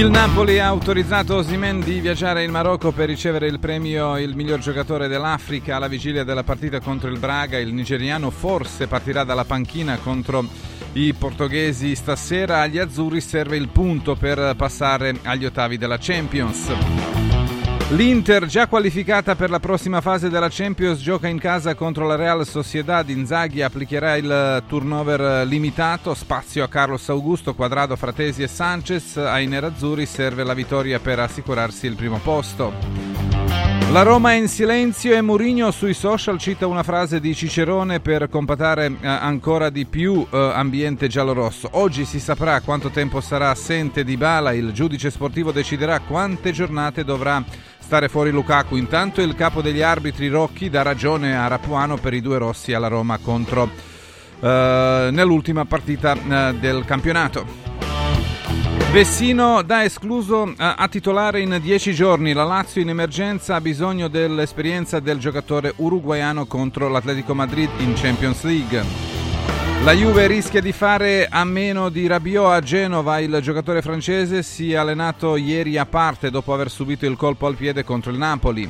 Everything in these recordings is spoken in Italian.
Il Napoli ha autorizzato Osimen di viaggiare in Marocco per ricevere il premio il miglior giocatore dell'Africa alla vigilia della partita contro il Braga. Il nigeriano forse partirà dalla panchina contro i portoghesi stasera. Agli azzurri serve il punto per passare agli ottavi della Champions. L'Inter, già qualificata per la prossima fase della Champions, gioca in casa contro la Real Sociedad. Inzaghi applicherà il turnover limitato, spazio a Carlos Augusto, Quadrado, Fratesi e Sanchez. Ai nerazzurri serve la vittoria per assicurarsi il primo posto. La Roma è in silenzio e Mourinho sui social cita una frase di Cicerone per compatare eh, ancora di più eh, ambiente giallorosso. Oggi si saprà quanto tempo sarà assente di Bala, il giudice sportivo deciderà quante giornate dovrà stare fuori Lukaku. Intanto il capo degli arbitri Rocchi dà ragione a Rapuano per i due rossi alla Roma contro eh, nell'ultima partita eh, del campionato. Vessino da escluso a, a titolare in dieci giorni. La Lazio in emergenza ha bisogno dell'esperienza del giocatore uruguaiano contro l'Atletico Madrid in Champions League. La Juve rischia di fare a meno di Rabiot a Genova. Il giocatore francese si è allenato ieri a parte dopo aver subito il colpo al piede contro il Napoli.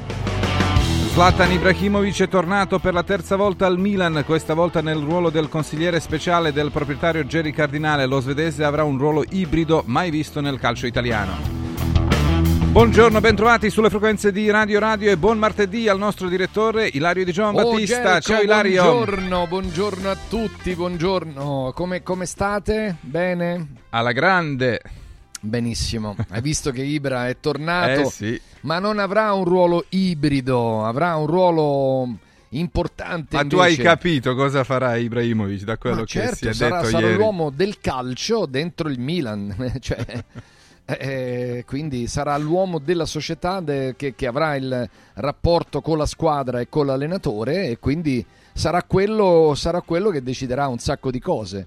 Zlatan Ibrahimovic è tornato per la terza volta al Milan, questa volta nel ruolo del consigliere speciale del proprietario Jerry Cardinale. Lo svedese avrà un ruolo ibrido mai visto nel calcio italiano. Buongiorno, bentrovati sulle frequenze di Radio Radio e buon martedì al nostro direttore Ilario Di Giovan Oh, Battista. Gelco, Ciao Ilario. Buongiorno, buongiorno a tutti, buongiorno. Come, come state? Bene? Alla grande. Benissimo. Hai visto che Ibra è tornato, Eh sì. ma non avrà un ruolo ibrido, avrà un ruolo importante. Ma tu invece. hai capito cosa farà Ibrahimovic da quello Ma che certo, si è sarà, detto sarà ieri? l'uomo del calcio dentro il Milan, cioè, eh, quindi sarà l'uomo della società de- che, che avrà il rapporto con la squadra e con l'allenatore e quindi sarà quello, sarà quello che deciderà un sacco di cose,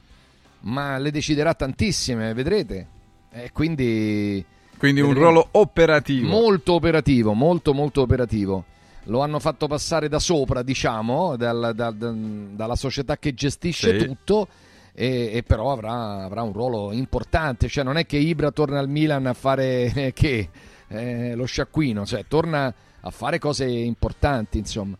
ma le deciderà tantissime, vedrete. E quindi Quindi un ruolo operativo. molto operativo, molto molto operativo. Lo hanno fatto passare da sopra, diciamo, dal- dal- dal- dalla società che gestisce Sì. tutto, e, e però avrà, avrà un ruolo importante. Cioè, non è che Ibra torna al Milan a fare eh, che Eh, lo sciacquino, cioè torna a fare cose importanti, insomma.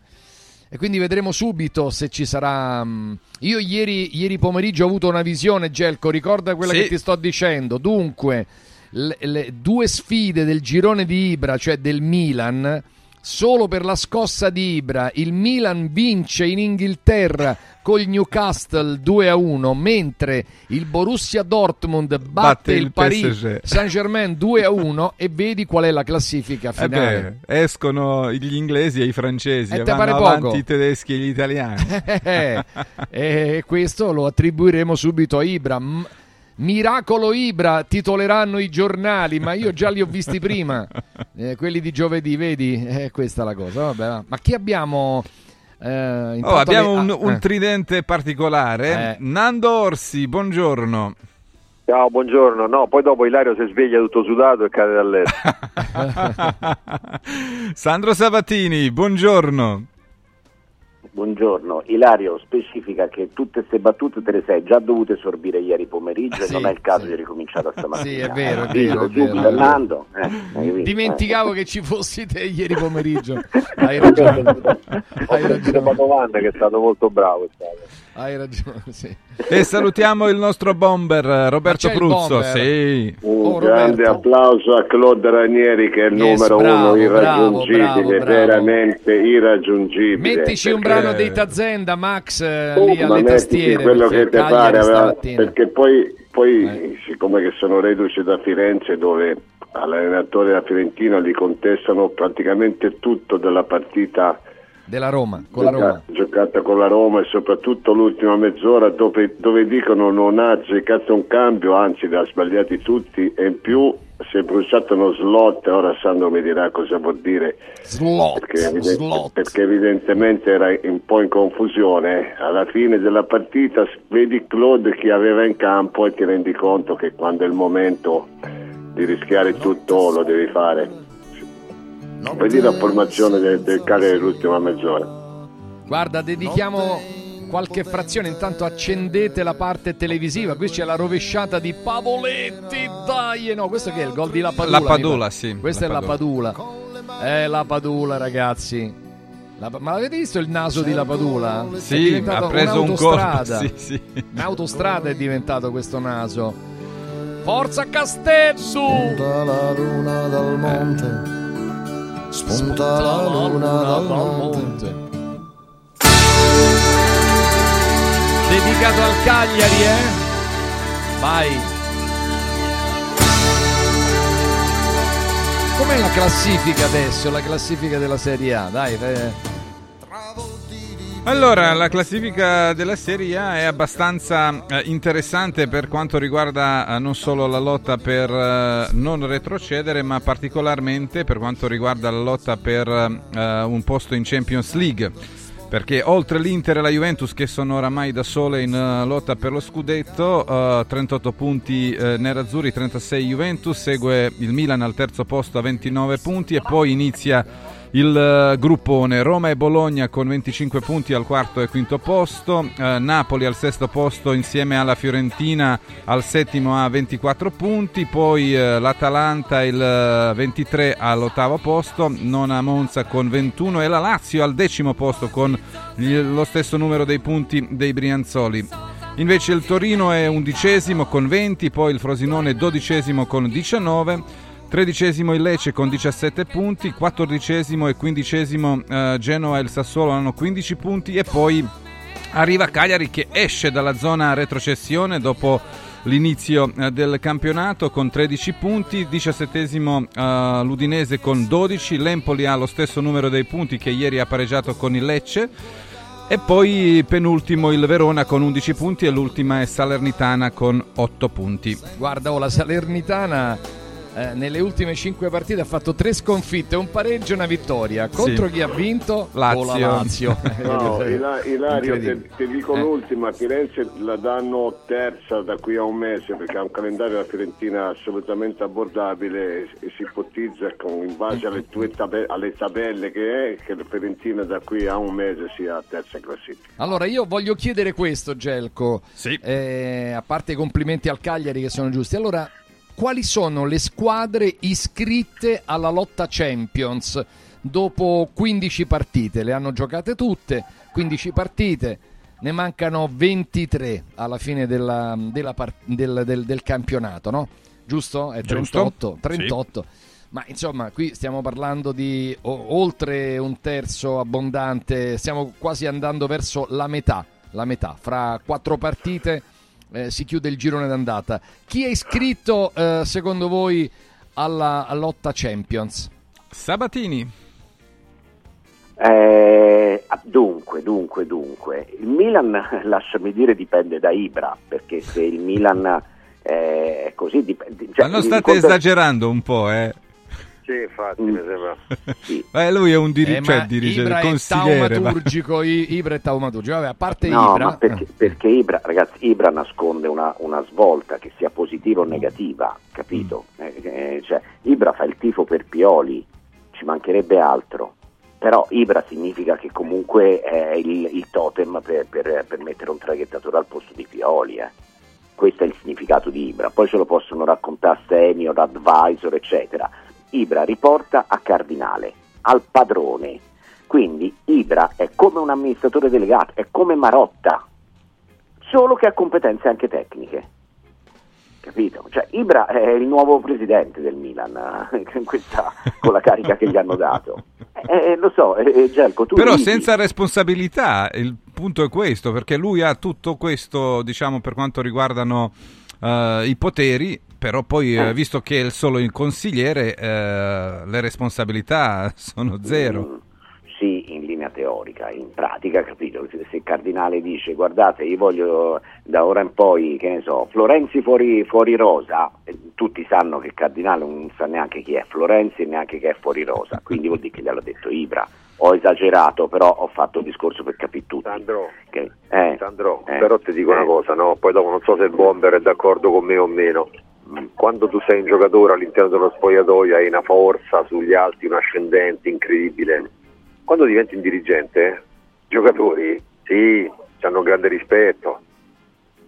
E quindi vedremo subito se ci sarà. mm, Io ieri, ieri pomeriggio ho avuto una visione, Gelco. Ricorda quella Sì. che ti sto dicendo. Dunque, le, le due sfide del girone di Ibra, cioè del Milan, solo per la scossa di Ibra, il Milan vince in Inghilterra col Newcastle 2 a 1, mentre il Borussia Dortmund batte, Batte il il Paris. Saint-Germain 2 a 1 e vedi qual è la classifica Eh finale. beh, escono gli inglesi e i francesi Eh, e te vanno avanti poco? i tedeschi e gli italiani. Eh, e questo lo attribuiremo subito a Ibra. Miracolo Ibra titoleranno i giornali, ma io già li ho visti prima, Eh, quelli di giovedì, vedi? Eh, questa è la cosa. Vabbè, va. Ma chi abbiamo? Eh, Oh, abbiamo le- un, ah, un eh. tridente particolare. Eh. Nando Orsi, buongiorno. Ciao, buongiorno. No, poi dopo Ilario si sveglia tutto sudato e cade dal letto. Sandro Sabatini, buongiorno. Buongiorno, Ilario specifica che tutte queste battute te le sei già dovute sorbire ieri pomeriggio Sì, e non è il caso sì. di ricominciare stamattina. Sì, è vero, è Eh, vero, è vero. Nando, eh? Dimenticavo che ci fossi te ieri pomeriggio. Hai ragione. Hai ragione. Padovan che è stato molto bravo. Hai ragione, sì. E salutiamo il nostro bomber eh, Roberto bomber? Sì. Un Oh, grande Roberto. applauso a Claude Ranieri che è il Yes, numero bravo, uno irraggiungibile, bravo, bravo. veramente irraggiungibile. Mettici un perché- brano dei Tazenda, Max, eh, Oh, lì alle tastiere. quello che te pare aveva- perché poi, poi Eh. siccome che sono reduce da Firenze dove all'allenatore della Fiorentina gli contestano praticamente tutto della partita Della Roma, con la Roma. giocata con la Roma e soprattutto l'ultima mezz'ora dove, dove dicono non ha azzeccato un cambio anzi li ha sbagliati tutti e in più si è bruciato uno slot ora Sandro mi dirà cosa vuol dire Slot, perché, evidente- slot. perché evidentemente era un po' in confusione. Alla fine della partita vedi Claude chi aveva in campo e ti rendi conto che quando è il momento di rischiare tutto lo devi fare. Vedi la formazione del, del Cagliari dell'ultima mezz'ora. Guarda, dedichiamo qualche frazione. Intanto accendete la parte televisiva. Qui c'è la rovesciata di Pavoletti. Dai, no, questo che è il gol di La Padula? La Padula, sì. Questa la è Padula. La Padula. È La Padula, ragazzi. La, ma l'avete visto il naso di La Padula? Sì, ha preso un colpo. Sì, sì. Un'autostrada è diventato questo naso. Forza Castello! Spunta la luna dal monte. Spunta la luna dal monte. Dedicato al Cagliari, eh? Vai. Com'è la classifica adesso? La classifica della Serie A? Dai, eh. Allora, la classifica della Serie A è abbastanza eh, interessante per quanto riguarda eh, non solo la lotta per eh, non retrocedere, ma particolarmente per quanto riguarda la lotta per eh, un posto in Champions League. Perché oltre l'Inter e la Juventus che sono oramai da sole in uh, lotta per lo scudetto, uh, 38 punti uh, nerazzurri, 36 Juventus, segue il Milan al terzo posto a 29 punti e poi inizia il eh, gruppone Roma e Bologna con 25 punti al quarto e quinto posto, eh, Napoli al sesto posto insieme alla Fiorentina al settimo a 24 punti, poi eh, l'Atalanta il 23 eh, all'ottavo posto, nona Monza con 21 e la Lazio al decimo posto con gli, lo stesso numero dei punti dei Brianzoli. Invece il Torino è undicesimo con 20, poi il Frosinone dodicesimo con 19 Tredicesimo il Lecce con 17 punti, quattordicesimo e quindicesimo eh, Genoa e il Sassuolo hanno 15 punti e poi arriva Cagliari che esce dalla zona retrocessione dopo l'inizio eh, del campionato con 13 punti, 17 eh, l'Udinese con 12, l'Empoli ha lo stesso numero dei punti che ieri ha pareggiato con il Lecce e poi penultimo il Verona con 11 punti e l'ultima è Salernitana con 8 punti. Guarda, oh, la Salernitana eh, nelle ultime 5 partite ha fatto 3 sconfitte, un pareggio e una vittoria. Contro sì. chi ha vinto? Lazio. la Lazio. no, Ilario, ti, ti dico eh. l'ultima, Firenze la danno terza da qui a un mese perché ha un calendario da Fiorentina assolutamente abbordabile e, e si ipotizza con, in base alle, tue tabelle, alle tabelle che è che la Fiorentina da qui a un mese sia terza in classifica. Allora io voglio chiedere questo Gelco, sì. eh, a parte i complimenti al Cagliari che sono giusti. Allora quali sono le squadre iscritte alla lotta Champions dopo 15 partite? Le hanno giocate tutte, 15 partite, ne mancano 23 alla fine della, della del, del, del, campionato, no? Giusto? È 38. 38. Sì. Ma insomma, qui stiamo parlando di o, oltre un terzo abbondante, stiamo quasi andando verso la metà, la metà, fra quattro partite eh, si chiude il girone d'andata. Chi è iscritto eh, secondo voi alla, lotta Champions? Sabatini. Eh, dunque, dunque, dunque, il Milan, lasciami dire, dipende da Ibra, perché se il Milan eh, è così dipende... Cioè, Ma non state conto... esagerando un po', eh? Sì, infatti mi sembra. Sì. Eh, lui è un diri- eh, cioè, dirigente, Ibra consigliere. È taumaturgico, ma... Ibra è taumaturgico. Vabbè, a parte no, Ibra... perché, perché, Ibra, ragazzi, Ibra nasconde una, una, svolta che sia positiva o negativa, capito? Mm. Eh, eh, cioè, Ibra fa il tifo per Pioli, ci mancherebbe altro. Però Ibra significa che comunque è il, il totem per, per, per, mettere un traghettatore al posto di Pioli, eh. Questo è il significato di Ibra. Poi ce lo possono raccontare senior, advisor, eccetera Ibra riporta a Cardinale, al padrone. Quindi Ibra è come un amministratore delegato, è come Marotta, solo che ha competenze anche tecniche. Capito? Cioè, Ibra è il nuovo presidente del Milan questa, con la carica che gli hanno dato. Eh, eh lo so, eh, eh Gelco, tu Però ridi. senza responsabilità, il punto è questo, perché lui ha tutto questo, diciamo, per quanto riguardano uh, i poteri, però poi eh. visto che è solo il consigliere eh, le responsabilità sono zero. Mm, sì, in linea teorica, in pratica, capito? Se il cardinale dice guardate, io voglio da ora in poi, che ne so, Florenzi fuori, fuori rosa, tutti sanno che il cardinale non sa neanche chi è Florenzi e neanche chi è fuori rosa, quindi vuol dire che gliel'ha detto Ibra. Ho esagerato, però ho fatto il discorso per capire tutto. Sandro, che, eh, Sandro eh, però ti dico eh, una cosa, no? poi dopo non so se il bomber è d'accordo con me o meno quando tu sei un giocatore all'interno dello spogliatoio hai una forza sugli altri, un ascendente incredibile. Quando diventi un dirigente, giocatori, sì, hanno grande rispetto,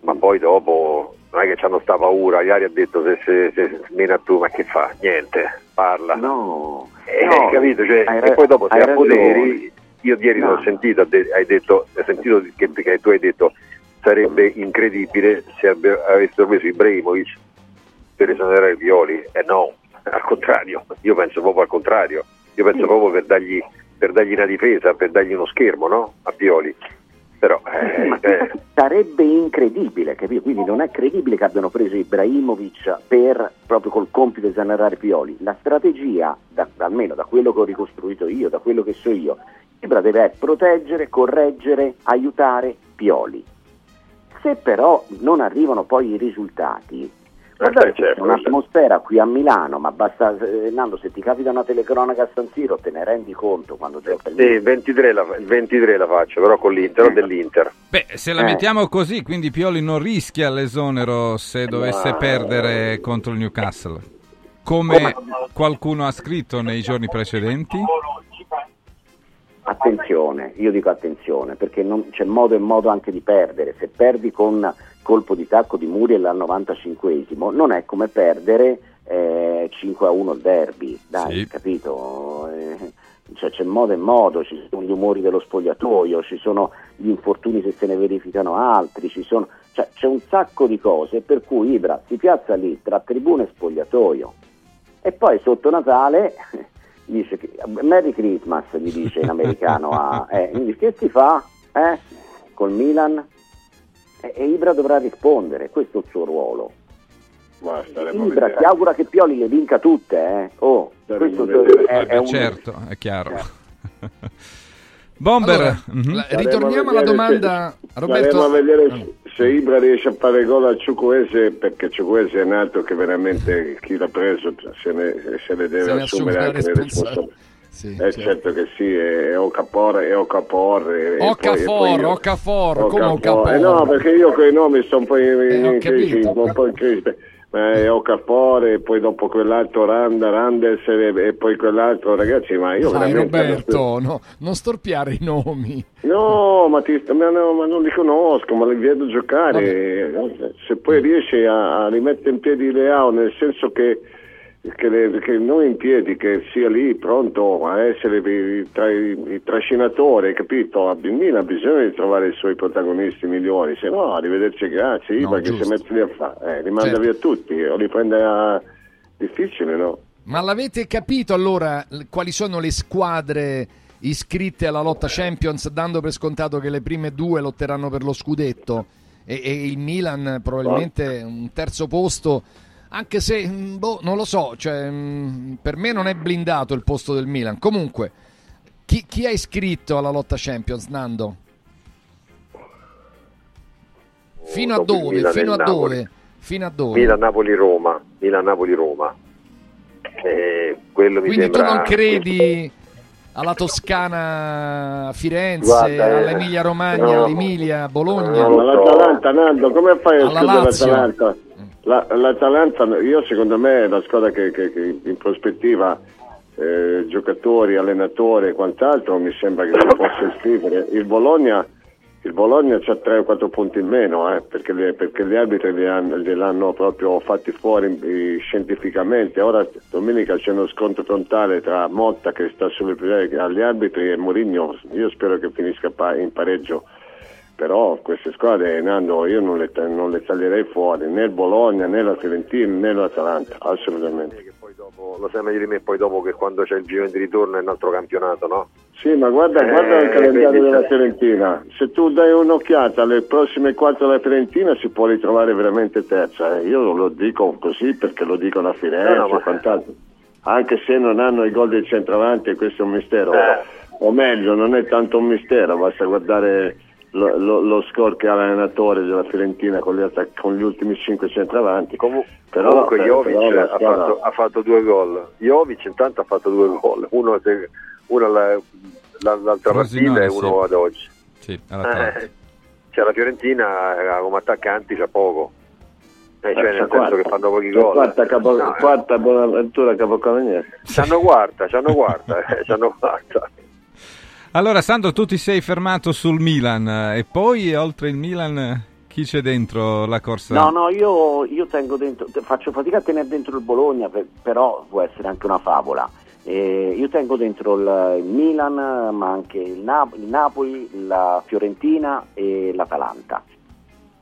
ma poi dopo non è che hanno sta paura, Iari ha detto se, se, se smena tu ma che fa? Niente, parla. No, Eh, no, capito? Cioè, hai e poi dopo se hai ha poteri, io ieri No. l'ho sentito, hai detto, ho sentito che, che tu hai detto sarebbe incredibile se abbe- avessero preso Ibrahimovic per esonerare i Violi. E no, al contrario, io penso proprio al contrario, io penso proprio per dargli, per dargli una difesa, per dargli uno schermo no? a Violi. Però eh, eh, sarebbe incredibile, capito? Quindi non è credibile che abbiano preso Ibrahimovic per proprio col compito di esonerare Pioli. La strategia, da- almeno da quello che ho ricostruito io, da quello che so io, Ibra deve proteggere, correggere, aiutare Pioli. Se però non arrivano poi i risultati, guardate beh, certo, c'è un'atmosfera qui a Milano, ma basta, eh, Nando, se ti capita una telecronaca a San Siro te ne rendi conto quando gioca sì, il 23 la, il 23 la faccio, però con l'Inter o dell'Inter. Beh, se la Eh. mettiamo così, quindi Pioli non rischia l'esonero se dovesse Ma- perdere contro il Newcastle. Come qualcuno ha scritto nei giorni precedenti? Attenzione, io dico attenzione, perché non- c'è modo e modo anche di perdere. Se perdi con colpo di tacco di Muriel al 95esimo, non è come perdere eh, 5 a 1 il derby, dai, Sì. capito? Eh, cioè, c'è modo e modo, ci sono gli umori dello spogliatoio, ci sono gli infortuni se se ne verificano altri, ci sono, cioè, c'è un sacco di cose per cui Ibra si piazza lì tra tribuna e spogliatoio e poi sotto Natale dice che, Merry Christmas gli dice in americano a, eh, che si fa eh, col Milan e, e Ibra dovrà rispondere questo è il suo ruolo Ma Ibra si augura che Pioli le vinca tutte eh. oh, questo è, Eh, è un Certo, è chiaro. Bomber, Allora, mhm. la- Staremo ritorniamo alla domanda, se- Roberto. A vedere se- se Ibra riesce a fare gol al Ciucuese perché Ciucuese è nato che veramente chi l'ha preso se ne, se ne deve Se assumere la anche le responsabilità. Sì, Eh, certo. certo che sì, è Ocapor, è Ocapor. e- e poi- e Okafor, poi io- Okafor, come. Okafor? Eh no, perché io con i nomi sto un po' in, Eh, ho in crisi, capito. un po' in crisi. Ma è Okafor e poi dopo quell'altro Randa, Randes e, poi quell'altro, ragazzi, ma io veramente... Roberto, no, non storpiare i nomi. No, ma, ti- ma no, ma non li conosco, ma li vedo giocare. Se poi riesci a, a rimettere in piedi Leao, nel senso che, che, che non in piedi, che sia lì pronto a essere il, tra- il trascinatore, capito? Il Milan ha bisogno di trovare i suoi protagonisti migliori, se no arrivederci grazie, No, Iba che giusto. si mette lì a fare, eh, li manda Certo. via tutti, o li prende a... difficile, no? Ma l'avete capito allora quali sono le squadre iscritte alla lotta Champions, dando per scontato che le prime due lotteranno per lo scudetto e, e il Milan probabilmente un terzo posto, anche se mm, boh, non lo so, cioè, mm, per me non è blindato il posto del Milan. Comunque, chi, chi è iscritto alla lotta Champions, Nando? Fino a il dove? Fino a dove? Fino a dove? Milan, Napoli, Roma. Milan, Napoli, Roma. Eh, Quindi tu sembra non credi alla Toscana, Firenze, Guarda, eh, all'Emilia Romagna, no. all'Emilia, Bologna? No, Ma lo so. l'Atalanta, Nando, come fai a Alla escludere Lazio. l'Atalanta? La- L'Atalanta, io secondo me è la squadra che, che- che in prospettiva eh, giocatori, allenatore e quant'altro mi sembra che si possa iscrivere. Il Bologna, il Bologna c'ha 3 o 4 punti in meno eh, perché, le- perché gli arbitri li hanno, gliel'hanno proprio fatti fuori eh, scientificamente. Ora domenica c'è uno scontro frontale tra Motta che sta sulle prime agli arbitri e Mourinho. Io spero che finisca in pareggio però queste squadre Nando io non le, non le taglierei fuori né il Bologna né la Fiorentina né l'Atalanta assolutamente Che poi dopo, lo sai meglio di me poi dopo che quando c'è il giro di ritorno è un altro campionato, no? sì ma guarda, Eh, guarda il calendario quindi della Fiorentina se tu dai un'occhiata alle prossime quattro della Fiorentina si può ritrovare veramente terza eh. io lo dico così perché lo dicono a Firenze No, no, ma- quant'altro anche se non hanno i gol del centravanti questo è un mistero Eh. o meglio non è tanto un mistero basta guardare lo, lo- lo score che ha l'allenatore della Fiorentina con gli, attac- con gli ultimi cinque centravanti Comu- Però- comunque però Jovic la ha, fatto, ha fatto due gol. Jovic intanto ha fatto due gol, uno, se- uno alla- la- l'altra partita e uno sì. ad oggi. Sì. Eh, cioè la Fiorentina eh, come attaccanti c'ha poco. Eh, cioè, Eh, nel quarta. senso che fanno pochi La gol. Quarta, capo- No, eh, quarta Bonaventura capocannoniere. C'hanno quarta, c'hanno quarta, eh, c'hanno quarta. Allora, Sandro, tu ti sei fermato sul Milan e poi oltre il Milan chi c'è dentro la corsa? No, no, io, io tengo dentro, faccio fatica a tenere dentro il Bologna, per- però può essere anche una favola. Eh, io tengo dentro il, il Milan, ma anche il, Nap- il Napoli, la Fiorentina e l'Atalanta.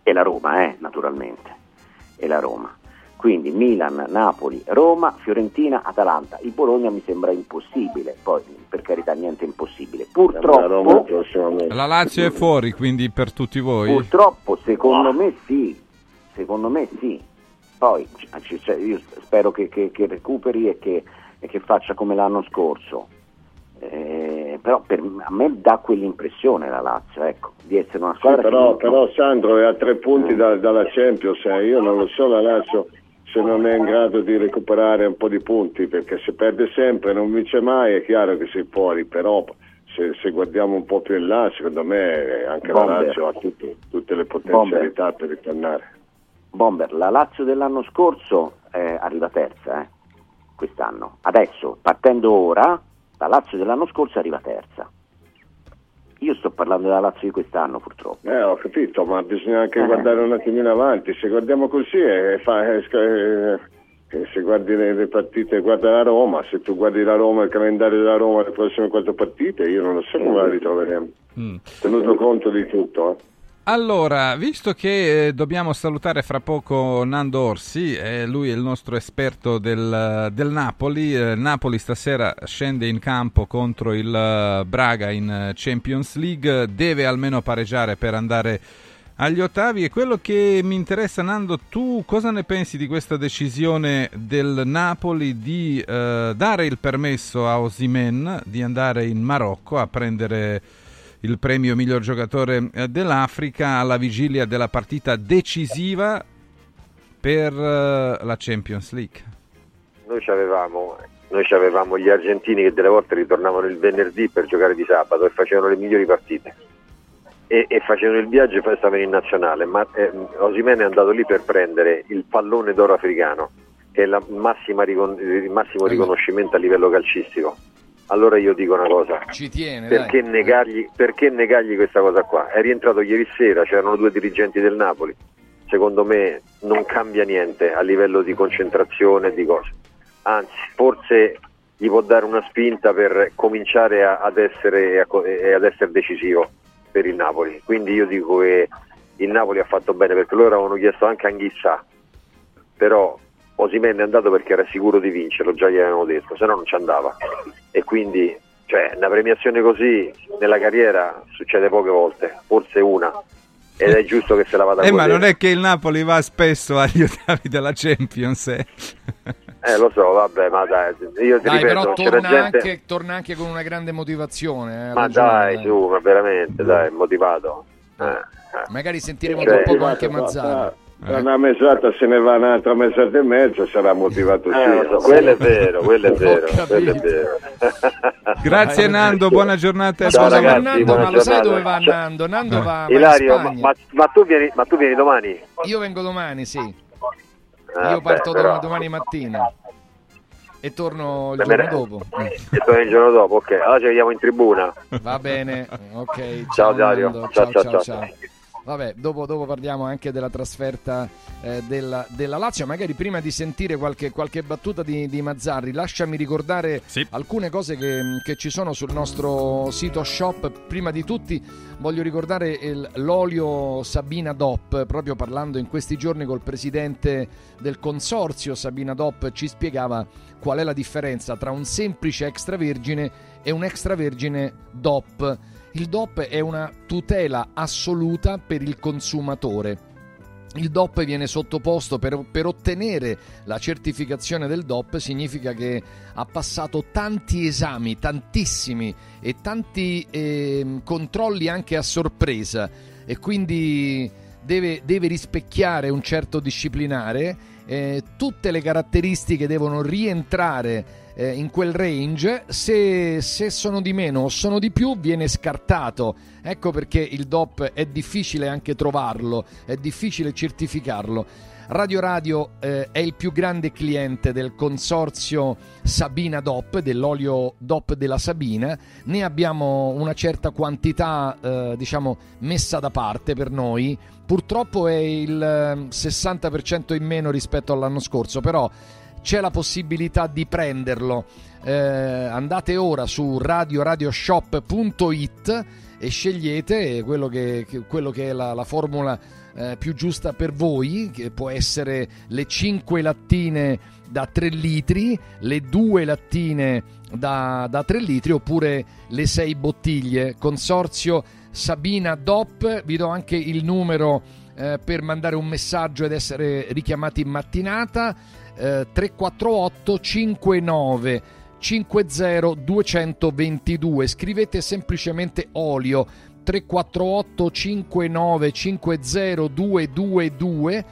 E la Roma, eh, naturalmente. E la Roma. Quindi Milan, Napoli, Roma, Fiorentina, Atalanta. Il Bologna mi sembra impossibile, poi per carità niente impossibile. Purtroppo. La Lazio è fuori, quindi per tutti voi. purtroppo secondo me sì, secondo me sì. Poi ci- ci- cioè, io spero che, che- che recuperi e che, e che faccia come l'anno scorso. Eh, però per- a me dà quell'impressione la Lazio, ecco, di essere una Sì, squadra però, che però Sandro è a tre punti da- dalla Champions, eh. io non lo so la Lazio se non è in grado di recuperare un po' di punti, perché se perde sempre non vince mai, è chiaro che sei fuori, però se, se guardiamo un po' più in là, secondo me anche la Bomber. Lazio ha tutte, tutte le potenzialità per ritornare. Bomber, la Lazio dell'anno scorso eh, arriva terza, eh, quest'anno. Adesso, partendo ora, la Lazio dell'anno scorso arriva terza. Io sto parlando della Lazio di quest'anno, purtroppo. Eh, ho capito, ma bisogna anche Eh. guardare un attimino avanti. Se guardiamo così, fa- eh, sc- eh, eh, se guardi le, le partite, guarda la Roma, se tu guardi la Roma, il calendario della Roma, le prossime quattro partite, io non lo so come la ritroveremo. Mm. Tenuto conto di tutto, eh. Allora, visto che eh, dobbiamo salutare fra poco Nando Orsi, eh, lui è il nostro esperto del, del Napoli, eh, Napoli stasera scende in campo contro il eh, Braga in eh, Champions League, deve almeno pareggiare per andare agli ottavi. E quello che mi interessa Nando, tu cosa ne pensi di questa decisione del Napoli di dare il permesso a Osimen di andare in Marocco a prendere il premio miglior giocatore eh, dell'Africa alla vigilia della partita decisiva per eh, la Champions League. Noi avevamo, noi avevamo gli argentini che delle volte ritornavano il venerdì per giocare di sabato e facevano le migliori partite. E, e facevano il viaggio e poi stavano in nazionale. Ma eh, Osimene è andato lì per prendere il pallone d'oro africano, che è la massima il massimo riconoscimento a livello calcistico. Allora io dico una cosa, Ci tiene, perché negargli, perché negargli questa cosa qua? È rientrato ieri sera, c'erano due dirigenti del Napoli. Secondo me non cambia niente a livello di concentrazione e di cose. Anzi, forse gli può dare una spinta per cominciare a- ad, essere, a ad essere decisivo per il Napoli. Quindi io dico che il Napoli ha fatto bene perché loro avevano chiesto anche Anghissà, però Osimene è andato perché era sicuro di vincerlo, già gli avevano detto, se no non ci andava. E quindi cioè, una premiazione così nella carriera succede poche volte, forse una, ed è giusto che se la vada a Eh, ma non è che il Napoli va spesso agli ottavi della Champions, eh? Eh, lo so, vabbè, ma dai, io ti Dai, ripeto, però torna, gente... anche, torna anche con una grande motivazione. eh, Ma dai, eh. su, ma veramente, dai, motivato. Eh, eh. Magari sentiremo Cioè, tra poco anche Tra- Mazzara. Tra una mesata se ne va un'altra mesata e mezza, sarà motivato Eh, so, sì. quello è vero, quello è vero, quello è vero. Grazie Nando, buona giornata. Ciao, scusa, buona- ma ragazzi, Nando, buona ma lo sai giornata. dove va Ciao. Nando? Nando va, Ilario, ma, Spagna. ma- ma tu vieni, ma tu vieni domani? Io vengo domani, sì. Ah, Io parto beh, però- domani mattina e torno il Beh, giorno me- dopo. E poi il giorno dopo, ok. Allora ci vediamo in tribuna. Va bene, ok. Ciao, Dario. Ciao, Ciao, ciao, ciao, ciao. ciao. Vabbè, dopo, dopo parliamo anche della trasferta eh, della, della Lazio. Magari prima di sentire qualche, qualche battuta di, di Mazzarri, lasciami ricordare Sì. alcune cose che, che ci sono sul nostro sito shop. Prima di tutti voglio ricordare il- l'olio Sabina DOP, proprio parlando in questi giorni col presidente del consorzio Sabina DOP, ci spiegava qual è la differenza tra un semplice extravergine e un extravergine DOP. Il DOP è una tutela assoluta per il consumatore. Il DOP viene sottoposto per, per ottenere la certificazione del DOP significa che ha passato tanti esami, tantissimi e tanti ehm, controlli anche a sorpresa e quindi deve, deve rispecchiare un certo disciplinare, eh, tutte le caratteristiche devono rientrare eh, in quel range, se, se, sono di meno o sono di più viene scartato. Ecco perché il DOP è difficile anche trovarlo, è difficile certificarlo. Radio Radio eh, è il più grande cliente del consorzio Sabina DOP, dell'olio DOP della Sabina. Ne abbiamo una certa quantità, eh, diciamo, messa da parte per noi. Purtroppo è il 60% eh, in meno rispetto all'anno scorso, però c'è la possibilità di prenderlo. Eh, andate ora su radioradioshop.it e scegliete quello che, quello che è la, la formula eh, più giusta per voi, che può essere le 5 lattine da 3 litri, le 2 lattine da, da 3 litri oppure le 6 bottiglie. Consorzio Sabina DOP, vi do anche il numero eh, per mandare un messaggio ed essere richiamati in mattinata eh, 348 59 50 222 scrivete semplicemente olio 348 59 50 222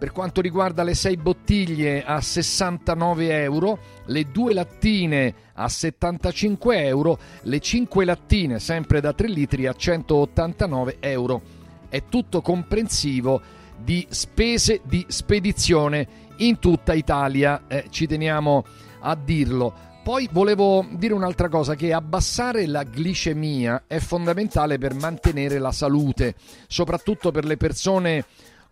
per quanto riguarda le 6 bottiglie a 69 euro, le 2 lattine a 75 euro, le 5 lattine sempre da 3 litri a 189 euro. È tutto comprensivo di spese di spedizione in tutta Italia, eh, ci teniamo a dirlo. Poi volevo dire un'altra cosa, che abbassare la glicemia è fondamentale per mantenere la salute, soprattutto per le persone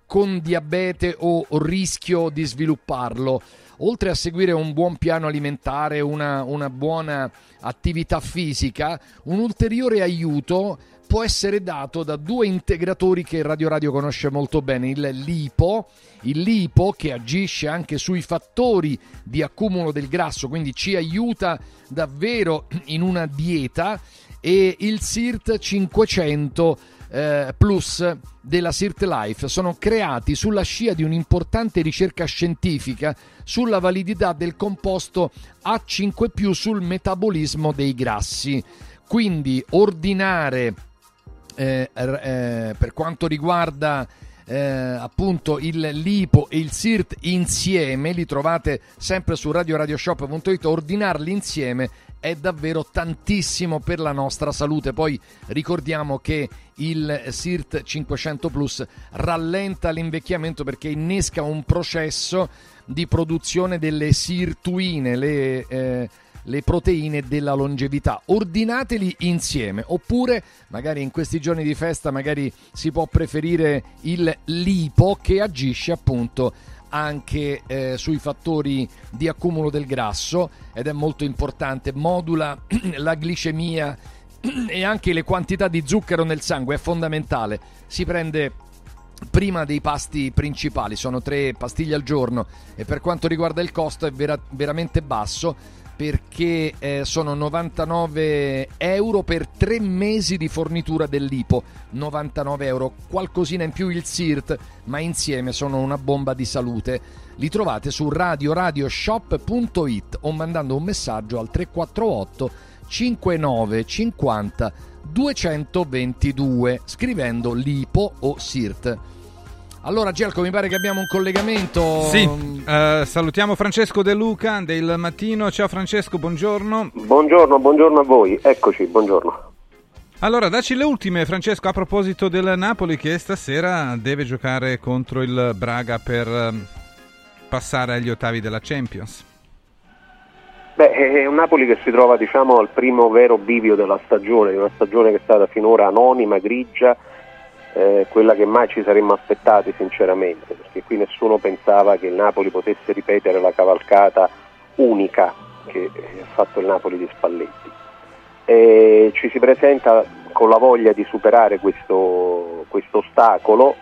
con diabete o rischio di svilupparlo. Oltre a seguire un buon piano alimentare, una, una buona attività fisica, un ulteriore aiuto può essere dato da due integratori che Radio Radio conosce molto bene, il LIPO, il LIPO che agisce anche sui fattori di accumulo del grasso, quindi ci aiuta davvero in una dieta e il SIRT 500 eh, Plus della SIRT Life sono creati sulla scia di un'importante ricerca scientifica sulla validità del composto A5 sul metabolismo dei grassi. Quindi ordinare eh, eh, per quanto riguarda eh, appunto il lipo e il sirt insieme, li trovate sempre su radioradioshop.it, ordinarli insieme è davvero tantissimo per la nostra salute. Poi ricordiamo che il SIRT 500 Plus rallenta l'invecchiamento perché innesca un processo di produzione delle sirtuine, le eh, le proteine della longevità. Ordinateli insieme, oppure magari in questi giorni di festa magari si può preferire il lipo che agisce appunto anche eh, sui fattori di accumulo del grasso ed è molto importante, modula la glicemia e anche le quantità di zucchero nel sangue, è fondamentale. Si prende prima dei pasti principali, sono tre pastiglie al giorno e per quanto riguarda il costo è vera- veramente basso perché eh, sono 99 euro per tre mesi di fornitura dell'IPO 99 euro, qualcosina in più il SIRT ma insieme sono una bomba di salute. Li trovate su radioradioshop.it o mandando un messaggio al 348 59 50 222 scrivendo LIPO o SIRT allora Gelco mi pare che abbiamo un collegamento. Sì, uh, salutiamo Francesco De Luca del mattino. Ciao Francesco, buongiorno. Buongiorno, buongiorno a voi. Eccoci, buongiorno. Allora, dacci le ultime Francesco a proposito del Napoli che stasera deve giocare contro il Braga per ehm, passare agli ottavi della Champions. Beh, è un Napoli che si trova diciamo al primo vero bivio della stagione, di una stagione che è stata finora anonima, grigia, eh, quella che mai ci saremmo aspettati sinceramente, perché qui nessuno pensava che il Napoli potesse ripetere la cavalcata unica che ha fatto il Napoli di Spalletti. E ci si presenta con la voglia di superare questo, questo ostacolo,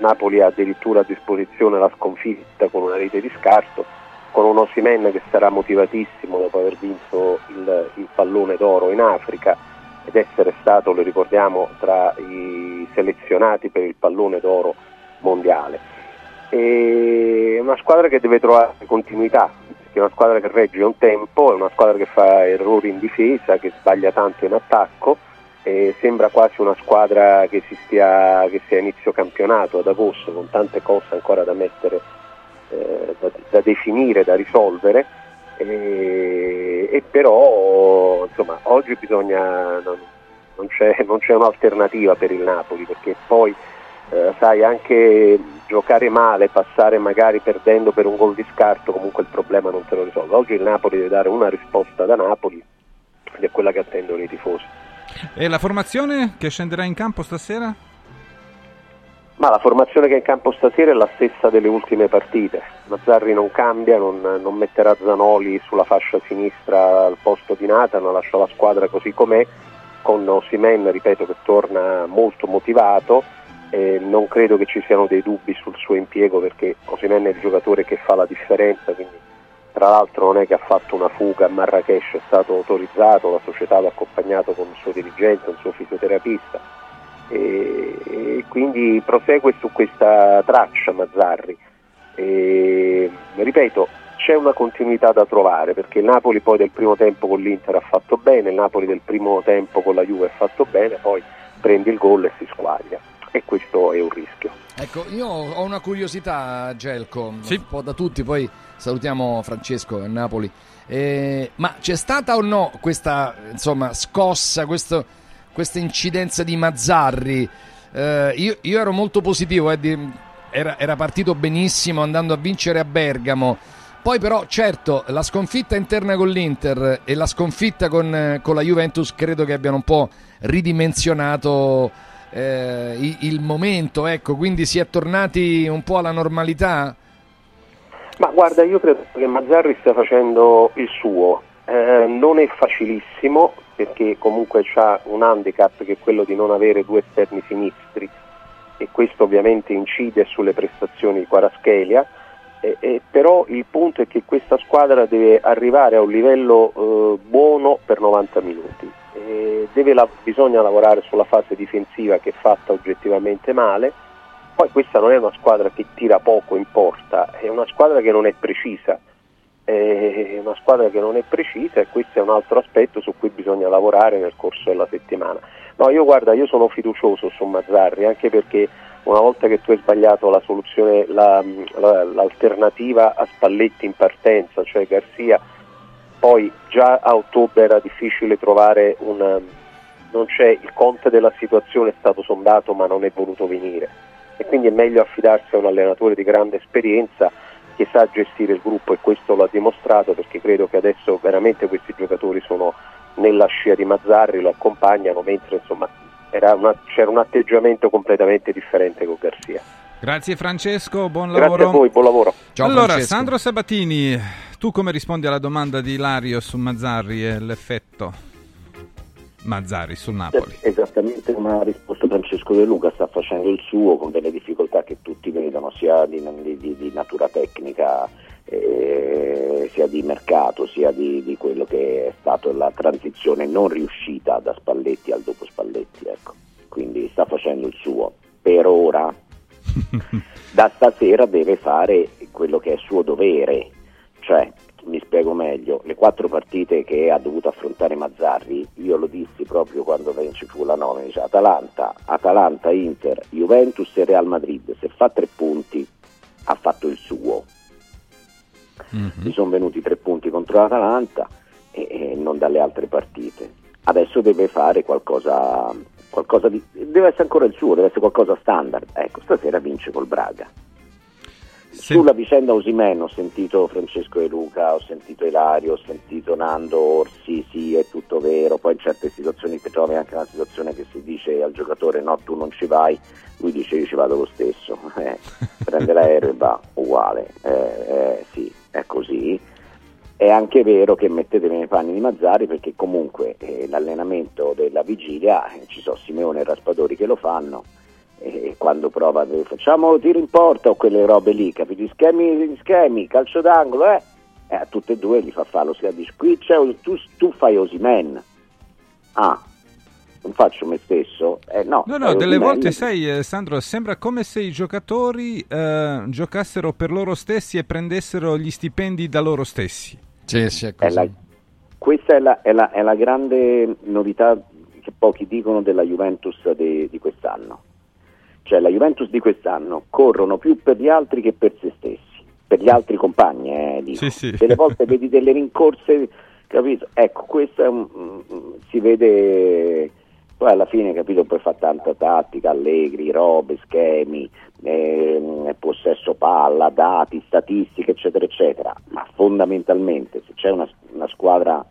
Napoli ha addirittura a disposizione la sconfitta con una rete di scarto, con un Osimen che sarà motivatissimo dopo aver vinto il, il pallone d'oro in Africa ed essere stato, lo ricordiamo, tra i selezionati per il pallone d'oro mondiale. È una squadra che deve trovare continuità, è una squadra che regge un tempo, è una squadra che fa errori in difesa, che sbaglia tanto in attacco e sembra quasi una squadra che, si stia, che sia inizio campionato ad agosto con tante cose ancora da mettere, eh, da, da, definire, da risolvere e, e però insomma, oggi bisogna, non, non, c'è, non c'è un'alternativa per il Napoli perché poi eh, sai anche giocare male, passare magari perdendo per un gol di scarto, comunque il problema non te lo risolve. Oggi il Napoli deve dare una risposta da Napoli ed è quella che attendono i tifosi. E la formazione che scenderà in campo stasera? Ma la formazione che è in campo stasera è la stessa delle ultime partite. Mazzarri non cambia, non, non metterà Zanoli sulla fascia sinistra al posto di Nathan, lascia la squadra così com'è, con Osimen, ripeto, che torna molto motivato eh, non credo che ci siano dei dubbi sul suo impiego perché Osimen è il giocatore che fa la differenza, quindi tra l'altro non è che ha fatto una fuga a Marrakesh, è stato autorizzato, la società l'ha accompagnato con il suo dirigente, un suo fisioterapista e, e quindi prosegue su questa traccia Mazzarri. E, ripeto, c'è una continuità da trovare perché il Napoli poi del primo tempo con l'Inter ha fatto bene, il Napoli del primo tempo con la Juve ha fatto bene, poi prende il gol e si squaglia e questo è un rischio. Ecco, io ho una curiosità, Gelco, sì. un po' da tutti, poi salutiamo Francesco a Napoli. Eh, ma c'è stata o no questa insomma, scossa, questo, questa incidenza di Mazzarri? Eh, io, io, ero molto positivo, eh, di, era, era partito benissimo andando a vincere a Bergamo. Poi però, certo, la sconfitta interna con l'Inter e la sconfitta con, con la Juventus credo che abbiano un po' ridimensionato eh, il momento, ecco, quindi si è tornati un po' alla normalità? Ma guarda, io credo che Mazzarri stia facendo il suo, eh, non è facilissimo perché comunque ha un handicap che è quello di non avere due esterni sinistri. E questo ovviamente incide sulle prestazioni di Quaraschelia, eh, eh, però il punto è che questa squadra deve arrivare a un livello eh, buono per 90 minuti. La- bisogna lavorare sulla fase difensiva che è fatta oggettivamente male, poi questa non è una squadra che tira poco in porta, è una squadra che non è precisa, è una squadra che non è precisa e questo è un altro aspetto su cui bisogna lavorare nel corso della settimana. No, io guarda, io sono fiducioso su Mazzarri anche perché una volta che tu hai sbagliato la soluzione, la, la, l'alternativa a Spalletti in partenza, cioè Garzia poi già a ottobre era difficile trovare un... non c'è il conte della situazione è stato sondato ma non è voluto venire e quindi è meglio affidarsi a un allenatore di grande esperienza che sa gestire il gruppo e questo l'ha dimostrato perché credo che adesso veramente questi giocatori sono nella scia di Mazzarri, lo accompagnano mentre insomma una, c'era un atteggiamento completamente differente con Garzia. Grazie Francesco, buon lavoro. Grazie a voi, buon lavoro. Ciao allora, Francesco. Sandro Sabatini, tu come rispondi alla domanda di Ilario su Mazzarri e l'effetto Mazzarri sul Napoli? Esattamente come ha risposto Francesco De Luca, sta facendo il suo con delle difficoltà che tutti vedono, sia di, di, di natura tecnica, eh, sia di mercato, sia di, di, quello che è stata la transizione non riuscita da Spalletti al dopo Spalletti. Ecco. Quindi sta facendo il suo. Per ora, da stasera deve fare quello che è suo dovere, cioè, mi spiego meglio, le quattro partite che ha dovuto affrontare Mazzarri, io lo dissi proprio quando ci fu la nomina, cioè Atalanta, Atalanta, Inter, Juventus e Real Madrid, se fa tre punti ha fatto il suo. Mm-hmm. Gli sono venuti tre punti contro l'Atalanta e, e non dalle altre partite. Adesso deve fare qualcosa, qualcosa di... deve essere ancora il suo, deve essere qualcosa standard. Ecco, stasera vince col Braga. Sì. Sulla vicenda Osimen ho sentito Francesco De Luca, ho sentito Ilario, ho sentito Nando Orsi, sì è tutto vero, poi in certe situazioni ti trovi anche una situazione che si dice al giocatore no tu non ci vai, lui dice io ci vado lo stesso, eh, prende l'aereo e va, uguale, eh, eh, sì è così. È anche vero che mettetevi nei panni di Mazzari perché comunque eh, l'allenamento della vigilia, eh, ci sono Simeone e Raspadori che lo fanno, e quando prova facciamo tiro in porta o quelle robe lì, capito? Schemi, schemi calcio d'angolo, eh? eh? a tutte e due li fa fare lo dice qui c'è, tu, tu fai Osimen. Ah, non faccio me stesso. Eh, no, no, no delle volte sai, eh, Sandro, sembra come se i giocatori eh, giocassero per loro stessi e prendessero gli stipendi da loro stessi. Sì, sì, è così. È la, questa è la, è, la, è la grande novità che pochi dicono della Juventus de, di quest'anno. Cioè la Juventus di quest'anno corrono più per gli altri che per se stessi, per gli altri compagni, eh, dico. Sì, sì. Delle volte vedi delle rincorse, capito? Ecco, questo un, si vede poi alla fine, capito, poi fa tanta tattica, allegri, robe, schemi, eh, possesso palla, dati, statistiche, eccetera, eccetera. Ma fondamentalmente se c'è una, una squadra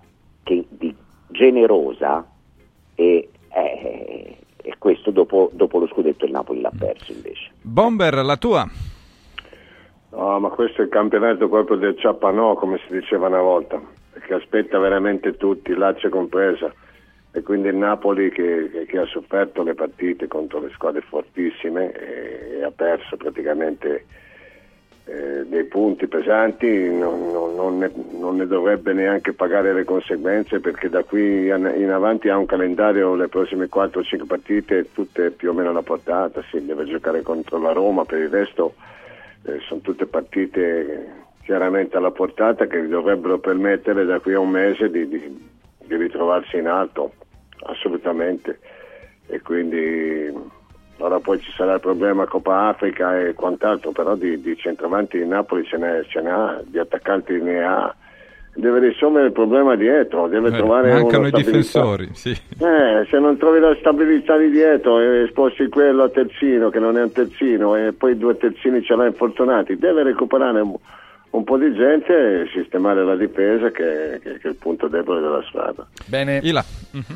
che, di, generosa e, eh, e questo dopo, dopo lo scudetto il Napoli l'ha perso invece. Bomber, la tua? No, ma questo è il campionato proprio del ciappanò, come si diceva una volta, che aspetta veramente tutti, Lazio compresa. E quindi il Napoli che, che- che ha sofferto le partite contro le squadre fortissime e, e ha perso praticamente eh, dei punti pesanti, non, non- non ne, non ne dovrebbe neanche pagare le conseguenze perché da qui in avanti ha un calendario, le prossime 4-5 partite, tutte più o meno alla portata, si deve giocare contro la Roma, per il resto eh, sono tutte partite chiaramente alla portata che dovrebbero permettere da qui a un mese di, di- di ritrovarsi in alto, assolutamente. E quindi ora poi ci sarà il problema Coppa Africa e quant'altro, però di, di centravanti in Napoli ce n'è, ce n'è, ha, di attaccanti ne ha. Deve risolvere il problema dietro, deve Eh, trovare mancano i stabilità. difensori, sì. Eh, se non trovi la stabilità di dietro e sposti quello a terzino che non è un terzino e poi due terzini ce l'ha infortunati, deve recuperare un, un po' di gente e sistemare la difesa che, che- che è il punto debole della squadra. Bene. Ila.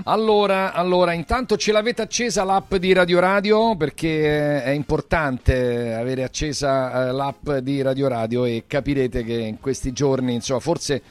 Allora, allora, intanto ce l'avete accesa l'app di Radio Radio perché eh, è importante avere accesa eh, l'app di Radio Radio e capirete che in questi giorni, insomma, forse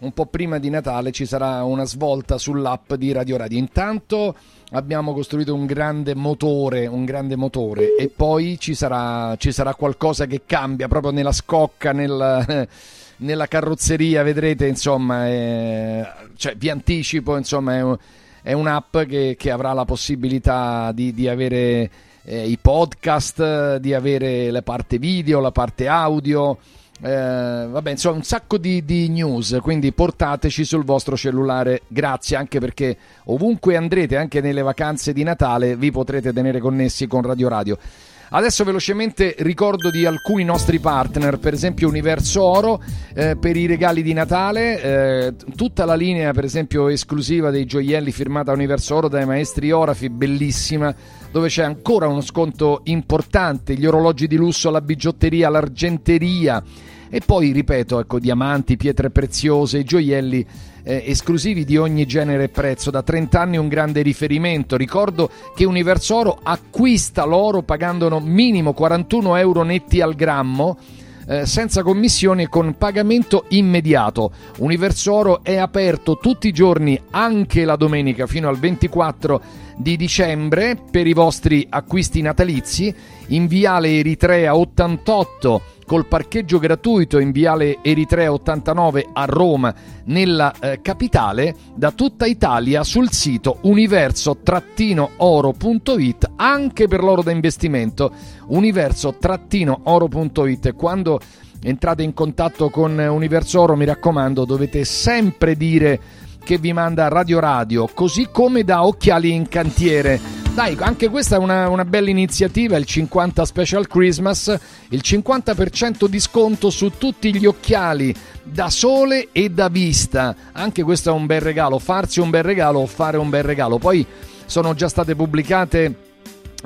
un po' prima di Natale ci sarà una svolta sull'app di Radio Radio. Intanto abbiamo costruito un grande motore, un grande motore e poi ci sarà, ci sarà qualcosa che cambia proprio nella scocca, nel, nella carrozzeria, vedrete, insomma, è- cioè, vi anticipo, insomma, è, è un'app che, che avrà la possibilità di, di avere eh, i podcast, di avere la parte video, la parte audio. Eh, vabbè, insomma, un sacco di, di news, quindi portateci sul vostro cellulare. Grazie anche perché ovunque andrete, anche nelle vacanze di Natale, vi potrete tenere connessi con Radio Radio. Adesso velocemente ricordo di alcuni nostri partner, per esempio Universo Oro eh, per i regali di Natale, eh, tutta la linea per esempio esclusiva dei gioielli firmata Universo Oro dai maestri Orafi, bellissima, dove c'è ancora uno sconto importante, gli orologi di lusso, la bigiotteria, l'argenteria e poi ripeto, ecco, diamanti, pietre preziose, gioielli eh, esclusivi di ogni genere e prezzo. Da 30 anni un grande riferimento. Ricordo che Universo Oro acquista l'oro pagando minimo 41 euro netti al grammo. Eh, senza commissioni e con pagamento immediato. Universo Oro è aperto tutti i giorni, anche la domenica fino al 24 di dicembre per i vostri acquisti natalizi. In Viale Eritrea 88 col parcheggio gratuito in Viale Eritrea 89 a Roma, nella eh, capitale, da tutta Italia sul sito universo-oro.it anche per l'oro da investimento universo-oro.it quando entrate in contatto con Universo Oro mi raccomando dovete sempre dire che vi manda Radio Radio così come da Occhiali in Cantiere dai, anche questa è una, una bella iniziativa, il 50 Special Christmas, il 50% di sconto su tutti gli occhiali da sole e da vista. Anche questo è un bel regalo, farsi un bel regalo o fare un bel regalo. Poi sono già state pubblicate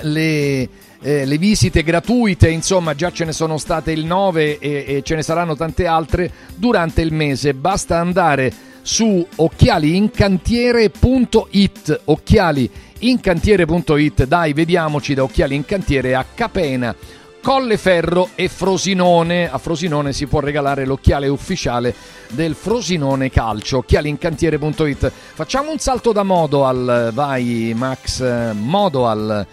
le, eh, le visite gratuite, insomma già ce ne sono state il 9 e, e ce ne saranno tante altre durante il mese. Basta andare su occhialiincantiere.it occhialiincantiere.it dai vediamoci da Occhiali in Cantiere a Capena Colleferro e Frosinone. A Frosinone si può regalare l'occhiale ufficiale del Frosinone Calcio. Occhialiincantiere.it facciamo un salto da Modoal vai Max eh, Modoal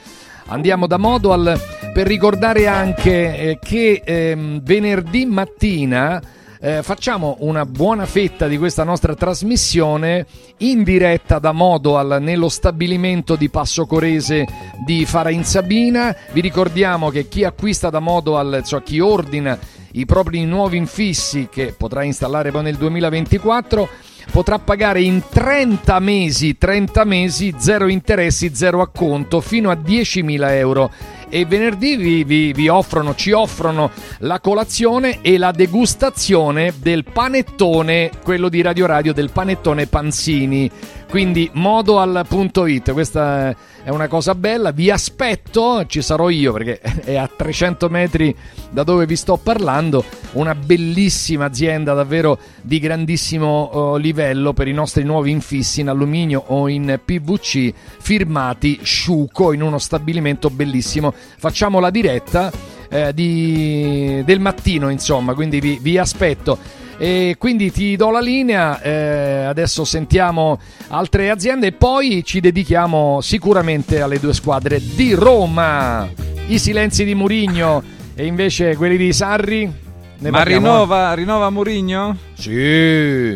Andiamo da Modoal per ricordare anche eh, che ehm, venerdì mattina eh, facciamo una buona fetta di questa nostra trasmissione in diretta da Modoal nello stabilimento di Passo Corese di Farain Sabina. Vi ricordiamo che chi acquista da Modoal, cioè chi ordina i propri nuovi infissi che potrà installare poi nel 2024 potrà pagare in 30 mesi, 30 mesi, zero interessi, zero acconto, fino a 10.000 euro e venerdì vi, vi, vi, offrono, ci offrono la colazione e la degustazione del panettone, quello di Radio Radio, del panettone Panzini. Quindi modoal.it, questa è una cosa bella, vi aspetto, ci sarò io perché è a 300 metri da dove vi sto parlando, una bellissima azienda davvero di grandissimo uh, livello per i nostri nuovi infissi in alluminio o in PVC firmati Sciuco in uno stabilimento bellissimo. Facciamo la diretta eh, di, del mattino insomma, quindi vi, vi aspetto. E quindi ti do la linea, eh, adesso sentiamo altre aziende e poi ci dedichiamo sicuramente alle due squadre di Roma. I silenzi di Murigno e invece quelli di Sarri. Ne Ma rinnova, rinnova Murigno? Sì.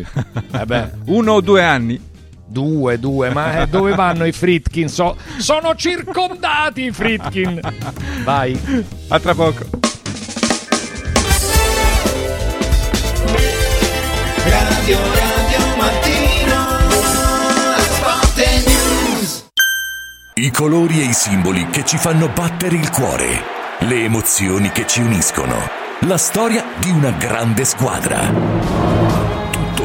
eh Uno o due anni? Due, due, ma eh, dove vanno i Fritkin? So, sono circondati i Fritkin. Vai. A tra poco. Radio Radio Mattino Sport News. I colori e i simboli che ci fanno battere il cuore, le emozioni che ci uniscono, la storia di una grande squadra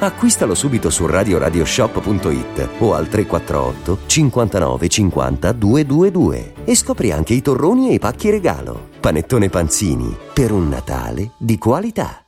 Acquistalo subito su radioradioshop.it o al 348 59 50 222 e scopri anche i torroni e i pacchi regalo. Panettone Panzini per un Natale di qualità.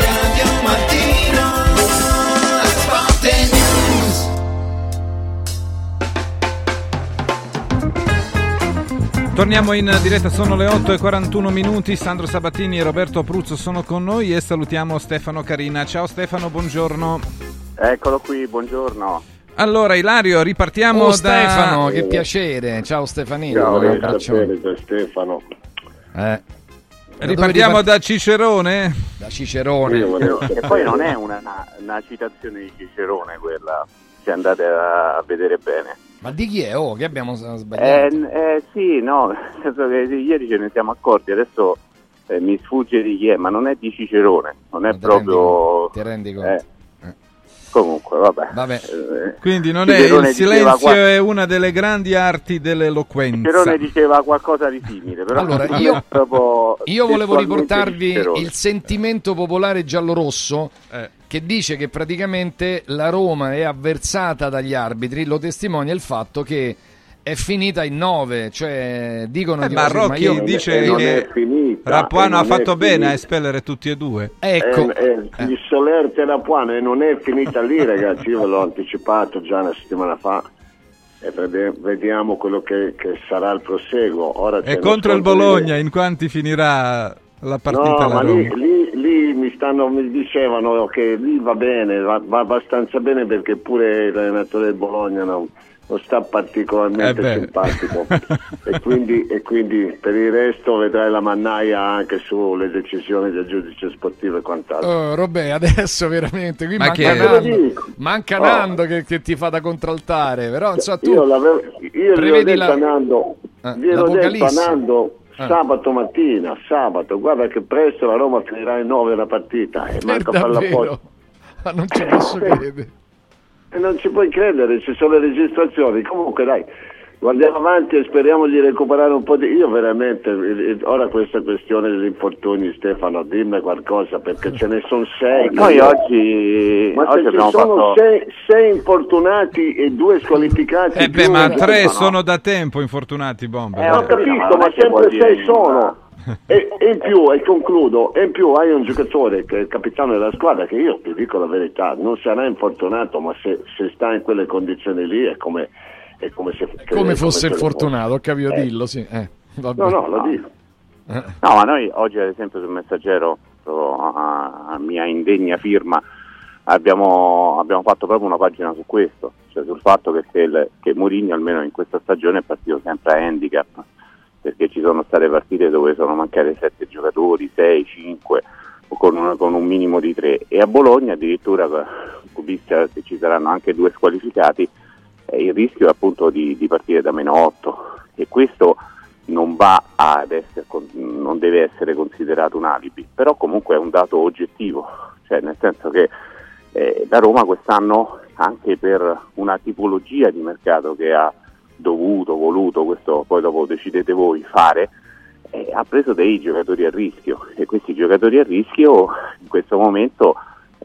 Torniamo in diretta, sono le 8 e 41 minuti. Sandro Sabatini e Roberto Pruzzo sono con noi e salutiamo Stefano Carina. Ciao Stefano, buongiorno. Eccolo qui, buongiorno. Allora, Ilario, ripartiamo Oh, da. Stefano, che piacere. Ciao Stefanino. Ciao, Un che abbraccio. piacere Stefano. Eh. Ripartiamo Dove da Cicerone? Da Cicerone. E poi non è una, una- una citazione di Cicerone quella, se andate a vedere bene. Ma di chi è? Oh, che abbiamo s- Eh, sbagliato. eh, sì, no, nel senso che ieri ce ne siamo accorti, adesso eh, mi sfugge di chi è, ma non è di Cicerone, non è proprio... Ti rendi conto? Comunque, vabbè. Vabbè. Eh, Quindi non è il silenzio, qua- è una delle grandi arti dell'eloquenza. Cicerone diceva qualcosa di simile, però Allora, io- Io volevo riportarvi il sentimento popolare giallorosso Eh. che dice che praticamente la Roma è avversata dagli arbitri, lo testimonia il fatto che è finita in 9, cioè dicono Eh, di ma io- dice e non che è finita, Rappuano e ha fatto bene a espellere tutti e due. Ecco, Eh, eh, Il Soler Terapuano e non è finita lì ragazzi, io ve l'ho anticipato già una settimana fa. E vediamo quello che, che sarà il proseguo. Ora E contro il di- Bologna, in quanti finirà la partita No, la ma lì, lì- lì mi, stanno, mi dicevano che lì va bene, va, va abbastanza bene perché pure l'allenatore del Bologna non, non sta particolarmente Eh simpatico e, quindi, e quindi per il resto vedrai la mannaia anche sulle decisioni del giudice sportivo e quant'altro. Oh, Robè, adesso veramente qui Ma manca che- Nando, manca Oh. Nando che, che ti fa da contraltare, però insomma, tu Io, l'avevo- io gli ho prevedi detto la- a Nando, eh, gliel'ho detto a. Nando Eh. sabato mattina, sabato, guarda che presto la Roma finirà in 9 la partita e per manca farla davvero, apposta. ma non ci posso credere. E non ci puoi credere, ci sono le registrazioni. Comunque dai, guardiamo avanti e speriamo di recuperare un po' di... Io veramente, ora questa questione degli infortuni, Stefano, dimmi qualcosa perché ce ne sono sei. Noi oggi, Ma oggi se ci abbiamo sono fatto... sei, sei infortunati e due squalificati... Eh beh, ma tre no. sono da tempo infortunati, Bomber. Eh, Ho capito, ma sempre sei sono. E, e in più, e concludo, e in più hai un giocatore che è il capitano della squadra che io ti dico la verità, non sarà infortunato, ma se, se sta in quelle condizioni lì è come, è come se Come fosse se il lo fortunato, ho capito, Eh. dillo, sì. Eh. No, no, lo dico. Eh. No, ma noi oggi ad esempio sul messaggero, a, a mia indegna firma, abbiamo, abbiamo fatto proprio una pagina su questo, cioè sul fatto che, che Mourinho almeno in questa stagione è partito sempre a handicap, perché ci sono state partite dove sono mancate sette giocatori, 6, 5, con un, con un minimo di tre, e a Bologna addirittura, vista che ci saranno anche due squalificati, eh, il rischio è appunto di, di partire da meno 8 e questo non essere, non deve essere considerato un alibi, però comunque è un dato oggettivo, cioè nel senso che eh, la Roma quest'anno anche per una tipologia di mercato che ha dovuto, voluto, questo poi dopo decidete voi fare, eh, ha preso dei giocatori a rischio e questi giocatori a rischio in questo momento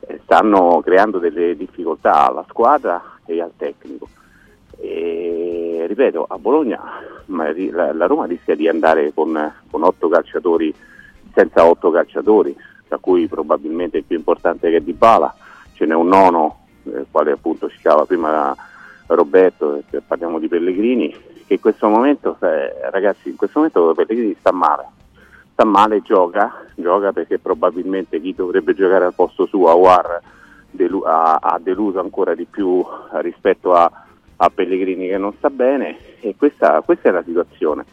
eh, stanno creando delle difficoltà alla squadra e al tecnico. E, ripeto, a Bologna la, la Roma rischia di andare con, con otto calciatori senza otto calciatori, tra cui probabilmente il più importante che è Di Bala, ce n'è un nono, eh, quale appunto citava prima Roberto, eh, parliamo di Pellegrini, che in questo momento, eh, ragazzi, in questo momento Pellegrini sta male, sta male gioca, gioca perché probabilmente chi dovrebbe giocare al posto suo, Awar, delu- ha, ha deluso ancora di più rispetto a, a Pellegrini che non sta bene e questa, questa è la situazione.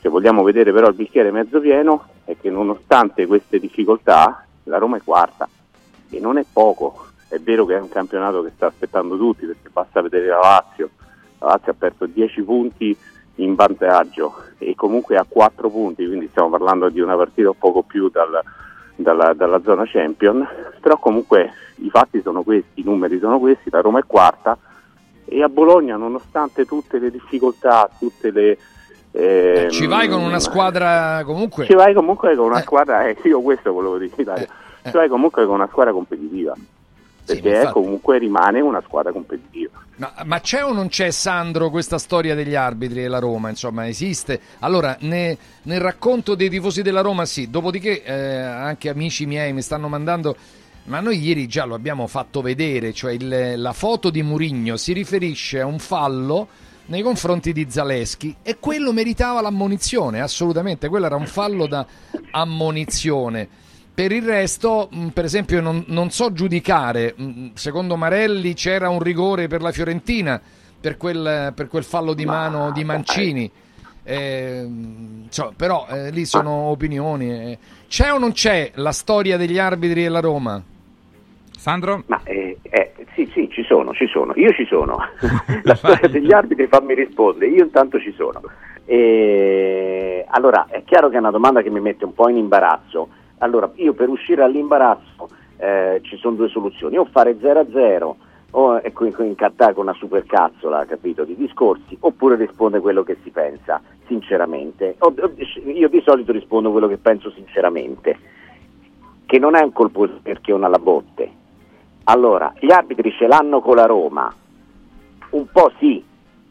Se vogliamo vedere però il bicchiere mezzo pieno è che nonostante queste difficoltà la Roma è quarta e non è poco. È vero che è un campionato che sta aspettando tutti perché basta vedere la Lazio. La Lazio ha perso 10 punti in vantaggio e comunque ha 4 punti, quindi stiamo parlando di una partita un poco più dal- dalla, dalla zona champion, però comunque i fatti sono questi, i numeri sono questi, la Roma è quarta e a Bologna nonostante tutte le difficoltà, tutte le... ehm, Ci vai con una squadra comunque. ci vai comunque con una squadra, eh, io questo volevo dire eh. ci vai comunque con una squadra competitiva, perché infatti. comunque rimane una squadra competitiva. Ma, ma c'è o non c'è, Sandro, questa storia degli arbitri e la Roma? Insomma, esiste? Allora, ne- nel racconto dei tifosi della Roma, sì. Dopodiché, eh, anche amici miei mi stanno mandando. Ma noi ieri già lo abbiamo fatto vedere, cioè il- la foto di Murigno si riferisce a un fallo nei confronti di Zaleschi e quello meritava l'ammonizione, assolutamente, quello era un fallo da ammonizione. Per il resto, mh, per esempio, non, non so giudicare. mh, Secondo Marelli c'era un rigore per la Fiorentina per quel, per quel fallo di mano di Mancini. Eh, insomma, però eh, lì sono opinioni. eh. C'è o non c'è la storia degli arbitri e la Roma? Sandro? Ma eh, eh, sì, sì, ci sono, ci sono. Io ci sono. La storia degli arbitri fammi rispondere, io intanto ci sono. E, allora, è chiaro che è una domanda che mi mette un po' in imbarazzo. Allora, io per uscire dall'imbarazzo eh, ci sono due soluzioni, o fare 0-0 o ecco, in- incattare con una supercazzola, capito, di discorsi, oppure risponde quello che si pensa, sinceramente. O- io di solito rispondo quello che penso sinceramente, che non è un colpo perché una alla botte. Allora, gli arbitri ce l'hanno con la Roma, un po' sì,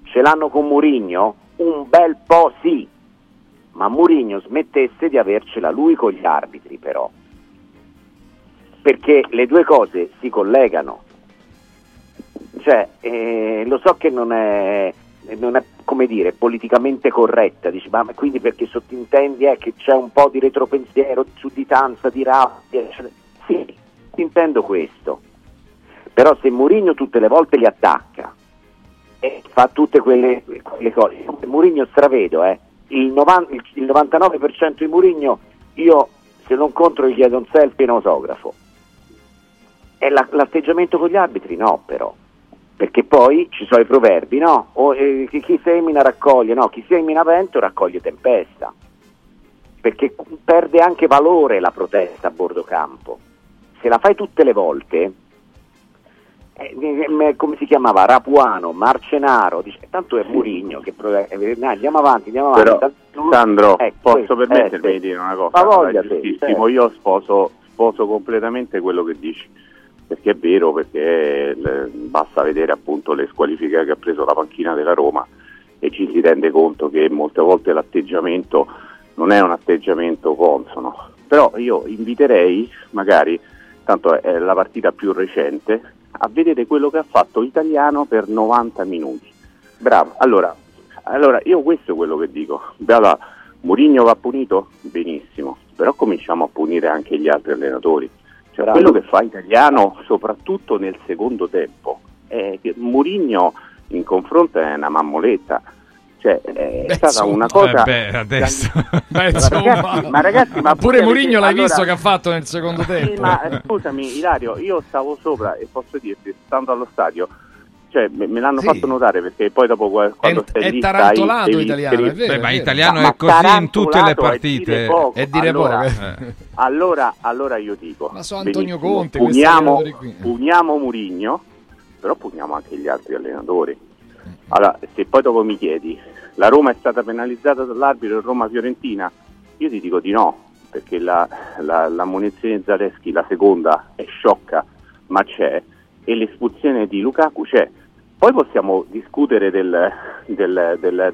ce l'hanno con Murigno, un bel po' sì, ma Murigno smettesse di avercela lui con gli arbitri però, perché le due cose si collegano. Cioè, eh, lo so che non è, non è, come dire, politicamente corretta, dici, ma quindi perché sottintendi è che c'è un po' di retropensiero, di sudditanza, di rabbia, eccetera. Sì, intendo questo. Però se Mourinho tutte le volte li attacca e fa tutte quelle, quelle cose, Mourinho stravedo, eh. Il, novan- il- il 99% di Mourinho, io se lo incontro gli chiedo un selfie e un autografo. E la- l'atteggiamento con gli arbitri no, però. Perché poi ci sono i proverbi, no? O, eh, chi, chi semina raccoglie, no? Chi semina vento raccoglie tempesta. Perché perde anche valore la protesta a bordo campo. Se la fai tutte le volte, eh, eh, come si chiamava? Rapuano, Marcenaro, dice, tanto è Murigno che eh, eh, andiamo avanti, andiamo avanti. Però, Sandro, Eh, posso questo, permettermi eh, di dire una cosa? Voglia giustissimo, io sposo, sposo completamente quello che dici, perché è vero, perché basta vedere appunto le squalifiche che ha preso la panchina della Roma e ci si rende conto che molte volte l'atteggiamento non è un atteggiamento consono. Però io inviterei, magari, tanto è la partita più recente, a vedere quello che ha fatto Italiano per 90 minuti. Bravo, allora, allora io questo è quello che dico. Allora, Mourinho va punito? Benissimo, però cominciamo a punire anche gli altri allenatori. Cioè, quello che fa Italiano, soprattutto nel secondo tempo, è che Mourinho in confronto è una mammoletta. Cioè, è stata insomma, una cosa. eh beh, adesso. Beh, Ma insomma. ragazzi, ma ragazzi, ma pure Mourinho perché- l'hai allora- visto che ha fatto nel secondo Sì, tempo. ma eh, scusami, Ilario, io stavo sopra e posso dirti, stando allo stadio, cioè me, me l'hanno Sì. fatto notare perché poi dopo qua- quando È- stai è lì tarantolato stai, italiano, devi- è vero, Beh, ma italiano Ma è così in tutte le tarantolato è partite. dire poco. È dire allora, poco, eh. allora, allora io dico, Ma so Antonio benissimo, Conte, puniamo, puniamo Murigno, però puniamo anche gli altri allenatori. Allora, se poi dopo mi chiedi, la Roma è stata penalizzata dall'arbitro Roma-Fiorentina? Io ti dico di no, perché la, la, la munizione di Zaleschi, la seconda, è sciocca, ma c'è, e l'espulsione di Lukaku c'è. Poi possiamo discutere del, del, del,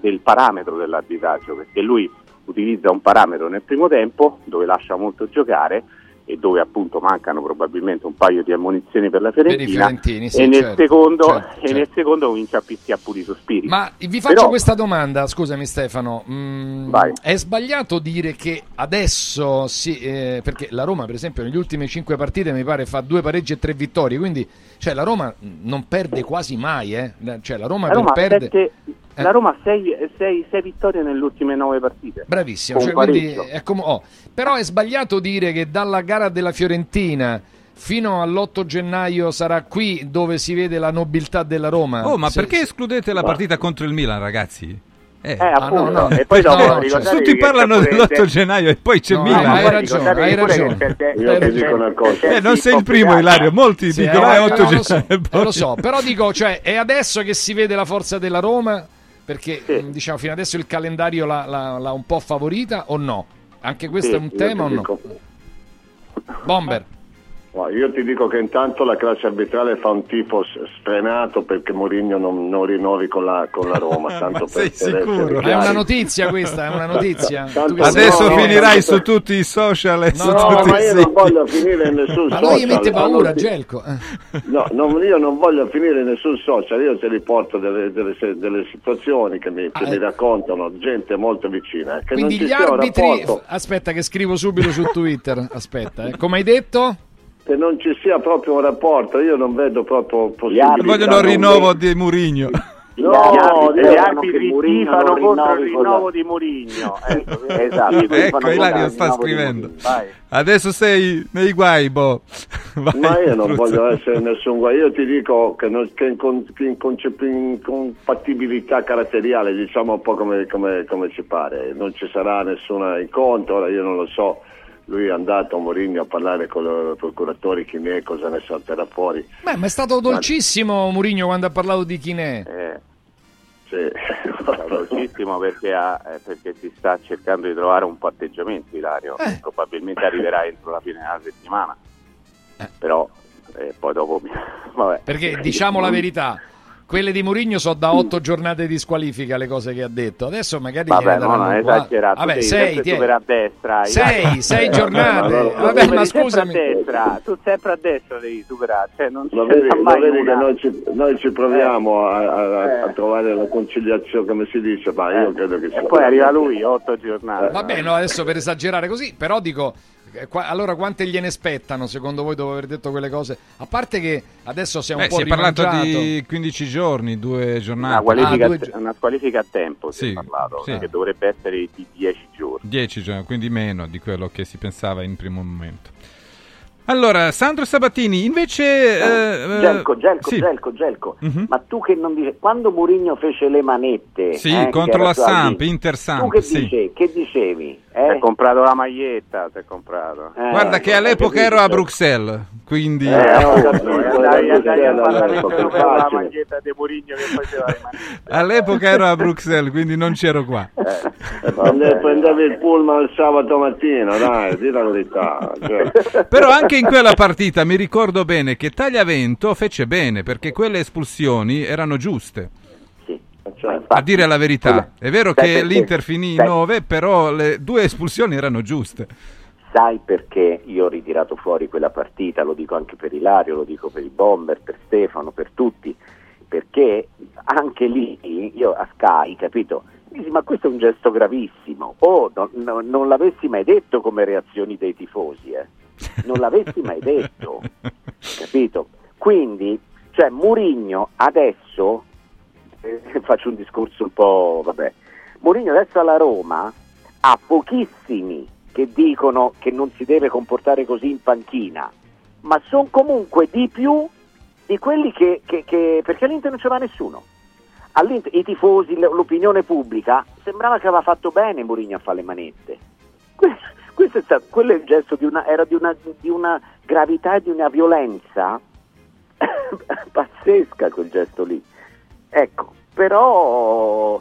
del parametro dell'arbitraggio, perché lui utilizza un parametro nel primo tempo dove lascia molto giocare e dove appunto mancano probabilmente un paio di ammonizioni per la Per Fiorentina fiorentini, sì, e, nel certo, secondo, certo, e certo. nel secondo comincia a picchiare pure i sospiri Ma vi faccio Però- questa domanda, scusami Stefano. Mm, è sbagliato dire che adesso sì, eh, perché la Roma, per esempio, negli ultimi cinque partite mi pare fa due pareggi e tre vittorie, quindi cioè, la Roma non perde quasi mai, eh. La- Cioè, la Roma, la Roma, per perde sette- Eh. la Roma ha sei, sei- sei vittorie nelle ultime nove partite Bravissimo, cioè, quindi è come- oh, però è sbagliato dire che dalla gara della Fiorentina fino all'8 gennaio sarà qui dove si vede la nobiltà della Roma. Oh, ma Se- perché escludete la partita contro il Milan, ragazzi? Eh, Eh, appunto, no, no. e poi dopo No, no, ricordatevi Tutti parlano c'è pure- dell'8 gennaio e poi c'è No, Milan. hai poi ragione, hai ragione. Io ti c'è- dico una cosa. Eh, non sei il primo. Ilario. Molti Sì, dicono eh, eh, no, 8 lo so, gennaio. eh, lo so, però dico, cioè, è adesso che si vede la forza della Roma? Perché mh, diciamo fino adesso il calendario l'ha, l'ha- l'ha un po' favorita o no? Anche questo Sì, è un tema o no? dico- Bomber. No, io ti dico che intanto la classe arbitrale fa un tifo sfrenato perché Mourinho non, non rinnovi con la, con la Roma. Tanto sei per, sicuro? È una notizia questa, è una notizia. Tanto- che Adesso No, no, finirai no, su no. tutti i social e su No, No, tutti ma io siti. non voglio finire in nessun Ma social. lui gli mette paura, Allora, Gelco. Eh. No, non- io non voglio finire in nessun social, io te riporto delle, delle, delle situazioni che, mi, che Ah, mi eh. raccontano gente molto vicina. Che non Quindi ci gli arbitri... rapporto, Aspetta che scrivo subito su Twitter. Aspetta, eh. come hai detto? Che non ci sia proprio un rapporto, io non vedo proprio possibilità. Vogliono il rinnovo di Murigno. No, gli gli arbitri tifano non contro il rinnovo di Mourinho ecco, Esatto, Ecco, Ilario sta scrivendo. Adesso sei nei guai, Bo. Vai, Ma io non Bruzzo. voglio essere nessun guai, io ti dico che, non, che incompatibilità caratteriale, diciamo un po' come, come- come ci pare, non ci sarà nessun incontro, ora io non lo so, lui è andato a Mourinho a parlare con i procuratori Chimè, cosa ne salterà fuori. Beh, ma è stato dolcissimo Murigno quando ha parlato di Chinè. Eh, Sì. è velocissimo perché, ha- eh, perché si sta cercando di trovare un patteggiamento Ilario Eh. probabilmente arriverà entro la fine della settimana però eh, poi dopo vabbè. Perché diciamo la verità, quelle di Mourinho sono da otto giornate di squalifica le cose che ha detto. Adesso magari Vabbè, no, non è esagerato. Vabbè, sei, superare a destra. sei, sei Eh, giornate. no, no, no, Vabbè, ma sempre scusami. a destra, tu sempre a destra devi superare. Cioè, non Lo vedi, lo mai vedi una- che noi ci, noi ci proviamo a, a- a Eh. trovare la conciliazione, come si dice, ma io credo che E sia poi arriva lui, otto giornate. Vabbè, no, adesso per esagerare così, però dico eh, qua- allora quante gliene spettano secondo voi dopo aver detto quelle cose? A parte che adesso si è un Beh, po' si è parlato rimangiato. di 15 giorni, due giornate. Una squalifica, Ah, due una squalifica a tempo si Sì, è parlato, sì. che dovrebbe essere di 10 giorni. 10 giorni, quindi meno di quello che si pensava in primo momento. Allora, Sandro Sabatini, invece... eh, eh, Gelco, Gelco, sì. Gelco, Gelco. Mhm. Ma tu che non dici quando Mourinho fece le manette Sì, eh, contro la Samp, Inter tu Samp, che, sì. dice- che dicevi? Eh? comprato la maglietta, si è comprato. Eh, Guarda che all'epoca ero a Bruxelles, quindi... Eh, ho capito, Eh, eh, eh, eh, la maglietta di che faceva. All'epoca ero a Bruxelles, quindi non c'ero qua. Eh, prende- prendevi il pullman il sabato mattina, dai, di la verità. cioè. Però anche in quella partita mi ricordo bene che Tagliavento fece bene perché quelle espulsioni erano giuste. Cioè, A dire la verità, è vero che perché? l'Inter finì in Sai- 9, però le due espulsioni erano giuste. Sai perché io ho ritirato fuori quella partita? Lo dico anche per Ilario, lo dico per i Bomber, per Stefano, per tutti. Perché anche lì, io a Sky, capito? Dici, ma questo è un gesto gravissimo. Oh, no- no- non l'avessi mai detto come reazioni dei tifosi, eh. Non l'avessi mai detto, capito? Quindi, cioè, Murigno adesso, faccio un discorso un po', vabbè, Mourinho adesso alla Roma ha pochissimi che dicono che non si deve comportare così in panchina, ma sono comunque di più di quelli che, che- che- perché all'Inter non c'era nessuno. All'Inter, I tifosi, l'opinione pubblica, sembrava che aveva fatto bene Mourinho a fare le manette. Que- Questo è stato, quello è il gesto di una, era di una, di una gravità e di una violenza pazzesca quel gesto lì. Ecco, però,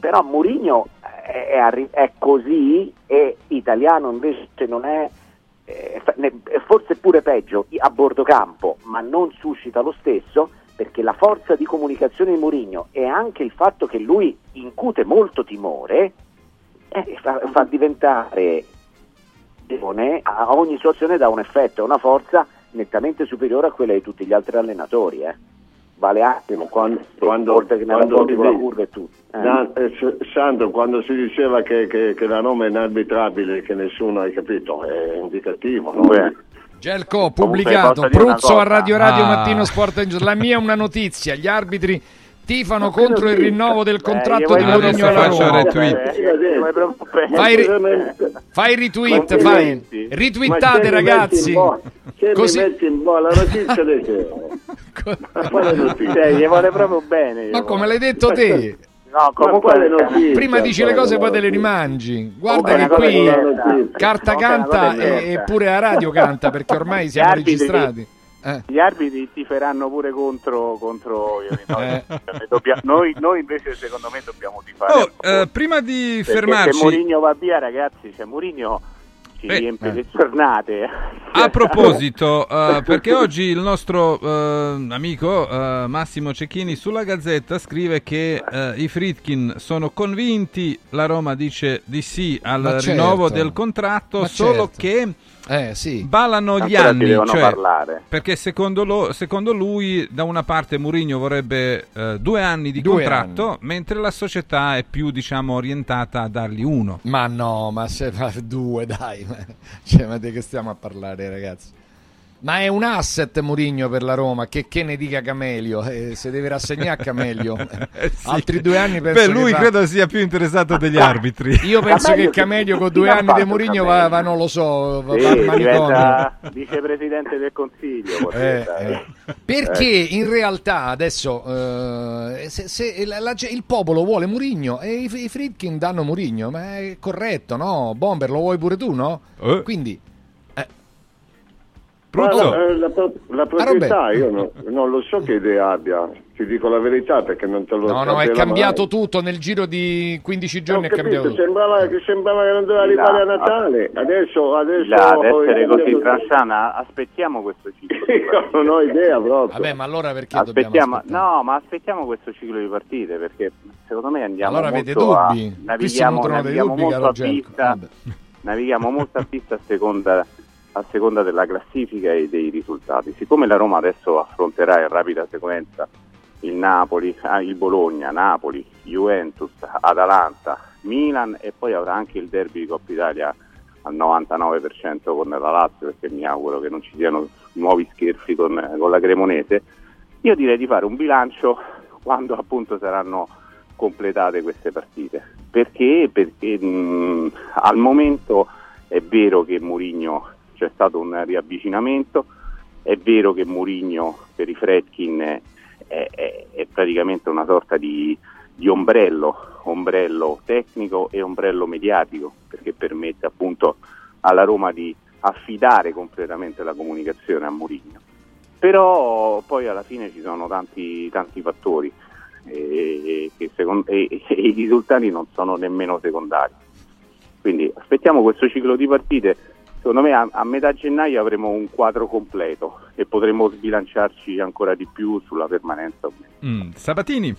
però Mourinho è, è così e italiano invece non è, eh, è forse pure peggio a bordo campo, ma non suscita lo stesso perché la forza di comunicazione di Mourinho e anche il fatto che lui incute molto timore eh, fa, fa diventare a ogni situazione dà un effetto, una forza nettamente superiore a quella di tutti gli altri allenatori. eh. Vale anche quando, quando, quando si la curva e tutto. eh. Na- eh, Sandro, quando si diceva che, che- che la Roma è inarbitrabile, che nessuno ha capito, è indicativo. No? Gelco, Comunque, pubblicato, Pruzzo a? Radio Radio Ah. Mattino Sport La mia è una notizia, gli arbitri tifano contro il rinnovo del Eh, contratto io di Mourinho alla Roma. retweet. Fai, ri- fai retweet, fai mi ragazzi. Così- mi metti in bo- la notizia notizia? Cioè, gli vuole proprio bene. Ma come l'hai detto te? No, comunque quale notizia? Prima dici le cose poi te le rimangi. Guarda che qui carta canta e, e pure a radio canta perché ormai siamo registrati. Eh. Gli arbitri ti faranno pure contro, contro i rinnovi. Eh. Noi, noi invece secondo me dobbiamo tifare. Oh, eh, prima di Perché fermarci, se Mourinho va via, ragazzi, cioè Mourinho ci Eh, riempie eh. le giornate. a proposito, eh, perché oggi il nostro eh, amico eh, Massimo Cecchini sulla Gazzetta scrive che i Fritkin sono convinti, la Roma dice di sì al Ma certo. rinnovo del contratto, Ma solo certo. che Eh, sì. ballano gli Ancora anni, cioè, parlare. perché secondo, lo- secondo lui da una parte Mourinho vorrebbe eh, due anni di Due contratto, mentre la società è più diciamo orientata a dargli uno. Ma no, ma se ma due, dai. Ma, cioè, ma di che stiamo a parlare, ragazzi? Ma è un asset Mourinho per la Roma, che, che ne dica Camelio, eh, se deve rassegnare Camelio. Altri due anni penso Beh, lui va- credo sia più interessato degli arbitri. Io penso Camelio che Camelio con due anni di Camelio? va, va, non lo so, va, Sì, va al manicomio. diventa vicepresidente del consiglio. Eh, eh. Perché in realtà adesso eh, se, se la- la- il popolo vuole Murigno e i, i Friedkin danno Murigno, ma è corretto, no? Bomber lo vuoi pure tu, no? Eh. Quindi La, eh, la pro- la proprietà io no- non lo so che idea abbia, ti dico la verità perché non te lo no, no, è cambiato mai. tutto nel giro di 15 giorni Ho è cambiato capito, tutto. sembrava, che sembrava che non doveva arrivare a Natale, adesso, adesso Là, ad essere così tranchana, aspettiamo questo ciclo. di Io non ho idea proprio. Vabbè, ma allora perché Aspettiamo, dobbiamo aspettare? no, ma aspettiamo questo ciclo di partite perché secondo me andiamo Allora avete molto a- dubbi? Si navighiamo, nutrono dei navighiamo dubbi, molto a Vabbè. navighiamo molto a vista a seconda, a seconda della classifica e dei risultati. Siccome la Roma adesso affronterà in rapida sequenza il Napoli, ah, il Bologna, Napoli, Juventus, Atalanta, Milan e poi avrà anche il derby di Coppa Italia al 99% con la Lazio perché mi auguro che non ci siano nuovi scherzi con, con la Cremonese. Io direi di fare un bilancio quando appunto saranno completate queste partite. Perché? Perché mh, al momento è vero che Mourinho c'è stato un riavvicinamento, è vero che Mourinho per i Fredkin è, è- è praticamente una sorta di, di ombrello, ombrello tecnico e ombrello mediatico, perché permette appunto alla Roma di affidare completamente la comunicazione a Mourinho. Però poi alla fine ci sono tanti, tanti fattori e, che secon- e- e i risultati non sono nemmeno secondari. Quindi aspettiamo questo ciclo di partite. Secondo me a, a metà gennaio avremo un quadro completo e potremo sbilanciarci ancora di più sulla permanenza. Mm, Sabatini.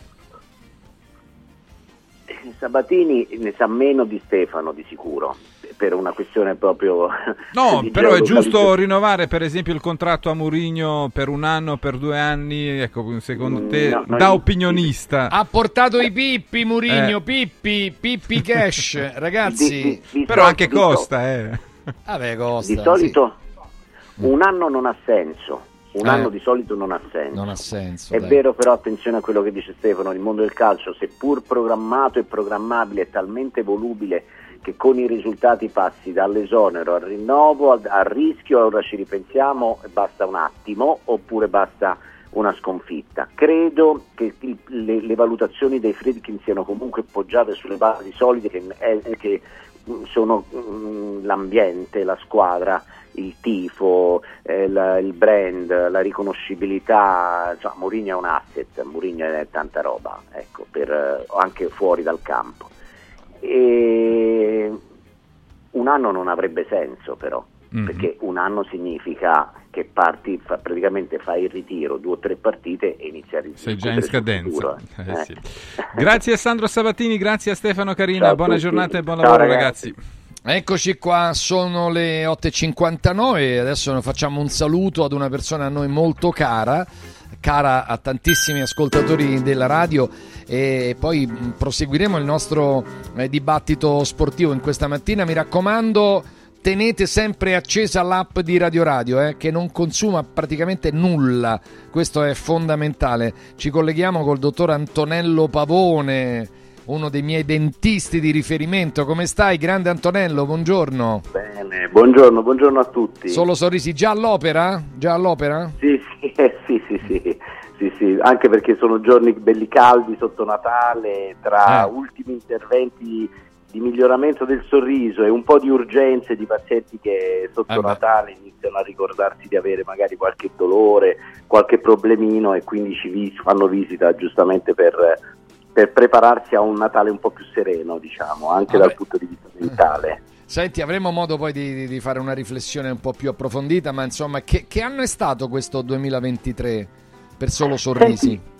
Sabatini ne sa meno di Stefano di sicuro, per una questione proprio... No, però è giusto rinnovare per esempio il contratto a Mourinho per un anno, per due anni, ecco, secondo Mm, te, no, no, da io- opinionista. Ha portato i Pippi Murigno, Eh. Pippi, Pippi Cash, ragazzi. Di- di- di Però anche Costa, eh. Vabbè, Costa. Di sì. solito un anno non ha senso, un Eh. anno di solito non ha senso. Non ha senso. È dai. vero però, attenzione a quello che dice Stefano, il mondo del calcio, seppur programmato e programmabile, è talmente volubile che con i risultati passi dall'esonero al rinnovo, al, al rischio, ora ci ripensiamo e basta un attimo, oppure basta una sconfitta. Credo che il- le, le valutazioni dei Friedkin siano comunque poggiate sulle basi solide che, eh, che, sono mh, l'ambiente, la squadra, il tifo, eh, la- il brand, la riconoscibilità, insomma, Mourinho è un asset, Mourinho è tanta roba, ecco, per, eh, anche fuori dal campo. E un anno non avrebbe senso però, Mhm. perché un anno significa che parti, fa- praticamente fai il ritiro, due o tre partite e inizi a Sei già in scadenza. Eh, eh. sì. Grazie a Sandro Sabatini, grazie a Stefano Carina, Ciao buona giornata e buon Ciao, lavoro ragazzi. ragazzi. Eccoci qua, sono le 8.59 e adesso facciamo un saluto ad una persona a noi molto cara, cara a tantissimi ascoltatori della radio e poi proseguiremo il nostro eh, dibattito sportivo in questa mattina. Mi raccomando, tenete sempre accesa l'app di Radio Radio eh, che non consuma praticamente nulla, questo è fondamentale. Ci colleghiamo col dottor Antonello Pavone uno dei miei dentisti di riferimento. Come stai, grande Antonello? Buongiorno. Bene, buongiorno, buongiorno a tutti. Solo sorrisi, già all'opera? Già all'opera? Sì, sì, eh, sì, sì, sì, sì, sì, anche perché sono giorni belli caldi sotto Natale, tra Eh. ultimi interventi di miglioramento del sorriso e un po' di urgenze di pazienti che sotto Eh. Natale iniziano a ricordarsi di avere magari qualche dolore, qualche problemino e quindi ci vis- fanno visita giustamente per, per prepararsi a un Natale un po' più sereno, diciamo, anche Vabbè. dal punto di vista mentale. Senti, avremo modo poi di, di- fare una riflessione un po' più approfondita, ma insomma, che, che anno è stato questo 2023 per solo sorrisi?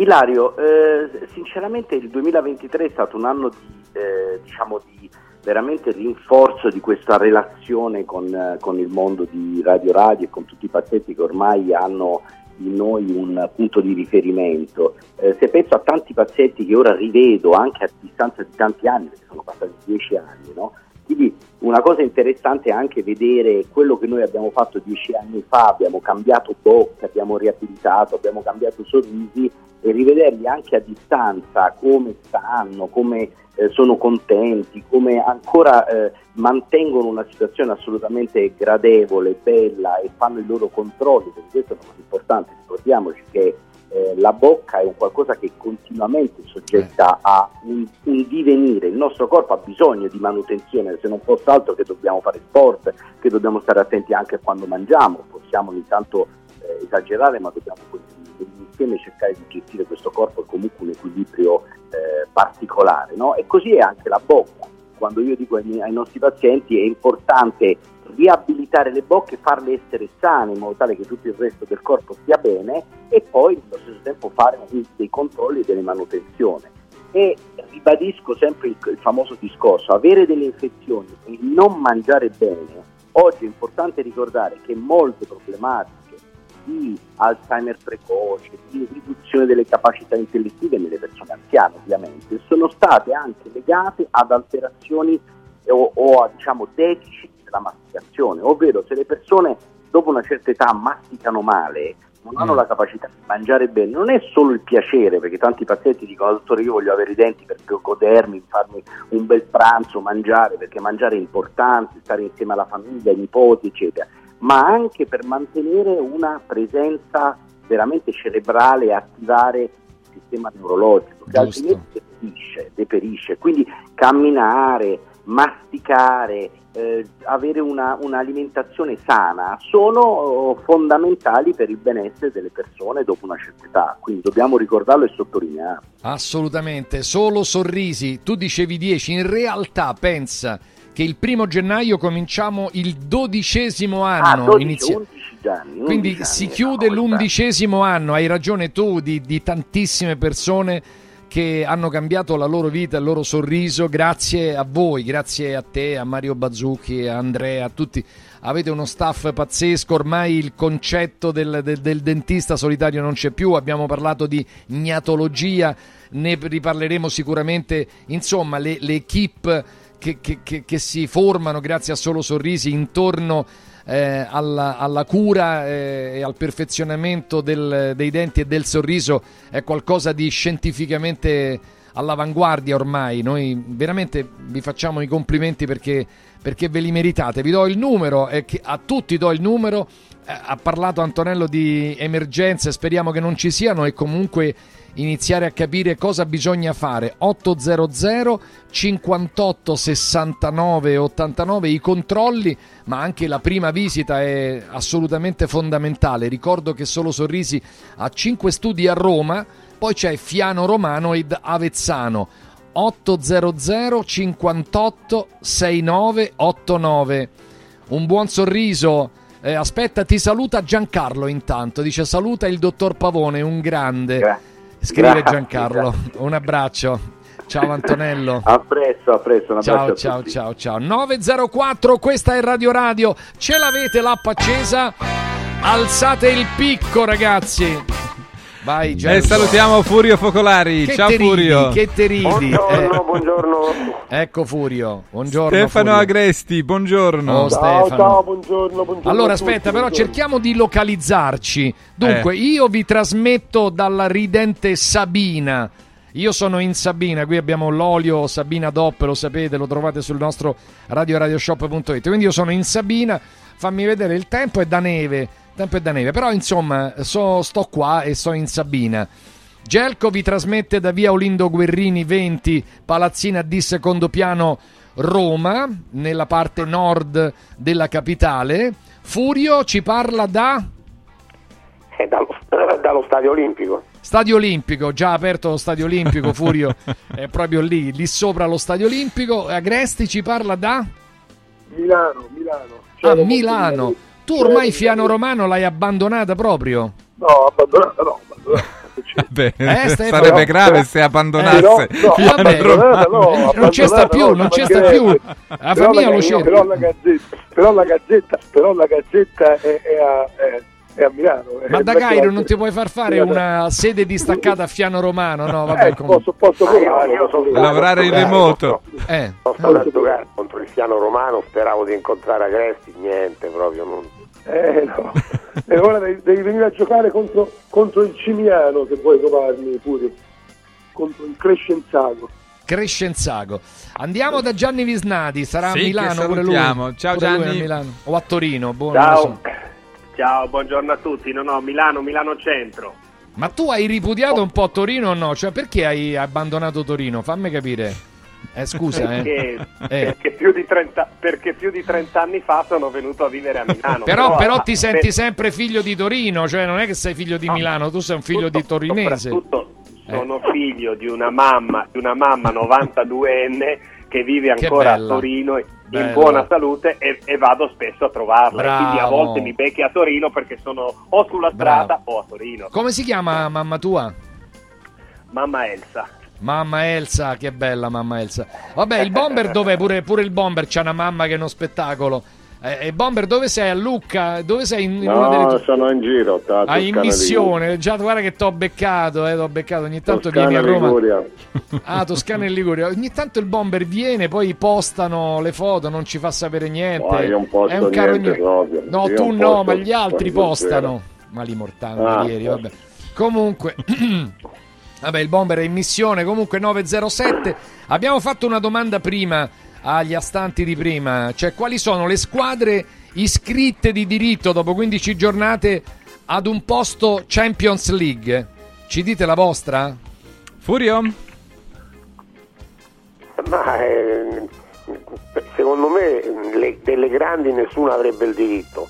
Ilario, eh, sinceramente il 2023 è stato un anno di, eh, diciamo di veramente rinforzo di questa relazione con, eh, con il mondo di Radio Radio e con tutti i pazienti che ormai hanno in noi un punto di riferimento. Eh, se penso a tanti pazienti che ora rivedo anche a distanza di tanti anni, perché sono passati dieci anni, no? Quindi una cosa interessante è anche vedere quello che noi abbiamo fatto dieci anni fa, abbiamo cambiato bocca, abbiamo riabilitato, abbiamo cambiato sorrisi e rivederli anche a distanza come stanno, come eh, sono contenti, come ancora eh, mantengono una situazione assolutamente gradevole, bella e fanno i loro controlli, perché questo è una cosa importante, ricordiamoci che eh, la bocca è un qualcosa che è continuamente soggetta a un, un divenire, il nostro corpo ha bisogno di manutenzione, se non fosse altro che dobbiamo fare sport, che dobbiamo stare attenti anche quando mangiamo, possiamo ogni tanto eh, esagerare ma dobbiamo insieme cercare di gestire questo corpo e comunque un equilibrio eh, particolare no? e così è anche la bocca quando io dico ai, ai nostri pazienti è importante riabilitare le bocche, farle essere sane in modo tale che tutto il resto del corpo stia bene e poi allo stesso tempo fare dei controlli e delle manutenzioni. E ribadisco sempre il, il famoso discorso, avere delle infezioni e non mangiare bene, oggi è importante ricordare che molte problematiche di Alzheimer precoce, di riduzione delle capacità intellettive nelle persone anziane ovviamente, sono state anche legate ad alterazioni o, o a diciamo, deficit della masticazione, ovvero se le persone dopo una certa età masticano male, non hanno Mm. la capacità di mangiare bene, non è solo il piacere, perché tanti pazienti dicono dottore io voglio avere i denti per godermi, farmi un bel pranzo, mangiare, perché mangiare è importante, stare insieme alla famiglia, ai nipoti, eccetera, ma anche per mantenere una presenza veramente cerebrale e attivare il sistema neurologico, che Giusto. altrimenti deperisce, deperisce. Quindi camminare, masticare, eh, avere una- un'alimentazione sana sono oh, fondamentali per il benessere delle persone dopo una certa età, quindi dobbiamo ricordarlo e sottolinearlo. Assolutamente, solo sorrisi. Tu dicevi 10, in realtà pensa che il primo gennaio cominciamo il dodicesimo Ah, anno. 12, inizia- 11 anni. Quindi 11 si anni, chiude no, l'undicesimo anno, hai ragione tu, di, di tantissime persone che hanno cambiato la loro vita, il loro sorriso, grazie a voi, grazie a te, a Mario Bazzucchi, a Andrea, a tutti. Avete uno staff pazzesco, ormai il concetto del, del- del dentista solitario non c'è più, abbiamo parlato di gnatologia, ne riparleremo sicuramente, insomma le, le equip che, che- che- che si formano grazie a Solo Sorrisi intorno eh, alla, alla cura eh, e al perfezionamento del- dei denti e del sorriso è qualcosa di scientificamente all'avanguardia ormai. Noi veramente vi facciamo i complimenti perché, perché ve li meritate. Vi do il numero, e che- a tutti do il numero. Eh, ha parlato Antonello di emergenze, speriamo che non ci siano e comunque iniziare a capire cosa bisogna fare. 800 58 69 89 i controlli, ma anche la prima visita è assolutamente fondamentale. Ricordo che Solo Sorrisi ha 5 studi a Roma, poi c'è Fiano Romano ed Avezzano. 800 58 69 89 un buon sorriso. Eh, aspetta, ti saluta Giancarlo intanto. Dice saluta il dottor Pavone, un grande. Scrive Grazie, Giancarlo. Un abbraccio. Ciao Antonello. A presto, a presto. Un Ciao, ciao, ciao, ciao. 904, questa è Radio Radio. Ce l'avete l'app accesa? Alzate il picco, ragazzi. Vai, E Gelso. salutiamo Furio Focolari. Che Ciao te ridi, Furio. Che te ridi. Buongiorno, Eh, buongiorno. ecco Furio. Buongiorno. Stefano Furio. Agresti, buongiorno. Oh, Ciao, Stefano. ciao, buongiorno, buongiorno. Allora tutti, aspetta, però buongiorno. cerchiamo di localizzarci. Dunque, Eh. io vi trasmetto dalla ridente Sabina. Io sono in Sabina, qui abbiamo l'olio Sabina DOP, lo sapete, lo trovate sul nostro radioradioshop.it. Quindi io sono in Sabina, fammi vedere il tempo è da neve, tempo è da neve, però insomma so- sto qua e sto in Sabina. Gelco vi trasmette da via Olindo Guerrini 20, palazzina di secondo piano Roma, nella parte nord della capitale. Furio ci parla da È dallo, dallo stadio olimpico. Stadio Olimpico, già aperto lo Stadio Olimpico, Furio è proprio lì, lì sopra lo Stadio Olimpico. Agresti ci parla da Milano, Milano. a Milano. Tu ormai Fiano Romano l'hai abbandonata proprio. No, abbandonata no, abbandonata. Beh, Eh, sarebbe grave se abbandonasse. Eh, no, no, Fiano vabbè, Romano. no, non ci sta più, no, non ci sta più. La Però famiglia lo cerca. Però la gazzetta, però la gazzetta, però la gazzetta è, è a, è, è a Milano. Ma è da Cairo non ti puoi far fare una sede distaccata a Fiano Romano? No, vabbè, Eh, comunque. posso, posso Ah, provare. io sono Lavorare in provare. remoto. Eh. Sono stato a giocare contro il Fiano Romano, speravo di incontrare Agresti, niente proprio. Non... Eh no. e ora devi, devi venire a giocare contro, contro il Cimiano se vuoi trovarmi pure. Contro il Crescenzago. Crescenzago. Andiamo da Gianni Visnadi, sarà a Sì, che Milano pure lui. Ciao, Pure lui Gianni. a Milano. O a Torino, boh, lo so. Ciao. Ciao, buongiorno a tutti. No, no, Milano, Milano Centro. Ma tu hai ripudiato un po' Torino o no? Cioè, perché hai abbandonato Torino? Fammi capire. Eh, scusa, Perché, eh. Eh. perché più di 30, perché più di 30 anni fa sono venuto a vivere a Milano. Però, però ah, ti senti per- sempre figlio di Torino, cioè non è che sei figlio di Milano, tu sei un figlio di torinese. Soprattutto sono figlio di una mamma, di una mamma 92enne che vive Che ancora a bella. Torino in Bella. buona salute e, e vado spesso a trovarla. E Quindi a Bravo. volte mi becchi a Torino perché sono o sulla strada o a Torino. Come si chiama mamma tua? Mamma Elsa. Mamma Elsa, che bella mamma Elsa. Vabbè, il bomber dov'è? Pure, pure il bomber c'ha una mamma che è uno spettacolo. Eh, e bomber dove sei? A Lucca? Dove sei? In, in una delle No, sono in giro. Tra Ah, in missione, già guarda che t'ho beccato, eh, t'ho beccato, ogni tanto Toscana vieni a Roma. Liguria. Ah, Toscana e Liguria. Ogni tanto il bomber viene, poi postano le foto, non ci fa sapere niente. No, io non posto È un caro niente ogni-. No, Io tu no, ma gli altri postano. Ma li mortali Ah, ieri, vabbè. Comunque Vabbè, il bomber è in missione, comunque 907. Abbiamo fatto una domanda prima agli astanti di prima, cioè quali sono le squadre iscritte di diritto dopo 15 giornate ad un posto Champions League? Ci dite la vostra? Furio? Ma eh, secondo me le- delle grandi nessuno avrebbe il diritto,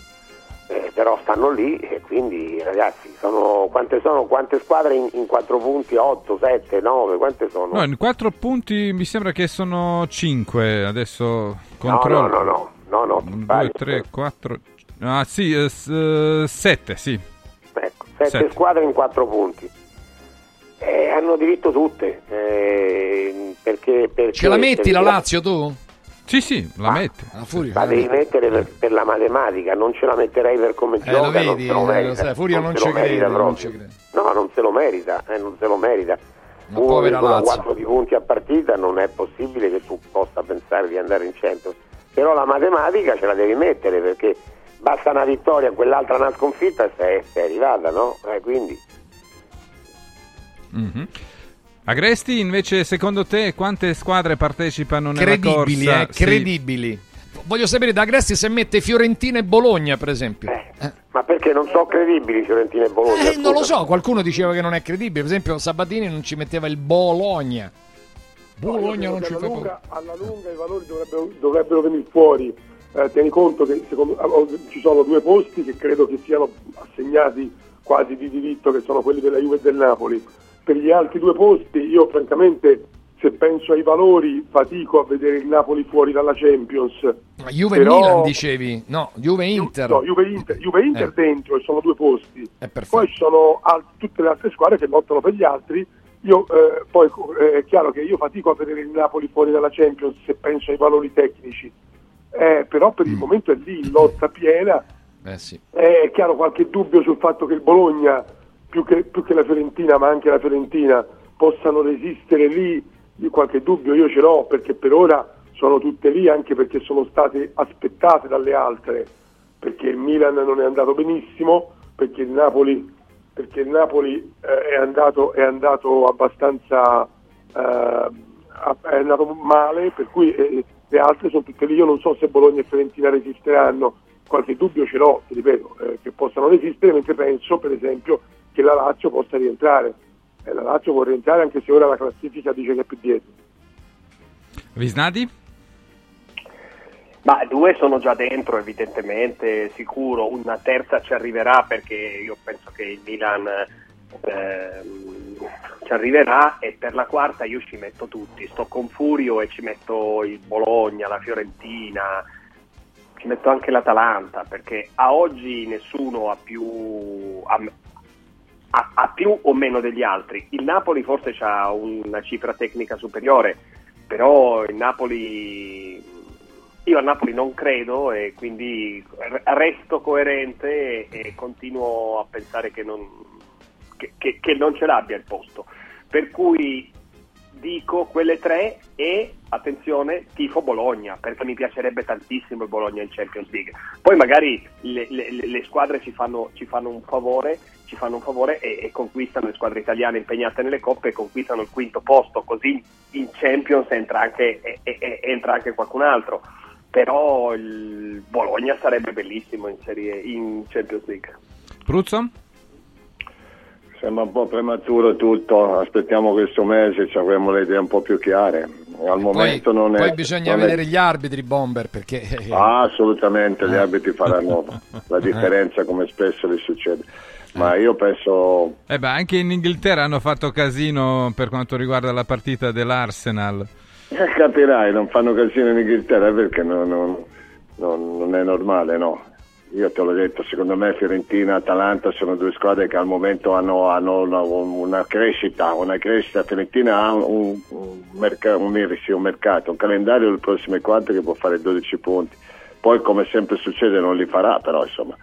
Eh, però stanno lì e quindi ragazzi, sono, quante sono? Quante squadre in, in 4 punti? 8, 7, 9? Quante sono? No, in quattro punti mi sembra che sono cinque. Adesso no, controllo. no, no, no, no, Un, vai. due, tre, quattro. Ah, sì, eh, s- eh, sette, sì. Ecco, 7 Sette. squadre in 4 punti. Eh, hanno diritto tutte, eh, perché, perché Ce la metti la Lazio tu? Sì, sì, la metti. La Furio. La devi mettere per, per la matematica, non ce la metterei per come Eh, gioca, lo non vedi, se lo eh, merita. lo sai, Furio non se lo merita crede, non ci crede. No, non se lo merita, eh, non se lo merita. Una povera 1,4 di punti a partita non è possibile che tu possa pensare di andare in centro. Però la matematica ce la devi mettere perché basta una vittoria, quell'altra una sconfitta e sei, sei arrivata, no? Eh, quindi Mhm. Agresti, invece, secondo te, quante squadre partecipano nella Credibili, corsa? eh, Sì. credibili. Voglio sapere da Agresti se mette Fiorentina e Bologna, per esempio. Eh, Ma perché non sono credibili Fiorentina e Bologna? Eh, non lo so, qualcuno diceva che non è credibile. Per esempio, Sabatini non ci metteva il Bologna. Bologna non ci fa lunga, alla lunga i valori dovrebbero, dovrebbero venire fuori. Eh, tieni conto che secondo- ah, oh, ci sono due posti che credo che siano assegnati quasi di diritto, che sono quelli della Juve e del Napoli. Per gli altri due posti, io francamente, se penso ai valori, fatico a vedere il Napoli fuori dalla Champions. Ma Juve Però- Milan dicevi? No, Juve Inter. No, Juve Inter, Juve Inter Eh. dentro e sono due posti. perfetto. Poi ci sono al- tutte le altre squadre che lottano per gli altri io eh, poi eh, è chiaro che io fatico a vedere il Napoli fuori dalla Champions se penso ai valori tecnici, Eh, però per il momento è lì in lotta piena. Eh sì. È chiaro qualche dubbio sul fatto che il Bologna, più che, più che la Fiorentina, ma anche la Fiorentina, possano resistere lì. Qualche dubbio io ce l'ho perché per ora sono tutte lì anche perché sono state aspettate dalle altre, perché il Milan non è andato benissimo, perché il Napoli, perché il Napoli eh, è, andato, è andato abbastanza eh, è andato male, per cui eh, le altre sono tutte lì. Io non so se Bologna e Fiorentina resisteranno, qualche dubbio ce l'ho, ripeto, eh, che possano resistere, mentre penso per esempio che la Lazio possa rientrare. Eh, la Lazio può rientrare anche se ora la classifica dice che è più dietro. Visnati? Ma due sono già dentro, evidentemente, sicuro. Una terza ci arriverà perché io penso che il Milan ehm, ci arriverà e per la quarta io ci metto tutti. Sto con Furio e ci metto il Bologna, la Fiorentina, ci metto anche l'Atalanta perché a oggi nessuno ha più, ha, ha- ha più o meno degli altri. Il Napoli forse ha una cifra tecnica superiore, però il Napoli io a Napoli non credo e quindi re- resto coerente e, continuo a pensare che non, che- che- che non ce l'abbia il posto. Per cui dico quelle tre e attenzione tifo Bologna perché mi piacerebbe tantissimo il Bologna in Champions League. Poi magari le- le- le squadre ci fanno, ci fanno un favore, ci fanno un favore e, e conquistano le squadre italiane impegnate nelle coppe e conquistano il quinto posto, così in Champions entra anche, e- e- entra anche qualcun altro. Però il Bologna sarebbe bellissimo in, serie, in Champions League. Pruzzo? Sembra un po' prematuro tutto, aspettiamo questo mese, ci avremo le idee un po' più chiare. Al Poi, momento non è... poi bisogna non è- vedere gli arbitri bomber perché Ah, assolutamente, gli arbitri faranno la differenza come spesso gli succede. Ma io penso... Eh beh, anche in Inghilterra hanno fatto casino per quanto riguarda la partita dell'Arsenal. Eh, capirai, non fanno casino in Inghilterra perché non, non- non- non è normale, no? Io te l'ho detto, secondo me Fiorentina e Atalanta sono due squadre che al momento hanno, hanno una, una crescita, una crescita. Fiorentina ha un, un, merc- un- sì, un mercato, un calendario del prossime quattro che può fare 12 punti. Poi come sempre succede non li farà, però insomma.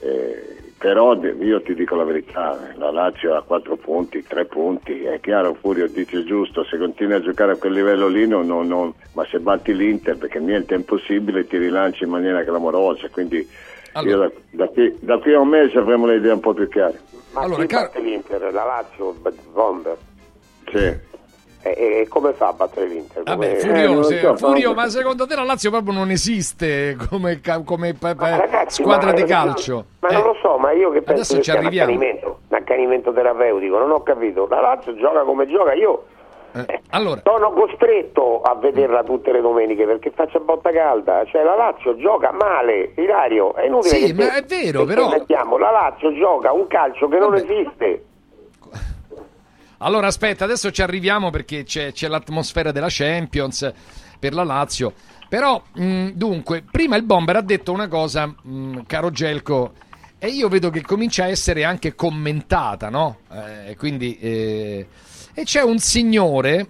eh, però io ti dico la verità, la Lazio ha 4 punti, 3 punti, è chiaro, Furio dice giusto, se continui a giocare a quel livello lì, non- non- non- ma se batti l'Inter, perché niente è impossibile, ti rilanci in maniera clamorosa, quindi io da, da qui, da qui a un mese avremo le idee un po' più chiare. Ma Allora, chi car- batte l'Inter? La Lazio, Bomber. Sì. E, e come fa a battere l'Inter? Vabbè, Furio, Eh, non se- so, Furio, ma- ma secondo te la Lazio proprio non esiste come, come Ma ragazzi, squadra ma- di calcio? Ma Eh, non lo so, ma io che penso Adesso ci un arriviamo. accanimento, un accanimento terapeutico, non ho capito. La Lazio gioca come gioca, io eh, allora, sono costretto a vederla tutte le domeniche perché faccia botta calda. Cioè la Lazio gioca male, Ilario, è inutile Sì, che ma te- è vero, però- mettiamo. La Lazio gioca un calcio che non Vabbè. esiste. Allora, aspetta, adesso ci arriviamo perché c'è, c'è l'atmosfera della Champions per la Lazio. Però, mh, dunque, prima il Bomber ha detto una cosa, mh, caro Gelco, e io vedo che comincia a essere anche commentata, no? Eh, quindi, eh, e c'è un signore,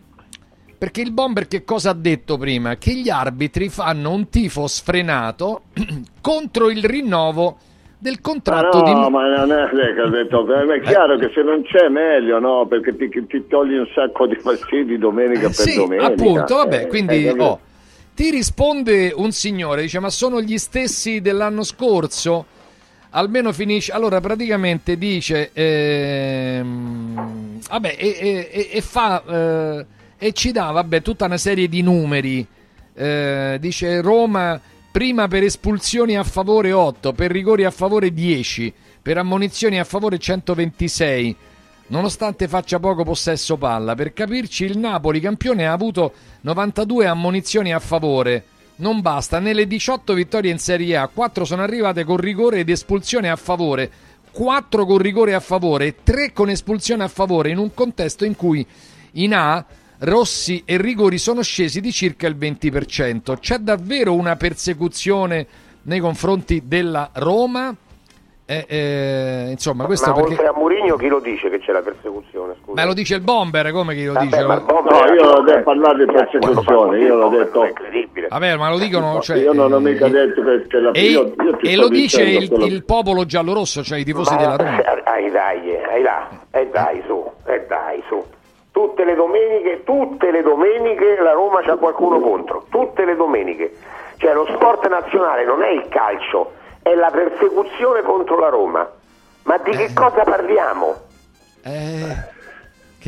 perché il Bomber che cosa ha detto prima? Che gli arbitri fanno un tifo sfrenato contro il rinnovo del contratto no, di... ma non è che ho detto, è chiaro che se non c'è meglio, no? Perché ti, ti togli un sacco di fastidi domenica per Sì, domenica. appunto, vabbè, Eh, quindi eh, oh, ti risponde un signore, dice ma sono gli stessi dell'anno scorso? Almeno finisce, allora praticamente dice, ehm, vabbè, e, e- e- fa, eh, e ci dà, vabbè, tutta una serie di numeri, Eh, dice Roma prima per espulsioni a favore 8, per rigori a favore 10, per ammonizioni a favore 126, nonostante faccia poco possesso palla. Per capirci, il Napoli campione ha avuto 92 ammonizioni a favore. Non basta, nelle 18 vittorie in Serie A, 4 sono arrivate con rigore ed espulsione a favore, 4 con rigore a favore, 3 con espulsione a favore, in un contesto in cui in A rossi e rigori sono scesi di circa il 20%. C'è davvero una persecuzione nei confronti della Roma? Eh, eh, insomma, questo Ma perché... oltre a Murigno chi lo dice che c'è la persecuzione? Scusa. Ma lo dice il bomber, come chi lo Vabbè, dice? ma il bomber No, io non che- devo parlare di persecuzione, io l'ho detto. Vabbè, ma lo dicono... Cioè, io non ho mica eh, detto che, che la E, io, io e lo dice il, quello- il popolo giallorosso, cioè i tifosi Ma- della Roma. Ai dai, eh, ai là, e dai su, e dai su. Tutte le domeniche, tutte le domeniche la Roma c'ha qualcuno contro, tutte le domeniche. Cioè lo sport nazionale non è il calcio, è la persecuzione contro la Roma. Ma di che cosa parliamo? Eh,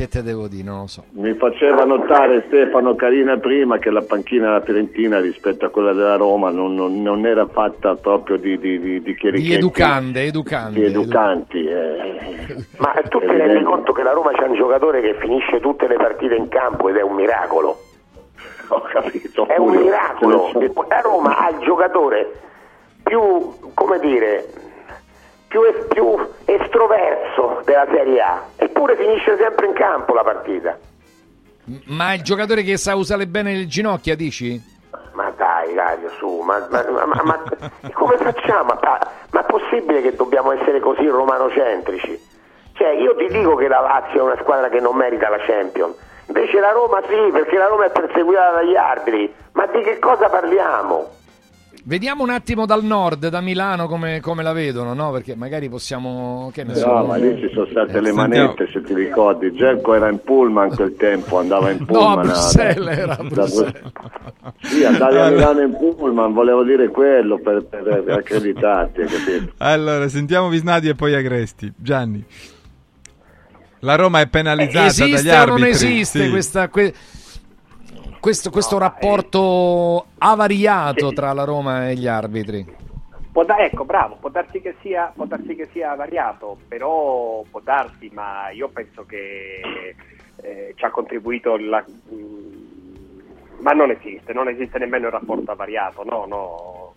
che te devo dire, non lo so. Mi faceva notare Stefano Carina prima che la panchina della Fiorentina rispetto a quella della Roma non, non- non era fatta proprio di, di, di, di chierichetti, Di educande, educande. di educanti. eh. Ma tu ti rendi conto che la Roma c'è un giocatore che finisce tutte le partite in campo ed è un miracolo? Ho capito. È un miracolo. La Roma ha il giocatore più, come dire, più, es- più estroverso della Serie A, eppure finisce sempre in campo la partita. Ma il giocatore che sa usare bene le ginocchia, dici? Ma dai, Dario, su, ma, ma- ma- ma- come facciamo? Ma, ma è possibile che dobbiamo essere così romanocentrici? Cioè, io ti dico che la Lazio è una squadra che non merita la Champions, invece la Roma sì, perché la Roma è perseguitata dagli arbitri. Ma di che cosa parliamo? Vediamo un attimo dal nord, da Milano, come, come la vedono, no? Perché magari possiamo... Che ne so. No, ma lì ci sono state le Sentiamo. manette, se ti ricordi. Gelco era in pullman quel tempo, andava in No, pullman. a Bruxelles era a da- Bruxelles. Sì, andavi a Milano in pullman, volevo dire quello per, per, per accreditarti, capito? Allora, sentiamo Visnadi e poi Agresti. Gianni. La Roma è penalizzata dagli Esiste o arbitri. non esiste sì. questa, que- questo, questo rapporto avariato tra la Roma e gli arbitri? Può da- ecco, bravo, può darsi, che sia, può darsi che sia variato, però può darsi, ma io penso che eh, ci ha contribuito la- mm, ma non esiste, non esiste nemmeno il rapporto avariato, no, no.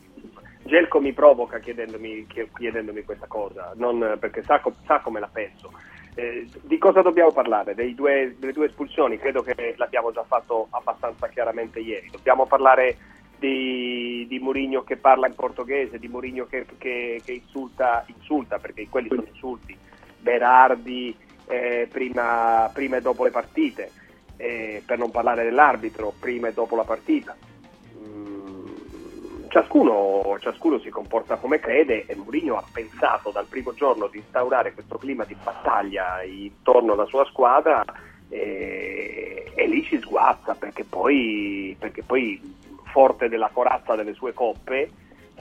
Gelco mi provoca chiedendomi, chie- chiedendomi questa cosa, non- perché sa, co- sa come la penso. Eh, di cosa dobbiamo parlare? Due- delle due espulsioni? Credo che l'abbiamo già fatto abbastanza chiaramente ieri. Dobbiamo parlare di, di Mourinho che parla in portoghese, di Mourinho che, che- che insulta, insulta, perché quelli sono insulti, Berardi eh, prima, prima e dopo le partite, eh, per non parlare dell'arbitro, prima e dopo la partita. Ciascuno, ciascuno si comporta come crede e Mourinho ha pensato dal primo giorno di instaurare questo clima di battaglia intorno alla sua squadra e, e lì si sguazza perché poi, perché poi forte della corazza delle sue coppe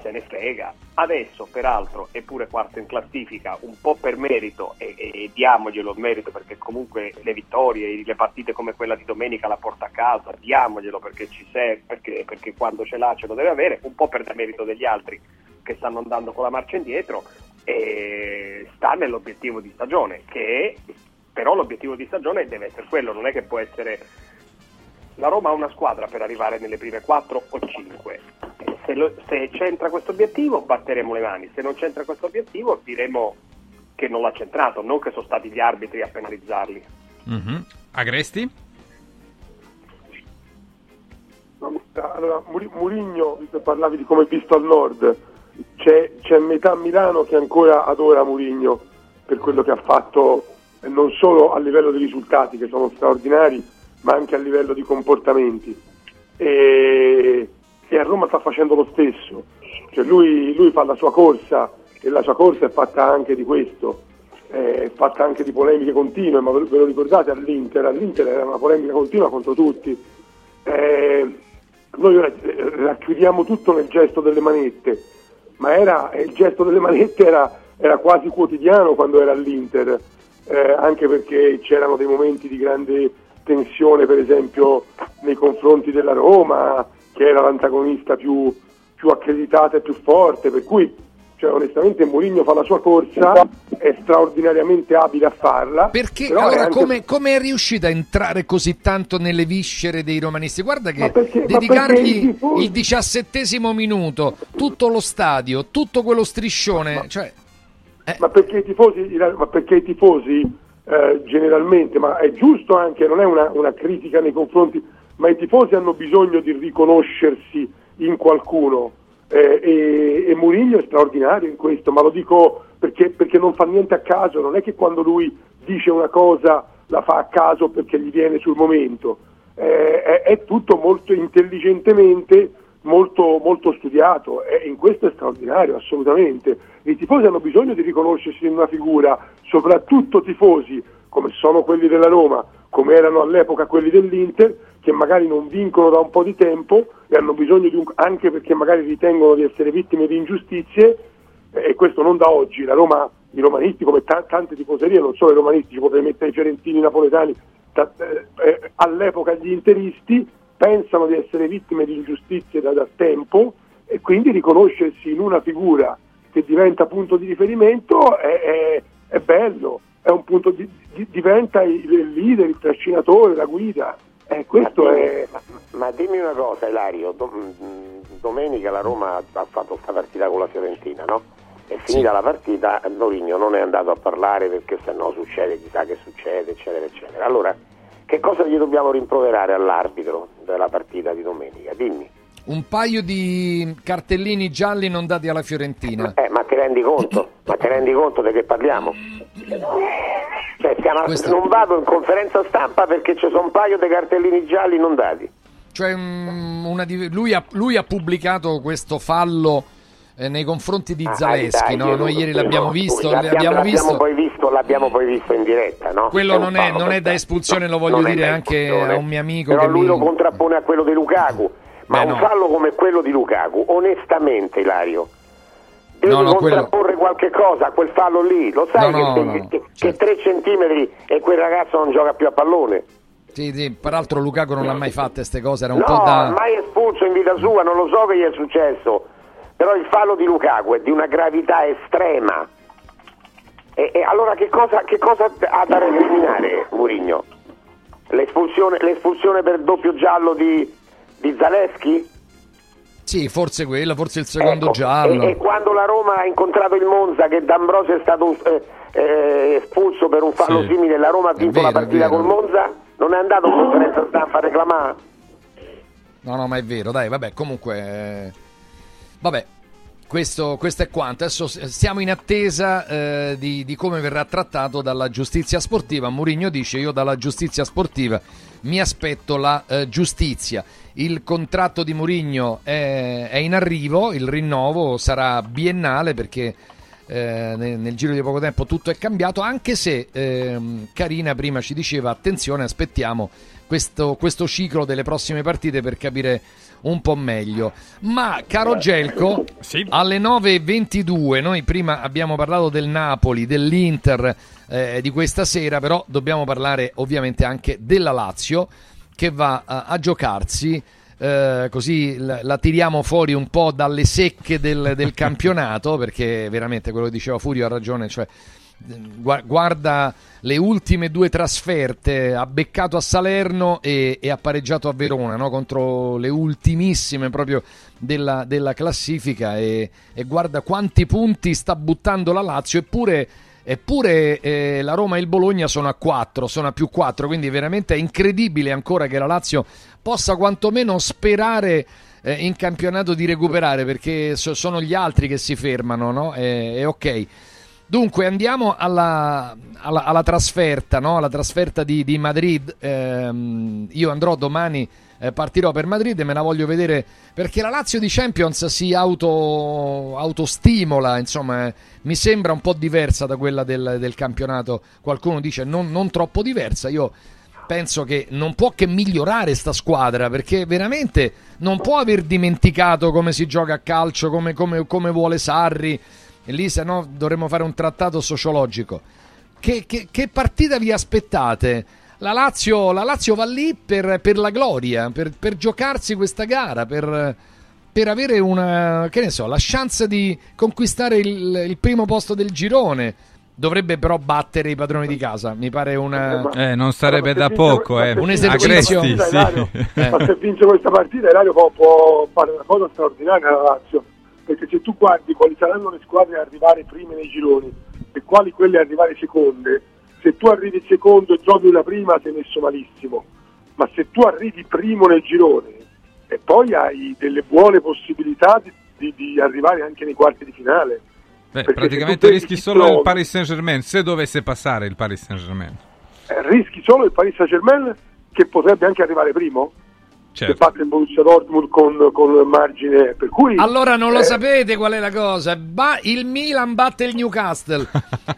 se ne frega. Adesso, peraltro, è pure quarto in classifica, un po' per merito, e, e- diamoglielo merito perché comunque le vittorie, le partite come quella di domenica la porta a casa, diamoglielo perché ci serve, perché, perché quando ce l'ha ce lo deve avere, un po' per merito degli altri che stanno andando con la marcia indietro, e sta nell'obiettivo di stagione, che però l'obiettivo di stagione deve essere quello, non è che può essere la Roma ha una squadra per arrivare nelle prime 4 o 5. Se, lo- se c'entra questo obiettivo batteremo le mani, se non c'entra questo obiettivo diremo che non l'ha centrato, non che sono stati gli arbitri a penalizzarli. Mhm. Agresti? Allora, Muri- Murigno, parlavi di come è visto al nord, c'è, c'è metà Milano che ancora adora Murigno per quello che ha fatto non solo a livello di risultati che sono straordinari, ma anche a livello di comportamenti. E, e a Roma sta facendo lo stesso. Cioè lui, lui fa la sua corsa e la sua corsa è fatta anche di questo, è fatta anche di polemiche continue, ma ve lo ricordate all'Inter? All'Inter era una polemica continua contro tutti. Eh, noi ora eh, racchiudiamo tutto nel gesto delle manette, ma era, il gesto delle manette era, era quasi quotidiano quando era all'Inter, eh, anche perché c'erano dei momenti di grande tensione, per esempio nei confronti della Roma, che era l'antagonista più, più accreditata e più forte, per cui cioè, onestamente Mourinho fa la sua corsa, è straordinariamente abile a farla. Perché allora anche- come, come è riuscita a entrare così tanto nelle viscere dei romanisti? Guarda che Ma perché- ma dedicargli il diciassettesimo minuto, tutto lo stadio, tutto quello striscione, cioè Ma perché i tifosi, ma perché i tifosi eh, generalmente, ma è giusto anche, non è una, una critica nei confronti, ma i tifosi hanno bisogno di riconoscersi in qualcuno eh, e, e Mourinho è straordinario in questo, ma lo dico perché, perché non fa niente a caso, non è che quando lui dice una cosa la fa a caso perché gli viene sul momento, Eh, è, è tutto molto intelligentemente, molto, molto studiato e in questo è straordinario, assolutamente. I tifosi hanno bisogno di riconoscersi in una figura, soprattutto tifosi come sono quelli della Roma, come erano all'epoca quelli dell'Inter, che magari non vincono da un po' di tempo e hanno bisogno di un, anche perché magari ritengono di essere vittime di ingiustizie, e questo non da oggi, la Roma, i romanisti come ta- tante tifoserie, non solo i romanisti, ci potrei mettere i fiorentini, i napoletani, ta- eh, eh, all'epoca gli interisti pensano di essere vittime di ingiustizie da, da tempo e quindi riconoscersi in una figura che diventa punto di riferimento è, è- è bello, è un punto di, di- diventa il, il leader, il trascinatore, la guida. E questo è... Ma dimmi una cosa, Ilario, do- mh, domenica la Roma ha fatto questa partita con la Fiorentina, no? È finita la partita, Mourinho non è andato a parlare perché se no succede, chissà che succede, eccetera, eccetera. Allora, che cosa gli dobbiamo rimproverare all'arbitro della partita di domenica? Dimmi. Un paio di cartellini gialli non dati alla Fiorentina. Eh, ma ti rendi conto? Ma ti rendi conto di che parliamo? Cioè, stiamo- non vado in conferenza stampa perché ci sono un paio di cartellini gialli non dati. Cioè, mm, una lui, ha, lui ha pubblicato questo fallo eh, nei confronti di Ah, Zaleschi, no? Noi ieri l'abbiamo visto, l'abbiamo, l'abbiamo visto. poi visto, l'abbiamo poi visto in diretta, no? Quello non è, non è da espulsione, lo voglio dire anche a un mio amico Però che lui mi... lo contrappone a quello di Lukaku. Ma Beh, un no. fallo come quello di Lukaku, onestamente, Ilario, devi No, no, quello- contrapporre qualche cosa a quel fallo lì. Lo sai No, che, no, che- no, che- che 3 centimetri e quel ragazzo non gioca più a pallone? Sì, sì, peraltro Lukaku non l'ha mai fatte queste cose, era un no, po' da... mai espulso in vita sua, non lo so che gli è successo. Però il fallo di Lukaku è di una gravità estrema. E, e allora che cosa, che cosa ha da recriminare Murigno? L'espulsione, l'espulsione per doppio giallo di, di Zaleschi? Sì, forse quello, forse il secondo Ecco, giallo. E, e quando la Roma ha incontrato il Monza che D'Ambrosio è stato eh, eh, espulso per un fallo Sì. simile, la Roma ha vinto vero, la partita col Monza? Non è andato in conferenza stampa a reclamare? No, no, ma è vero, dai, vabbè, comunque... eh, Vabbè, questo, questo è quanto. Adesso siamo in attesa eh, di, di come verrà trattato dalla giustizia sportiva. Mourinho dice, io dalla giustizia sportiva mi aspetto la eh, giustizia. Il contratto di Mourinho è, è in arrivo, il rinnovo sarà biennale perché... eh, nel, nel giro di poco tempo tutto è cambiato anche se ehm, Carina prima ci diceva attenzione aspettiamo questo, questo ciclo delle prossime partite per capire un po' meglio. Ma caro Gelco, alle 9.22 noi prima abbiamo parlato del Napoli, dell'Inter eh, di questa sera, però dobbiamo parlare ovviamente anche della Lazio che va a, a giocarsi. eh, così la, la tiriamo fuori un po' dalle secche del, del campionato perché veramente quello che diceva Furio ha ragione cioè guarda le ultime due trasferte, ha beccato a Salerno e, e ha pareggiato a Verona no? contro le ultimissime proprio della, della classifica e, e guarda quanti punti sta buttando la Lazio eppure, eppure eh, la Roma e il Bologna sono a 4, sono a più 4, quindi veramente è incredibile ancora che la Lazio possa quantomeno sperare eh, in campionato di recuperare perché so- sono gli altri che si fermano no? e, e ok. Dunque andiamo alla, alla- alla trasferta, no? alla trasferta di, di Madrid. Ehm, io andrò domani, eh, partirò per Madrid e me la voglio vedere perché la Lazio di Champions si auto, autostimola, insomma, eh, mi sembra un po' diversa da quella del, del campionato. Qualcuno dice non, non troppo diversa, io penso che non può che migliorare sta squadra perché veramente non può aver dimenticato come si gioca a calcio, come, come- come vuole Sarri. E lì se no dovremmo fare un trattato sociologico. Che, che- che partita vi aspettate? La Lazio, la Lazio va lì per, per la gloria, per, per giocarsi questa gara, per, per avere una, che ne so, la chance di conquistare il, il primo posto del girone. Dovrebbe però battere i padroni di casa, mi pare una... Eh, non sarebbe da poco, eh. Un esercizio. Dai, sì. Eh. Ma se vince questa partita, Elario può, può fare una cosa straordinaria alla Lazio. Perché se tu guardi quali saranno le squadre a arrivare prime nei gironi e quali quelle a arrivare seconde, se tu arrivi secondo e giochi una prima sei messo malissimo. Ma se tu arrivi primo nel girone e poi hai delle buone possibilità di, di- di arrivare anche nei quarti di finale. Beh, praticamente rischi solo il Claude- Paris Saint-Germain, se dovesse passare il Paris Saint-Germain. eh, rischi solo il Paris Saint-Germain che potrebbe anche arrivare primo Certo. batte il Borussia Dortmund con, con margine per cui Allora non lo eh, sapete qual è la cosa. Ba- il Milan batte il Newcastle,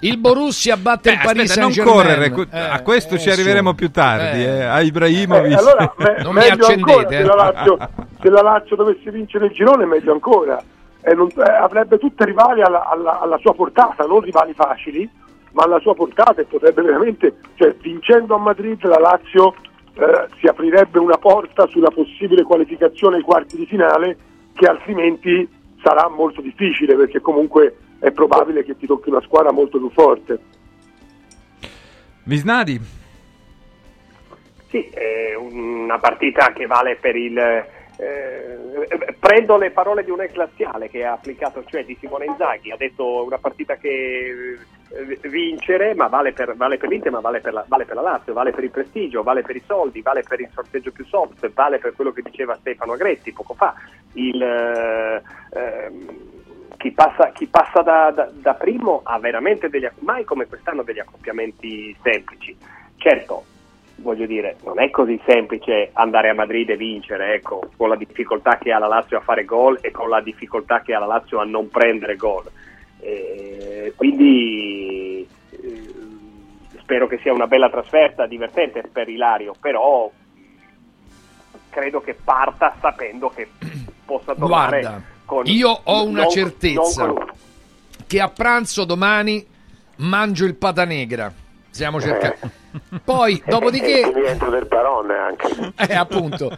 il Borussia batte il Beh, Paris aspetta, non Saint-Germain. correre, Eh, a questo eh, ci arriveremo su. più tardi, Eh. eh, a Ibrahimovic. Eh, allora, me- Non mi meglio ancora accendete, se eh. la, Lazio, se la Lazio dovesse vincere il girone, meglio ancora. Eh, non- eh, avrebbe tutte rivali alla, alla- alla sua portata, non rivali facili, ma alla sua portata e potrebbe veramente, cioè, vincendo a Madrid la Lazio eh, si aprirebbe una porta sulla possibile qualificazione ai quarti di finale che altrimenti sarà molto difficile perché comunque è probabile che ti tocchi una squadra molto più forte. Visnadi, Sì, è una partita che vale per il... eh, prendo le parole di un ex laziale che ha applicato, cioè di Simone Inzaghi, ha detto una partita che eh, vincere, ma vale per, vale per l'Inter, ma vale per, la, vale per la Lazio, vale per il prestigio, vale per i soldi, vale per il sorteggio più soft, vale per quello che diceva Stefano Agretti poco fa. Il, eh, ehm, chi passa, chi passa da, da- da primo ha veramente degli, mai come quest'anno degli accoppiamenti semplici. Certo, voglio dire, non è così semplice andare a Madrid e vincere, ecco, con la difficoltà che ha la Lazio a fare gol e con la difficoltà che ha la Lazio a non prendere gol. Eh, quindi eh, spero che sia una bella trasferta, divertente per Ilario, però credo che parta sapendo che possa tornare Guarda, con io ho una non- certezza non con- che a pranzo domani mangio il pata negra. Siamo cercati. Poi, dopodiché, E dentro del parone anche. eh, appunto,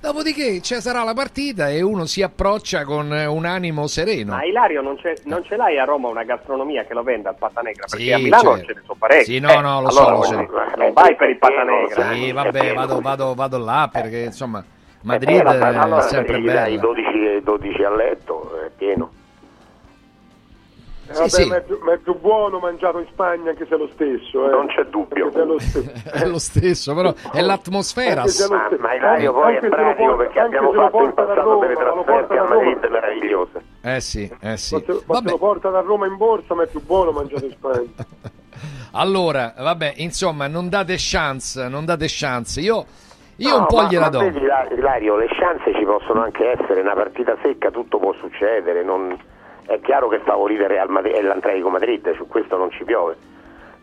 dopodiché ci sarà la partita e uno si approccia con eh, un animo sereno. Ma Ilario non, c'è- non ce l'hai a Roma una gastronomia che lo venda al Pata Negra? Perché Sì, a Milano certo. ce ne sono parecchi. Sì, no, Eh, no, lo allora, so, lo voglio so. Non vai per il Pata Negra. Sì, vabbè, vado, vado, vado là perché insomma Eh, Madrid ma- è allora sempre bella. 12, 12 a letto, è pieno. Eh, Sì, vabbè, sì. Ma, è più, ma è più buono mangiato in Spagna anche se è lo stesso. eh. Non c'è dubbio. È lo stesso. È lo stesso, però è l'atmosfera. È Ma, ma Ilario poi Anche è pratico porta- perché anche abbiamo fatto in passato Roma, delle trasferte a. Madrid meravigliose. Eh sì, eh sì. Ma se, ma se lo porta da Roma in borsa, ma è più buono mangiato in Spagna. Allora, vabbè, insomma, non date chance, non date chance. Io, io No, un po' ma- gliela ma do. vedi, Ila- Ilario, le chance ci possono anche essere, una partita secca tutto può succedere, non- è chiaro che favorite il Real Madrid- è l'Atletico Madrid, su questo non ci piove,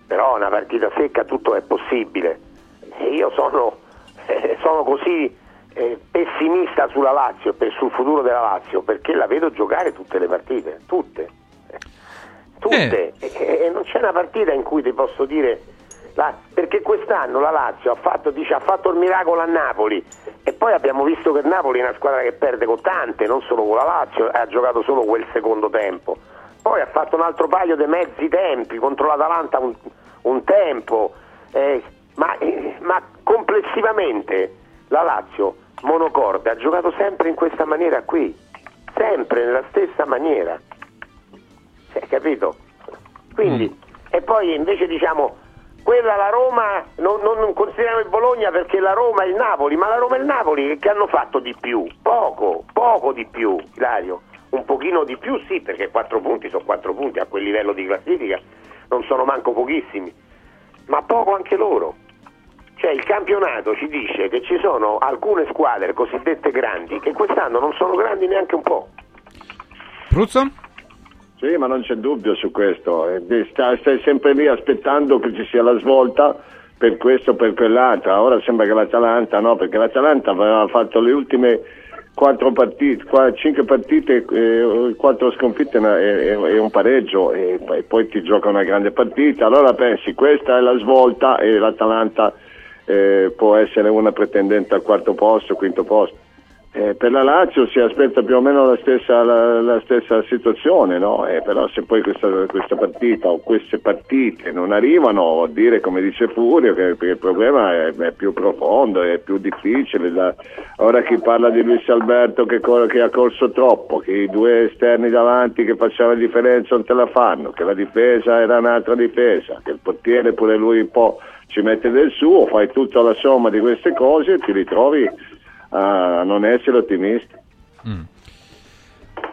però una partita secca tutto è possibile. E io sono, eh, sono così eh, pessimista sulla Lazio e per- sul futuro della Lazio perché la vedo giocare tutte le partite, tutte. Tutte, e, e non c'è una partita in cui ti posso dire la- perché quest'anno la Lazio ha fatto, dice, ha fatto il miracolo a Napoli e poi abbiamo visto che Napoli è una squadra che perde con tante, non solo con la Lazio, ha giocato solo quel secondo tempo. Poi ha fatto un altro paio di mezzi tempi contro l'Atalanta un, un tempo, eh, ma, eh, ma complessivamente la Lazio monocorde ha giocato sempre in questa maniera qui, sempre nella stessa maniera. Cioè, capito? Quindi, e poi invece diciamo, quella la Roma, non, non- consideriamo il Bologna perché la Roma e il Napoli, ma la Roma e il Napoli che hanno fatto di più? Poco, poco di più, Ilario. Un pochino di più sì, perché quattro punti sono quattro punti a quel livello di classifica, non sono manco pochissimi, ma poco anche loro. Cioè il campionato ci dice che ci sono alcune squadre cosiddette grandi che quest'anno non sono grandi neanche un po'. Pruzzo? Sì, ma non c'è dubbio su questo. Eh, sta- stai sempre lì aspettando che ci sia la svolta per questo o per quell'altra. Ora sembra che l'Atalanta, no, perché l'Atalanta aveva fatto le ultime quattro partite, qua- cinque partite, eh, quattro sconfitte e e, e un pareggio e, e poi ti gioca una grande partita. Allora pensi, questa è la svolta e l'Atalanta eh, può essere una pretendente al quarto posto, quinto posto. Eh, per la Lazio si aspetta più o meno la stessa, la, la stessa situazione, no? Eh, però se poi questa, questa partita o queste partite non arrivano, vuol dire come dice Furio che, che il problema è, è più profondo, è più difficile. Da- ora chi parla di Luis Alberto che, che ha corso troppo, che i due esterni davanti che facevano la differenza non te la fanno, che la difesa era un'altra difesa, che il portiere pure lui un po' ci mette del suo, fai tutta la somma di queste cose e ti ritrovi a non essere ottimisti.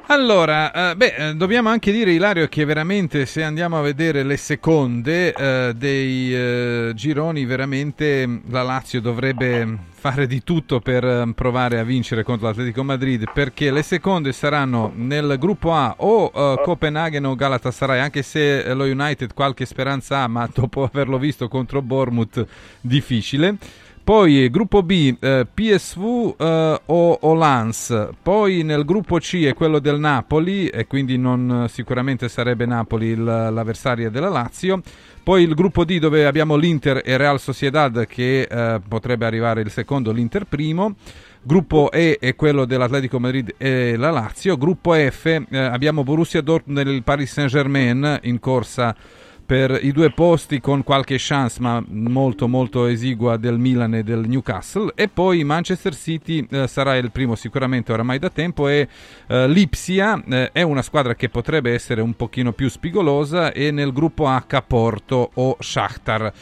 Allora, eh, beh, eh, dobbiamo anche dire, Ilario, che veramente se andiamo a vedere le seconde eh, dei eh, gironi, veramente mh, la Lazio dovrebbe fare di tutto per eh, provare a vincere contro l'Atletico Madrid, perché le seconde saranno nel gruppo A o eh, Copenaghen o Galatasaray, anche se lo United qualche speranza ha, ma dopo averlo visto contro Bournemouth difficile. Poi eh, gruppo B, eh, PSV eh, o, o Lens. Poi nel gruppo C è quello del Napoli e quindi non, sicuramente sarebbe Napoli il- l'avversaria della Lazio. Poi il gruppo D dove abbiamo l'Inter e Real Sociedad che eh, potrebbe arrivare il secondo, l'Inter primo. Gruppo E è quello dell'Atletico Madrid e la Lazio. Gruppo F eh, abbiamo Borussia Dortmund e il Paris Saint-Germain in corsa per i due posti con qualche chance ma molto molto esigua del Milan e del Newcastle. E poi Manchester City eh, sarà il primo sicuramente oramai da tempo e eh, l'Ipsia eh, è una squadra che potrebbe essere un pochino più spigolosa e nel gruppo H Porto o Shakhtar.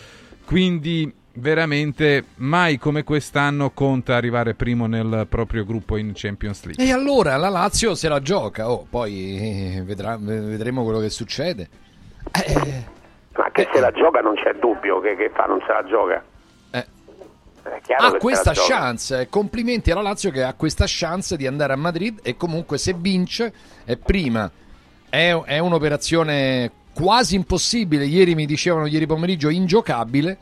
Quindi veramente mai come quest'anno conta arrivare primo nel proprio gruppo in Champions League. E allora la Lazio se la gioca, oh, poi eh, vedrà- vedremo quello che succede. Ma che se la gioca non c'è dubbio che, che fa, non se la gioca. Eh. È Ha questa chance, eh, complimenti alla Lazio che ha questa chance di andare a Madrid e comunque se vince è prima. È, è un'operazione quasi impossibile, ieri mi dicevano ieri pomeriggio ingiocabile,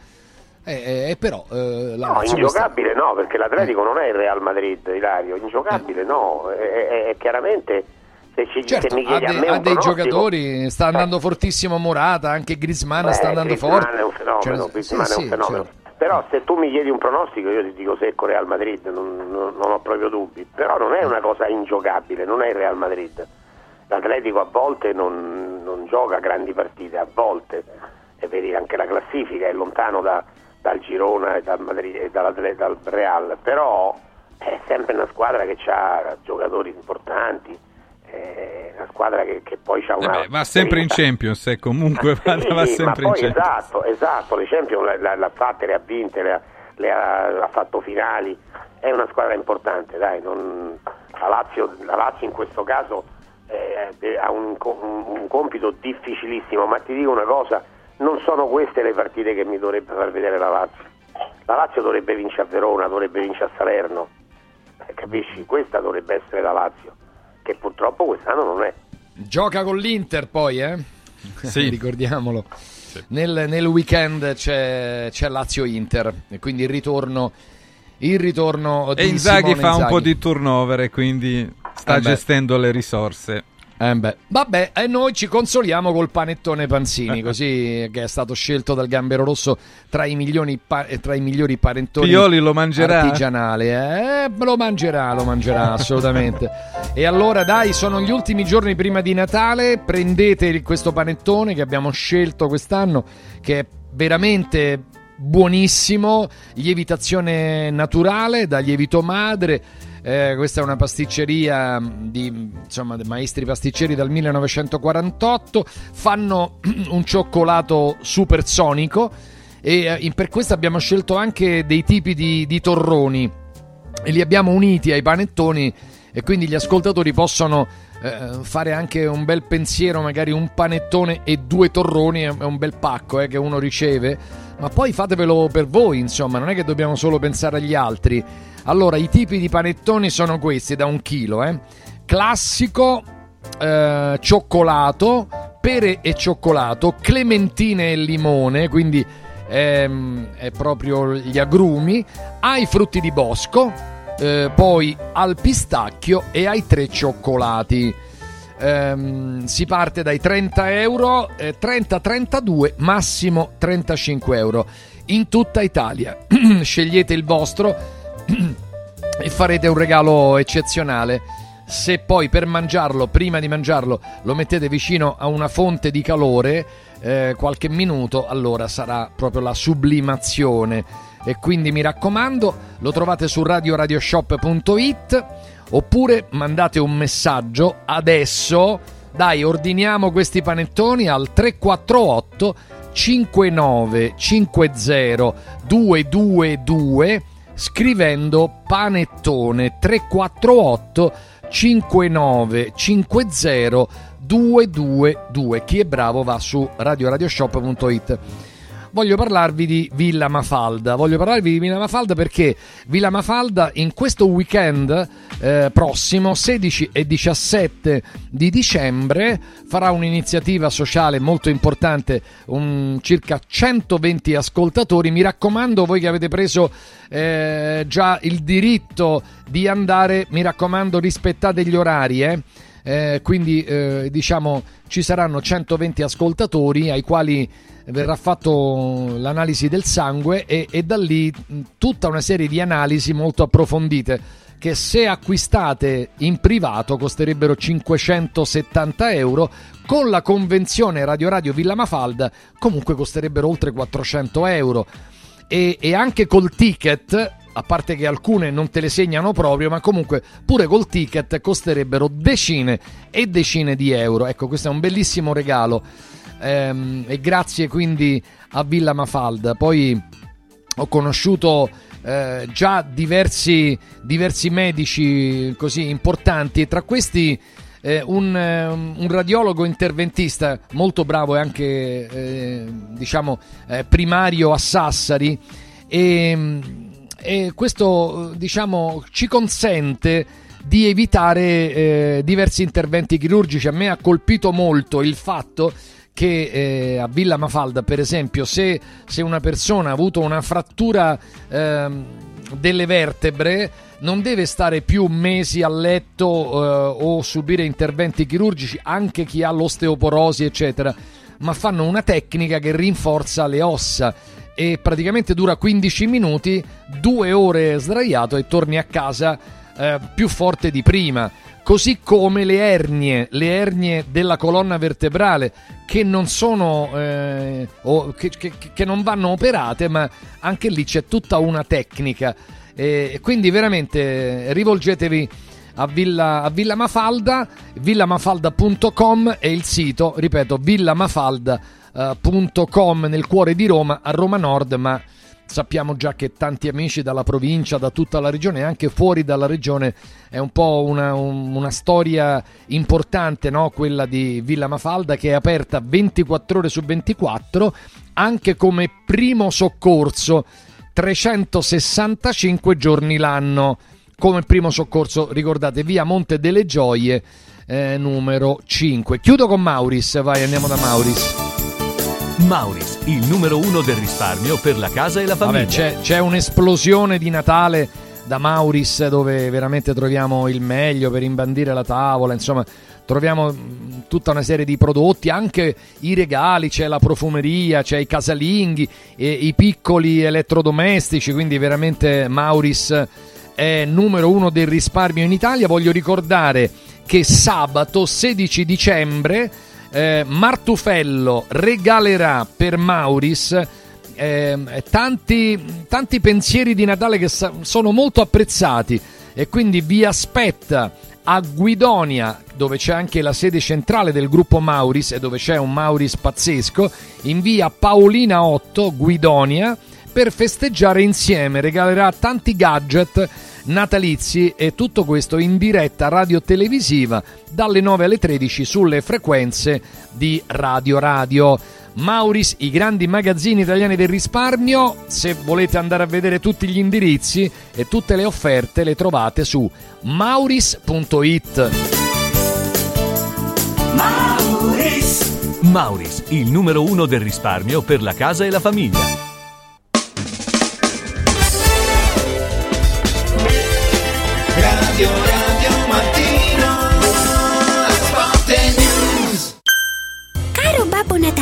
eh, eh, però eh, la No, Lazio questa- ingiocabile no, perché l'Atletico non è il Real Madrid, Ilario. Ingiocabile no, è, è- è chiaramente Certo, ha, me ha dei giocatori, sta andando fortissimo Morata, anche Griezmann Beh, sta andando Griezmann forte. è un fenomeno, Cioè, sì, è un fenomeno. certo. Però se tu mi chiedi un pronostico io ti dico secco Real Madrid, non, non- non ho proprio dubbi. Però non è una cosa ingiocabile, non è il Real Madrid. L'Atletico a volte non, non gioca grandi partite, a volte, e vedi anche la classifica è lontano da- dal Girona e dal, Madrid, e dal Real, però è sempre una squadra che ha giocatori importanti, è una squadra che, che poi ha una... Vabbè, va sempre in Champions e comunque va, Sì, va sempre in Champions esatto, esatto, le Champions l'ha fatte, le ha vinte, le ha, le ha- ha fatto finali, è una squadra importante, dai, non- la, Lazio, la Lazio in questo caso eh, ha un- un compito difficilissimo, ma ti dico una cosa, non sono queste le partite che mi dovrebbe far vedere la Lazio. La Lazio dovrebbe vincere a Verona, dovrebbe vincere a Salerno, eh, capisci? Questa dovrebbe essere la Lazio, che purtroppo quest'anno non è. Gioca con l'Inter poi, eh? Sì. Ricordiamolo. Nel, nel weekend c'è, c'è Lazio-Inter, e quindi il ritorno, il ritorno E di Inzaghi Simone fa un Inzaghi. po' di turnover e quindi sta Eh gestendo le risorse. Eh beh. Vabbè, e noi ci consoliamo col panettone Panzini, così che è stato scelto dal Gambero Rosso tra i, milioni eh, tra i migliori panettoni Pioli lo mangerà? artigianali. Eh, lo mangerà, lo mangerà assolutamente. e allora dai, sono gli ultimi giorni prima di Natale, prendete questo panettone che abbiamo scelto quest'anno, che è veramente buonissimo, lievitazione naturale da lievito madre. Eh, questa è una pasticceria di insomma, maestri pasticceri dal 1948. Fanno un cioccolato supersonico e eh, per questo abbiamo scelto anche dei tipi di, di torroni e li abbiamo uniti ai panettoni e quindi gli ascoltatori possono eh, fare anche un bel pensiero, magari un panettone e due torroni, è un bel pacco eh, che uno riceve, ma poi fatevelo per voi, insomma, non è che dobbiamo solo pensare agli altri. Allora, i tipi di panettoni sono questi da un chilo, eh. classico, eh, cioccolato, pere e cioccolato, clementine e limone, quindi ehm, è proprio gli agrumi, ai frutti di bosco, eh, poi al pistacchio e ai tre cioccolati. Ehm, si parte dai 30 euro, eh, 30-32, massimo 35 euro in tutta Italia. Scegliete il vostro e farete un regalo eccezionale. Se poi per mangiarlo, prima di mangiarlo, lo mettete vicino a una fonte di calore eh, qualche minuto, allora sarà proprio la sublimazione. E quindi mi raccomando, lo trovate su radioradioshop.it oppure mandate un messaggio adesso. Dai, ordiniamo questi panettoni al 348 5950 222 scrivendo panettone 348 5950 222. Chi è bravo va su radioradioshop.it. Voglio parlarvi di Villa Mafalda. Voglio parlarvi di Villa Mafalda perché Villa Mafalda in questo weekend eh, prossimo, 16 e 17 di dicembre, farà un'iniziativa sociale molto importante, un, circa 120 ascoltatori. Mi raccomando, voi che avete preso eh, già il diritto di andare, mi raccomando, rispettate gli orari. Eh. Eh, quindi eh, diciamo ci saranno 120 ascoltatori ai quali verrà fatto l'analisi del sangue e, e da lì tutta una serie di analisi molto approfondite che se acquistate in privato costerebbero 570 euro. Con la convenzione Radio Radio Villa Mafalda comunque costerebbero oltre 400 euro. E, e anche col ticket a parte che alcune non te le segnano proprio, ma comunque pure col ticket costerebbero decine e decine di euro. Ecco, questo è un bellissimo regalo. Ehm, e grazie quindi a Villa Mafalda. Poi ho conosciuto eh, già diversi, diversi medici così importanti e tra questi eh, un, eh, un radiologo interventista molto bravo e anche eh, diciamo eh, primario a Sassari e, e questo diciamo ci consente di evitare eh, diversi interventi chirurgici. A me ha colpito molto il fatto che eh, a Villa Mafalda, per esempio, se, se, una persona ha avuto una frattura ehm, delle vertebre, non deve stare più mesi a letto eh, o subire interventi chirurgici, anche chi ha l'osteoporosi, eccetera, ma fanno una tecnica che rinforza le ossa e praticamente dura 15 minuti, due ore sdraiato e torni a casa eh, più forte di prima. Così come le ernie, le ernie della colonna vertebrale che non sono eh, o che, che, che non vanno operate, ma anche lì c'è tutta una tecnica. E quindi veramente rivolgetevi a Villa, a Villa Mafalda, villamafalda.com è il sito, ripeto, villamafalda.com nel cuore di Roma, a Roma Nord, ma sappiamo già che tanti amici dalla provincia, da tutta la regione e anche fuori dalla regione è un po' una, un- una storia importante, no? quella di Villa Mafalda che è aperta 24 ore su 24 anche come primo soccorso 365 giorni l'anno come primo soccorso ricordate via Monte delle Gioie eh, numero 5 chiudo con Mauris vai andiamo da Mauris Mauris, il numero uno del risparmio per la casa e la famiglia. Vabbè, c'è, c'è un'esplosione di Natale da Mauris dove veramente troviamo il meglio per imbandire la tavola, insomma troviamo mh, tutta una serie di prodotti, anche i regali, c'è la profumeria, c'è i casalinghi, e i piccoli elettrodomestici, quindi veramente Mauris è numero uno del risparmio in Italia. Voglio ricordare che sabato 16 dicembre eh, Martufello regalerà per Mauris eh, tanti, tanti pensieri di Natale che sa- sono molto apprezzati e quindi vi aspetta a Guidonia dove c'è anche la sede centrale del gruppo Mauris e dove c'è un Mauris pazzesco in via Paolina 8 Guidonia per festeggiare insieme. Regalerà tanti gadget natalizi e tutto questo in diretta radio televisiva dalle 9 alle 13 sulle frequenze di Radio Radio. Mauris, i grandi magazzini italiani del risparmio, se volete andare a vedere tutti gli indirizzi e tutte le offerte le trovate su mauris.it. Mauris. Mauris, il numero uno del risparmio per la casa e la famiglia. Radio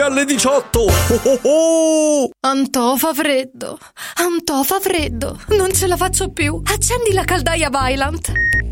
alle 18. Oh, oh, oh! Antò fa freddo, Antò fa freddo, non ce la faccio più. Accendi la caldaia Vylant.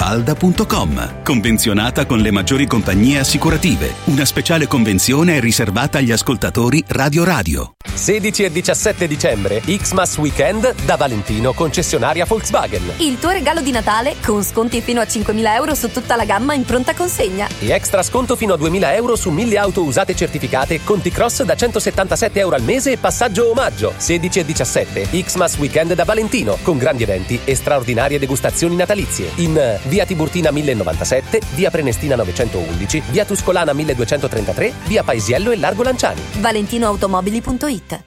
villamafalda.com. Convenzionata con le maggiori compagnie assicurative. Una speciale convenzione è riservata agli ascoltatori Radio Radio. 16 e 17 dicembre, Xmas Weekend da Valentino, concessionaria Volkswagen. Il tuo regalo di Natale con sconti fino a 5.000 euro su tutta la gamma in pronta consegna. E extra sconto fino a 2000 euro su 1000 auto usate certificate, conti cross da 177 euro al mese e passaggio omaggio. 16 e 17, Xmas Weekend da Valentino, con grandi eventi e straordinarie degustazioni natalizie. In eh, via Tiburtina 1097, via Prenestina 911, via Tuscolana 1233, via Paesiello e Largo Lanciani. ValentinoAutomobili.it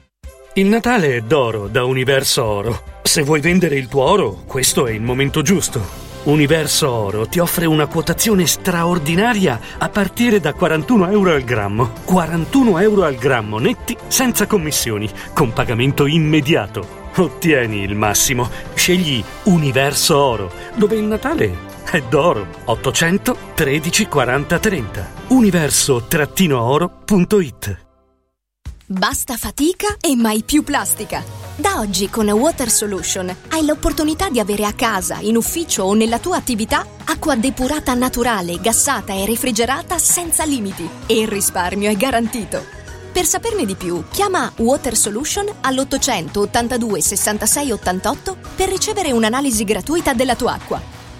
Il Natale è d'oro da Universo Oro. Se vuoi vendere il tuo oro, questo è il momento giusto. Universo Oro ti offre una quotazione straordinaria a partire da 41 euro al grammo. 41 euro al grammo netti senza commissioni, con pagamento immediato. Ottieni il massimo. Scegli Universo Oro, dove il Natale è d'oro. 800 13 40 30. Universo-oro.it Basta fatica e mai più plastica. Da oggi con Water Solution hai l'opportunità di avere a casa, in ufficio o nella tua attività acqua depurata naturale, gassata e refrigerata senza limiti e il risparmio è garantito. Per saperne di più, chiama Water Solution all'800 82 66 88 per ricevere un'analisi gratuita della tua acqua.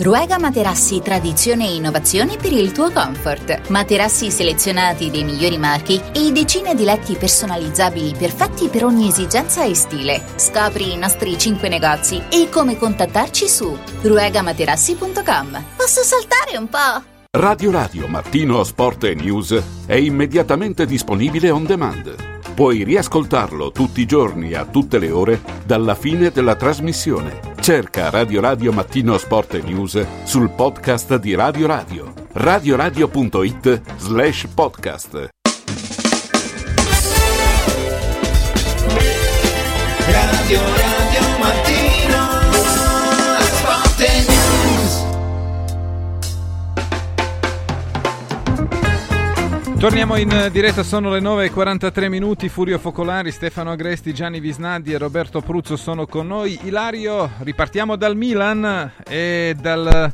Ruega Materassi Tradizione e Innovazione per il tuo comfort. Materassi selezionati dei migliori marchi e decine di letti personalizzabili perfetti per ogni esigenza e stile. Scopri i nostri 5 negozi e come contattarci su ruegamaterassi.com. Posso saltare un po'? Radio Radio Mattino Sport e News è immediatamente disponibile on demand. Puoi riascoltarlo tutti i giorni a tutte le ore dalla fine della trasmissione. Cerca Radio Radio Mattino Sport e News sul podcast di Radio Radio. radioradio.it slash podcast. Radio Radio Torniamo in diretta, sono le 9.43 minuti, Furio Focolari, Stefano Agresti, Gianni Visnadi e Roberto Pruzzo sono con noi. Ilario, ripartiamo dal Milan e dal...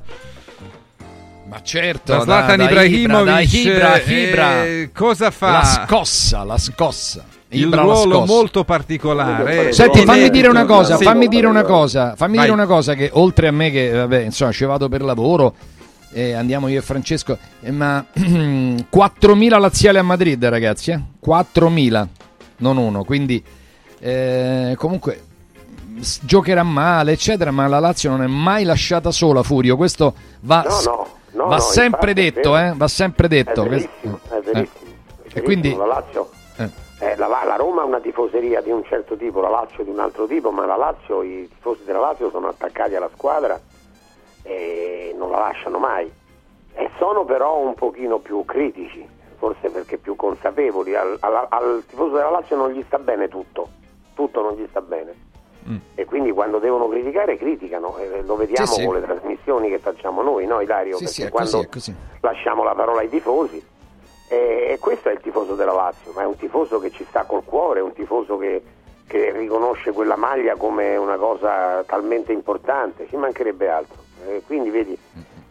Ma certo, da Zlatan da- da Ibrahimovic, Ibra, eh, Ibra. cosa fa? La scossa, la scossa. Il Ibra la ruolo scossa. molto particolare. Senti, fammi dire una cosa, fammi dire una cosa, fammi Vai. dire una cosa che oltre a me che vabbè, insomma, ci vado per lavoro eh, andiamo io e Francesco, eh, ma 4.000 laziali a Madrid, ragazzi, eh? 4.000, non uno, quindi eh, comunque giocherà male, eccetera, ma la Lazio non è mai lasciata sola, Furio, questo va, No, no, no, va sempre è detto, eh? va sempre detto. È Questo- verissimo, è eh. verissimo. E quindi la Lazio eh. la, la Roma ha una tifoseria di un certo tipo, la Lazio di un altro tipo, ma la Lazio, i tifosi della Lazio sono attaccati alla squadra e non la lasciano mai. E sono però un pochino più critici, forse perché più consapevoli. Al, al- al tifoso della Lazio non gli sta bene tutto, tutto non gli sta bene. Mm. E quindi quando devono criticare, criticano. E lo vediamo Sì, sì. con le trasmissioni che facciamo noi, no Ilario? Sì, perché quando così, lasciamo la parola ai tifosi E, e questo è il tifoso della Lazio, ma è un tifoso che ci sta col cuore, è un tifoso che, che riconosce quella maglia come una cosa talmente importante, ci mancherebbe altro. E quindi vedi,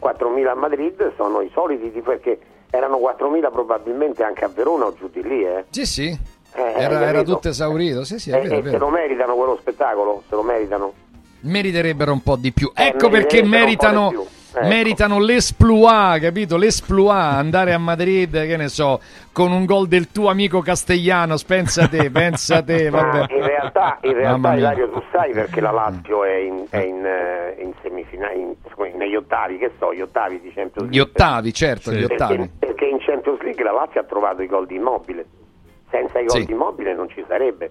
4.000 a Madrid sono i soliti, tifosi, perché erano 4.000 probabilmente anche a Verona o giù di lì. Eh. Sì, sì. Eh, Era, era tutto esaurito. Sì, sì, è E- vero, è e se vero. lo meritano quello spettacolo? Se lo meritano? meriterebbero un po' di più. Eh, Ecco perché meriterebbero un meritano, di. Ecco. meritano l'esploit, capito? L'esploit, andare a Madrid, che ne so, con un gol del tuo amico Castellanos, pensa te, pensa te, vabbè. in realtà, in realtà. Ilario, tu sai perché la Lazio è in, è in, eh, in semifinale, negli ottavi, che so, gli ottavi di Champions Gli League. ottavi, certo, gli Perché- ottavi. Perché in Champions League la Lazio ha trovato i gol di Immobile. Senza i gol Sì. di Immobile non ci sarebbe.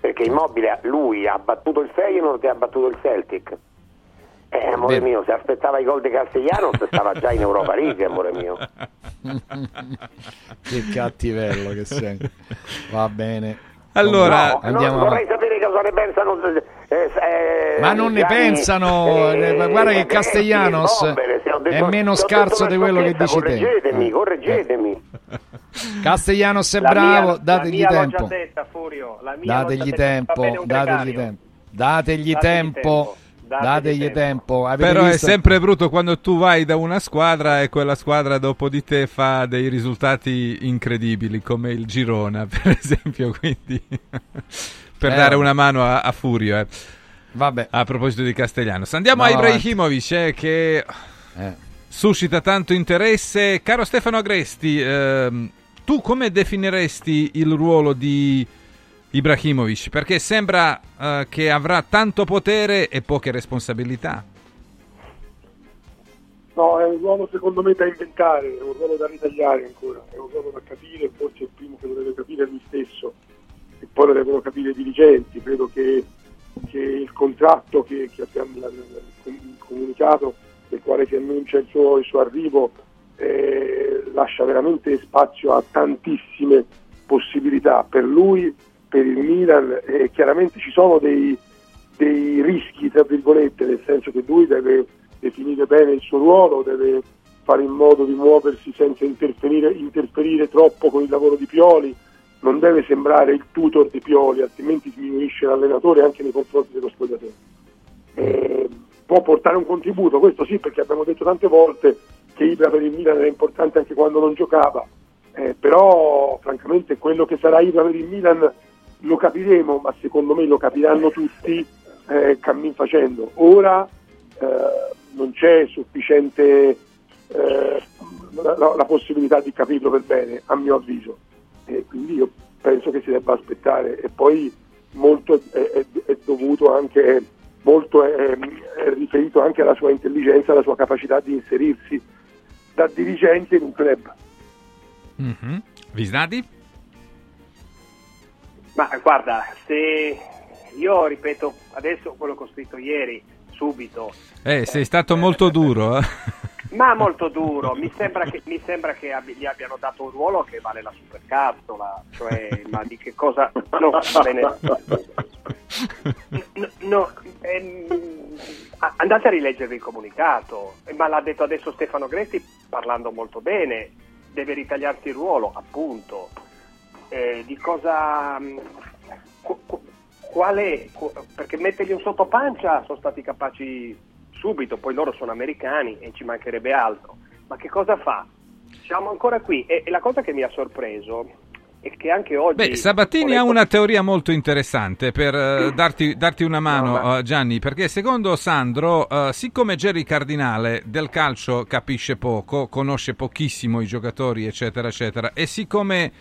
Perché Immobile, lui ha battuto il Feyenoord e ha battuto il Celtic. Eh, amore Vero. mio, se aspettava i gol di Castellanos stava già in Europa League, amore mio. che cattivello che sei. Va bene. Allora, No, andiamo no, vorrei avanti. sapere cosa ne pensano. eh, eh, Ma non ne Gianni, pensano, eh, guarda che Castellanos detto- è meno scarso di quello che dici te. Correggetemi, Eh. correggetemi. Castellanos è La bravo, mia- dategli la mia l'ho tempo. già detta, Furio. La mia l'ho Dategli tempo, dategli tempo. Dategli Dategli tempo. Tempo, dategli Dategli tempo. Avete Però è visto? sempre brutto quando tu vai da una squadra e quella squadra dopo di te fa dei risultati incredibili, come il Girona, per esempio. Quindi, per Eh, dare una mano a, a Furio. eh. Vabbè. A proposito di Castellanos, andiamo No, a Ibrahimovic, eh, che Eh. suscita tanto interesse. Caro Stefano Agresti, ehm, tu come definiresti il ruolo di Ibrahimovic? Perché sembra eh, che avrà tanto potere e poche responsabilità. No, è un ruolo secondo me da inventare, è un ruolo da ritagliare ancora, è un ruolo da capire, forse il primo che lo deve capire lui stesso e poi lo devono capire i dirigenti. Credo che, che il contratto che, che abbiamo la- la- com- comunicato, nel quale si annuncia il suo, il suo arrivo, eh, lascia veramente spazio a tantissime possibilità per lui, per il Milan e chiaramente ci sono dei, dei rischi, tra virgolette, nel senso che lui deve definire bene il suo ruolo, deve fare in modo di muoversi senza interferire, interferire troppo con il lavoro di Pioli, non deve sembrare il tutor di Pioli, altrimenti diminuisce l'allenatore anche nei confronti dello spogliatoio. Eh, può portare un contributo, questo sì, perché abbiamo detto tante volte che Ibra per il Milan era importante anche quando non giocava, eh, però francamente quello che sarà Ibra per il Milan lo capiremo, ma secondo me lo capiranno tutti eh, cammin facendo. Ora eh, non c'è sufficiente eh, la, la- possibilità di capirlo per bene, a mio avviso. E quindi io penso che si debba aspettare e poi molto è, è- è dovuto anche, molto è, è riferito anche alla sua intelligenza, alla sua capacità di inserirsi da dirigente in un club. Mhm. Visnadi? Ma guarda, se io ripeto adesso quello che ho scritto ieri, subito, Eh, sei stato molto duro. eh. ma molto duro, mi sembra che, mi sembra che abbi- gli abbiano dato un ruolo che vale la supercazzola, cioè, ma di che cosa... No. No, no, ehm, andate a rileggere il comunicato, Eh, ma l'ha detto adesso Stefano Gresti parlando molto bene, deve ritagliarsi il ruolo, appunto. Eh, di cosa... qu- qu- qual è? Qu- Perché mettergli un sottopancia sono stati capaci subito, poi loro sono americani e ci mancherebbe altro. Ma che cosa fa? Siamo ancora qui e, e la cosa che mi ha sorpreso è che anche oggi... Beh, Sabatini ha una teoria molto interessante per eh, darti, darti una mano, eh, Gianni, perché secondo Sandro, eh, siccome Jerry Cardinale del calcio capisce poco, conosce pochissimo i giocatori, eccetera, eccetera, e siccome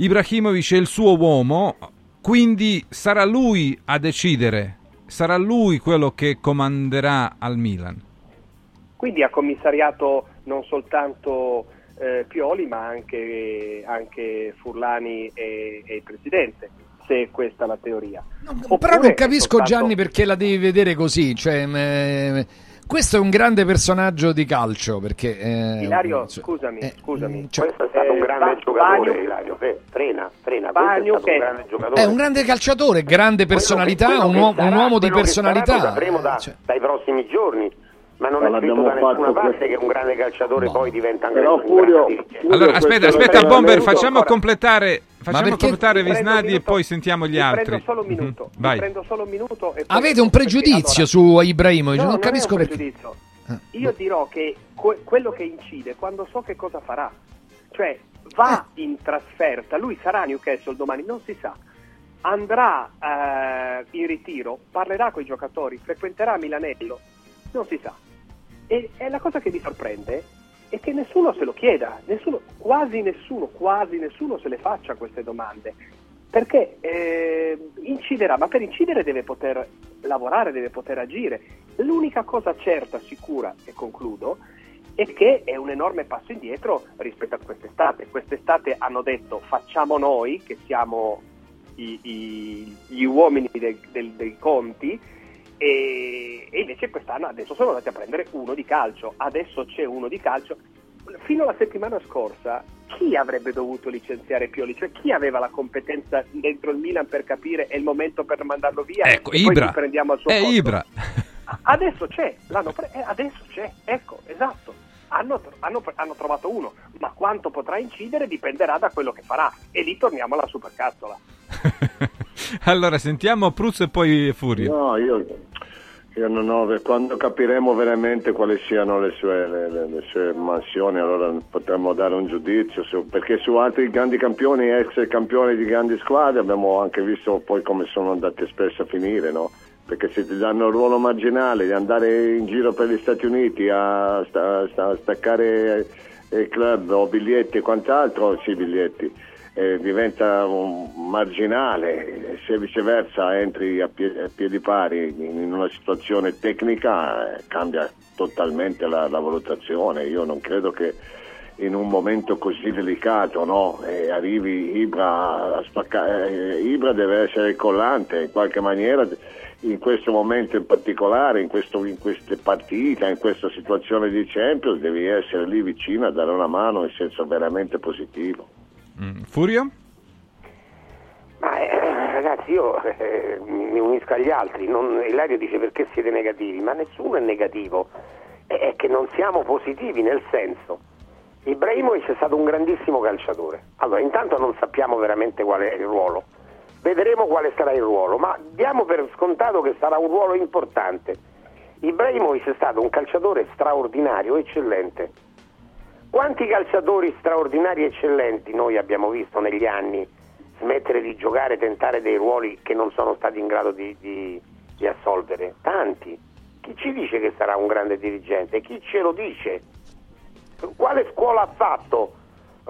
Ibrahimovic è il suo uomo, quindi sarà lui a decidere, sarà lui quello che comanderà al Milan. Quindi ha commissariato non soltanto eh, Pioli ma anche, anche Furlani e, e il Presidente, se è questa la teoria. Però Oppure non è capisco soltanto- Gianni perché la devi vedere così. Cioè, mh, questo è un grande personaggio di calcio. Perché, eh, Ilario, cioè, scusami, scusami. cioè- Questo è stato un Eh, grande Ba- giocatore, Bagno- Ilario. Fe- Frena, frena, Bagno questo è stato che- un grande giocatore. è un grande calciatore, grande personalità, Quello che- un, quello un sarà, uomo di che sarà lo personalità. sapremo da- Cioè, dai prossimi giorni. Ma non è scritto da nessuna fatto parte questo- che un grande calciatore poi diventa un Però Furio- dirigente. Allora, aspetta, aspetta, Bomber, facciamo completare, facciamo perché- completare Visnadi e minuto. poi sentiamo gli altri. prendo solo un minuto. Mhm, Mi Vai. prendo solo un minuto e poi- Avete un pregiudizio Allora, su Ibrahimovic, no, non non capisco perché. pregiudizio. Io dirò che que- quello che incide quando so che cosa farà, cioè va in trasferta, lui sarà a Newcastle domani, non si sa, andrà eh, in ritiro, parlerà con i giocatori, frequenterà Milanello, non si sa. E, e la cosa che mi sorprende è che nessuno se lo chieda, nessuno, quasi nessuno, quasi nessuno se le faccia queste domande. Perché eh, inciderà, ma per incidere deve poter lavorare, deve poter agire. L'unica cosa certa, sicura, e concludo, è che è un enorme passo indietro rispetto a quest'estate. Quest'estate hanno detto facciamo noi, che siamo i- i- gli uomini del- del- dei conti, e, e invece quest'anno adesso sono andati a prendere uno di calcio. Adesso c'è uno di calcio. Fino alla settimana scorsa, chi avrebbe dovuto licenziare Pioli? Cioè, chi aveva la competenza dentro il Milan per capire è il momento per mandarlo via? Ecco, e poi Ibra. li prendiamo al suo È costo? Ibra. Adesso c'è, l'hanno pre- eh, adesso c'è, ecco, esatto. Hanno, hanno- hanno trovato uno, ma quanto potrà incidere dipenderà da quello che farà. E lì torniamo alla supercazzola. Allora, sentiamo Pruz e poi Furio. No, io, io non ho, quando capiremo veramente quali siano le sue, le, le- le sue mansioni, allora potremo dare un giudizio, su- perché su altri grandi campioni, ex campioni di grandi squadre, abbiamo anche visto poi come sono andati spesso a finire, no? Perché se ti danno il ruolo marginale di andare in giro per gli Stati Uniti a, sta- sta- staccare eh, club o biglietti e quant'altro, sì biglietti, eh, diventa marginale, se viceversa entri a, pie- a piedi pari in, in una situazione tecnica eh, cambia totalmente la, la valutazione. Io non credo che in un momento così delicato no, eh, arrivi Ibra a spaccare, eh, Ibra deve essere collante in qualche maniera in questo momento in particolare, in, questo- in queste partite, in questa situazione di Champions, devi essere lì vicino a dare una mano in senso veramente positivo. Mm, Furio? Ma eh, ragazzi, io eh, mi unisco agli altri. Non, Ilario dice perché siete negativi, ma nessuno è negativo. È, che non siamo positivi nel senso. Ibrahimovic è stato un grandissimo calciatore. Allora, intanto non sappiamo veramente qual è il ruolo. Vedremo quale sarà il ruolo, ma diamo per scontato che sarà un ruolo importante. Ibrahimovic è stato un calciatore straordinario, eccellente. Quanti calciatori straordinari e eccellenti noi abbiamo visto negli anni smettere di giocare, tentare dei ruoli che non sono stati in grado di, di- di assolvere? Tanti. Chi ci dice che sarà un grande dirigente? Chi ce lo dice? Quale scuola ha fatto?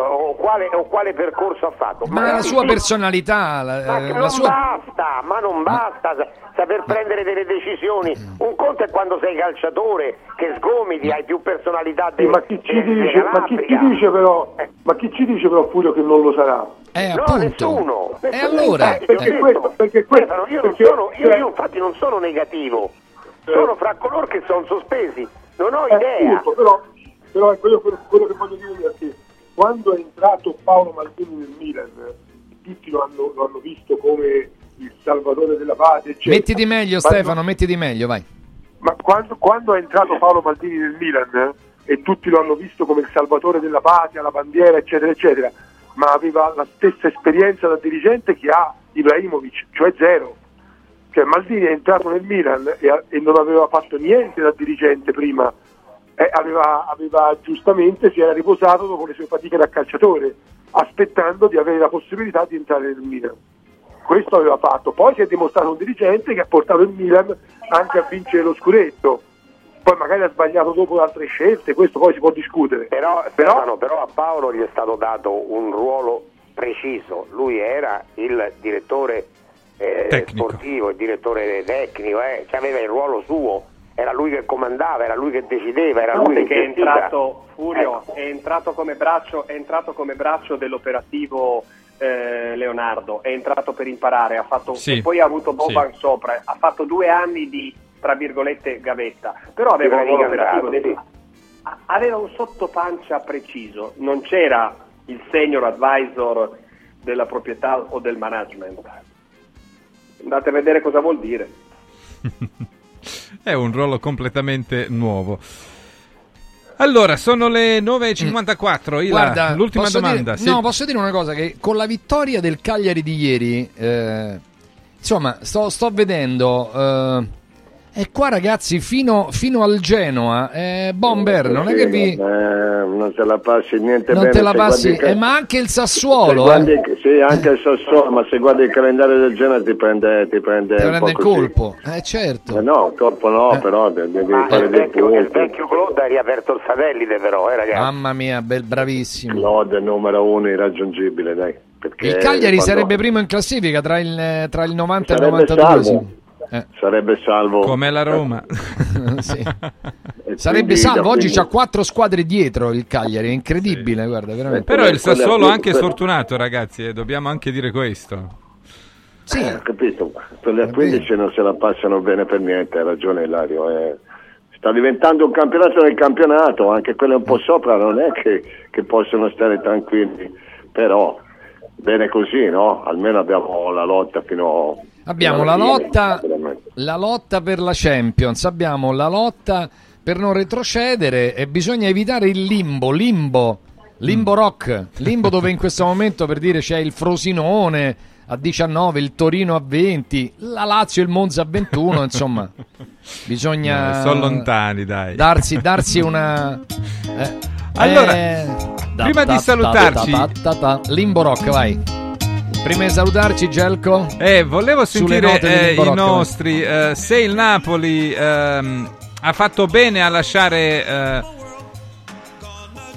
O quale, o quale percorso ha fatto? Ma la Magari sua sì, personalità, la, ma eh, la non sua... basta, ma non basta sa- saper prendere delle decisioni. Un conto è quando sei calciatore, che sgomiti, hai più personalità Sì, de- ma chi ci dice, ma chi ci dice però, ma chi ci dice però Furio che non lo sarà? Eh, No, appunto. nessuno. E Nessuno. allora? Infatti, Perché ho questo- perché questo- Stefano, io, non perché- sono, io, cioè- io infatti non sono negativo, sono fra coloro che sono sospesi, non ho Eh, idea. appunto, però, però è quello, quello- quello che voglio dire è che quando è entrato Paolo Maldini nel Milan, tutti lo hanno, lo hanno visto come il salvatore della patria, eccetera. Metti di meglio, Stefano, metti di meglio, vai. Ma quando, quando è entrato Paolo Maldini nel Milan e tutti lo hanno visto come il salvatore della patria, la bandiera, eccetera, eccetera, ma aveva la stessa esperienza da dirigente che ha Ibrahimovic, cioè zero. Cioè Maldini è entrato nel Milan e, e non aveva fatto niente da dirigente prima, Eh, aveva, aveva giustamente si era riposato dopo le sue fatiche da calciatore, aspettando di avere la possibilità di entrare nel Milan. Questo aveva fatto, poi si è dimostrato un dirigente che ha portato il Milan anche a vincere lo scudetto. Poi magari ha sbagliato dopo altre scelte, questo poi si può discutere. Però, Stefano, però a Paolo gli è stato dato un ruolo preciso, lui era il direttore eh, Tecnico. sportivo, il direttore tecnico, eh, cioè aveva il ruolo suo, era lui che comandava, era lui che decideva, era lui che è entrato Furio, Ecco. è entrato come braccio, è entrato come braccio dell'operativo eh, Leonardo, è entrato per imparare, ha fatto, Sì, e poi ha avuto Boban sì. sopra, ha fatto due anni di tra virgolette gavetta, però aveva un ruolo operativo, a- aveva un sottopancia preciso, non c'era il senior advisor della proprietà o del management. Andate a vedere cosa vuol dire. È un ruolo completamente nuovo. Allora, sono le 9.54. Ila, Guarda, l'ultima domanda. dire- sì. No, posso dire una cosa: che con la vittoria del Cagliari di ieri, eh, insomma, sto, sto vedendo. eh, e qua, ragazzi, fino, fino al Genoa, eh, Bomber, non è che vi. Eh, non te la passi niente Non bene. te la passi, guardi eh, ma anche il Sassuolo. guardi- eh. sì, anche il Sassuolo, ma se guardi il calendario del genere ti prende, ti prende, Ti un prende po' il così. colpo, eh certo. Eh no, il colpo no, però de- devi Ma fare il dei vecchio, il vecchio Claude ha riaperto il satellite però, eh ragazzi. Mamma mia, bel, bravissimo. Claude è numero uno irraggiungibile, dai. perché Il Cagliari quando- sarebbe primo in classifica tra il, tra il 90 e il Sarebbe 92. salvo. Sarebbe salvo. Come la Roma. Sì. E Sarebbe quindi, salvo, oggi quindi- c'ha quattro squadre dietro il Cagliari, è incredibile, guarda, veramente. Però il Sassuolo quelle- anche sfortunato, ragazzi, e dobbiamo anche dire questo. Sì. Eh, capito, quelle a 15 non se la passano bene per niente, hai ragione Ilario. eh. Sta diventando un campionato del campionato, anche quelle un po' sopra non è che, che possono stare tranquilli, però bene così, no? Almeno abbiamo la lotta fino Abbiamo la lotta, la lotta per la Champions, abbiamo la lotta per non retrocedere e bisogna evitare il limbo, limbo, limbo rock, limbo dove in questo momento per dire c'è il Frosinone a 19, il Torino a 20, la Lazio e il Monza a 21, insomma, bisogna Eh, sono lontani, dai. darsi, darsi una... eh, Allora, eh, prima di salutarci- ta- ta- ta- ta- limbo rock, vai. Prima di salutarci, Gelco. Eh, volevo sentire eh, i nostri. eh, se il Napoli ehm, ha fatto bene a lasciare eh,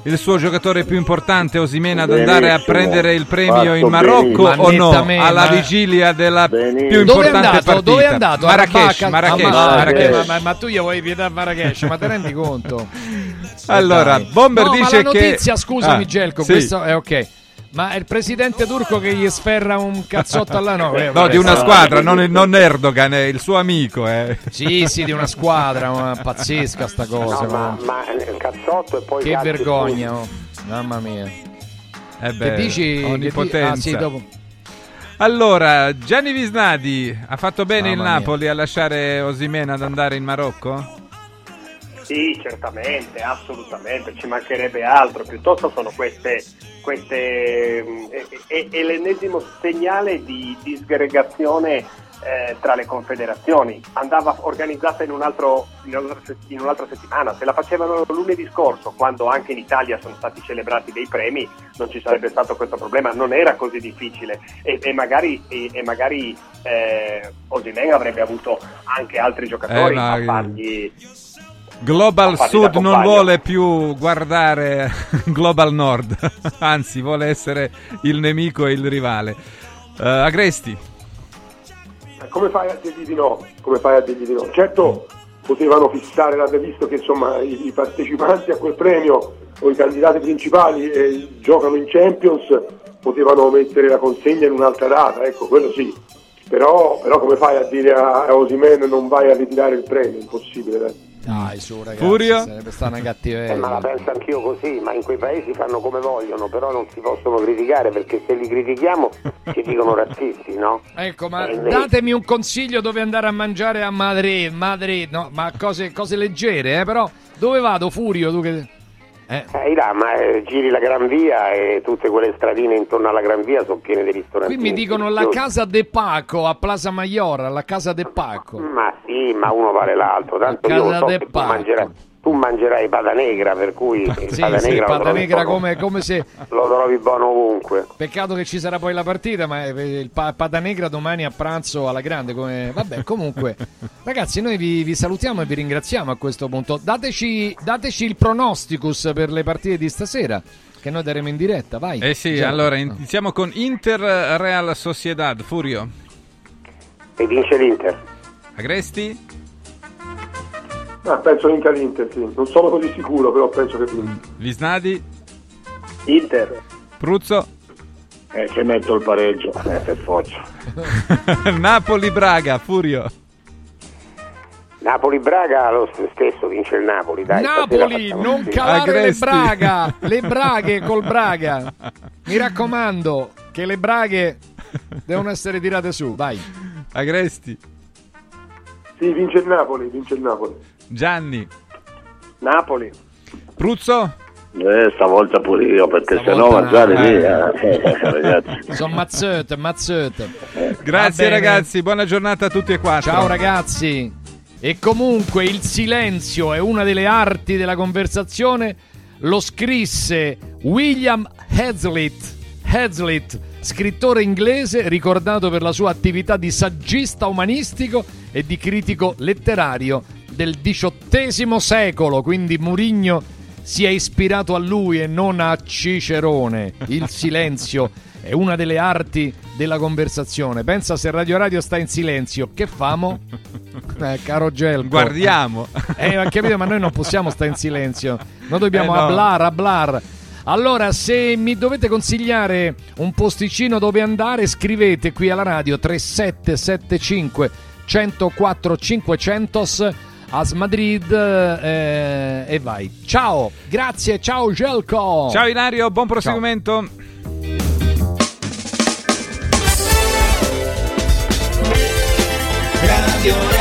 il suo giocatore più importante, Osimena, ad andare a prendere il premio in Marocco benissimo. o no? Alla ma- vigilia della più Benissimo. Dove è importante andato? partita. Dove è andato? Marrakesh, Marrakesh, ma- Marrakesh. ma, ma- ma tu gli vuoi vietare Marrakesh, ma te rendi conto? Allora, Dai. Bomber no, dice ma la che- notizia, scusami Ah, Gelco, sì. questo è ok. Ma è il presidente turco che gli sferra un cazzotto alla no, eh, No, vabbè, di una squadra, non, non Erdogan, è il suo amico. Eh. Sì, sì, di una squadra, ma pazzesca sta cosa. No, ma, ma- il cazzotto e poi Che e vergogna, oh. mamma mia. Eh beh, che dici? Che di- onnipotenza. ah, sì, dopo. Allora, Gianni Visnadi ha fatto bene il Mamma mia. Napoli a lasciare Osimena ad andare in Marocco? Sì, certamente, assolutamente, ci mancherebbe altro, piuttosto sono queste, queste è, è- è l'ennesimo segnale di disgregazione eh, tra le confederazioni. Andava organizzata in, un altro, in, un'altra in un'altra settimana, se la facevano lunedì scorso, quando anche in Italia sono stati celebrati dei premi, non ci sarebbe stato questo problema, non era così difficile e, e magari, e, e magari eh, Osimhen avrebbe avuto anche altri giocatori Eh, ma- a fargli Global Sud non compagno. vuole più guardare Global Nord, anzi vuole essere il nemico e il rivale. Eh, Agresti, Come fai a dirgli di no? Come fai a dirgli di no? Certo potevano fissare, l'avete visto che insomma i, i partecipanti a quel premio o i candidati principali eh, giocano in Champions, potevano mettere la consegna in un'altra data, ecco, quello sì. Però, però come fai a dire a, a Osimhen non vai a ritirare il premio? Impossibile, dai. Dai, su ragazzi, Furio? sarebbe stata una Eh, cattiveria. ma la penso anch'io così, ma in quei paesi fanno come vogliono, però non si possono criticare perché se li critichiamo ci dicono razzisti, no? Ecco, ma Eh, datemi un consiglio dove andare a mangiare a Madrid, Madrid, no, ma cose, cose leggere, eh, però dove vado Furio, tu che... Eh, Eh, là, ma eh, giri la Gran Via e tutte quelle stradine intorno alla Gran Via sono piene di ristoranti. qui mi dicono la casa de Paco a Plaza Mayor, la casa de Paco. Ma sì, ma uno vale l'altro, tanto La io casa so del che tu Paco. Tu mangerai pata negra, per cui Sì, pata sì, negra lo pata negra come, come se... lo trovi buono ovunque. Peccato che ci sarà poi la partita, ma eh, il pa- pata negra domani a pranzo alla grande. Come... Vabbè, comunque, ragazzi, noi vi, vi salutiamo e vi ringraziamo a questo punto. Dateci, dateci il pronosticus per le partite di stasera, che noi daremo in diretta. Vai. eh sì, Già. allora iniziamo con Inter Real Sociedad. Furio, E vince l'Inter. Agresti, Ah, penso vinca l'Inter, sì. Non sono così sicuro, però penso che vinca. Visnadi, Inter. Pruzzo, Eh, se metto il pareggio, eh, per forza. Napoli Braga. Furio, Napoli-Braga lo stesso vince il Napoli, dai. Napoli, non così. calare le Agresti. braga, le braghe col Braga. Mi raccomando che le braghe devono essere tirate su. Vai. Agresti, Sì, vince il Napoli, vince il Napoli. Gianni. Napoli. Pruzzo? Eh, stavolta pure io, perché se no mangiare lì, eh, ragazzi. Sono mazzette, mazzette. Grazie ragazzi, buona giornata a tutti e quattro. Ciao ragazzi. E comunque il silenzio è una delle arti della conversazione. Lo scrisse William Hazlitt, Hazlitt, scrittore inglese ricordato per la sua attività di saggista umanistico e di critico letterario del XVIII secolo. Quindi Murigno si è ispirato a lui e non a Cicerone. Il silenzio è una delle arti della conversazione. Pensa se Radio Radio sta in silenzio, che famo? Eh, caro Gelco. Guardiamo. Eh, ho capito, ma noi non possiamo stare in silenzio. Noi dobbiamo Eh, no. hablar, hablar. Allora, se mi dovete consigliare un posticino dove andare, scrivete qui alla radio 3775 104 500 AS Madrid eh, e vai. Ciao, grazie, ciao Gelco. Ciao Ilario, buon proseguimento. Ciao. Radio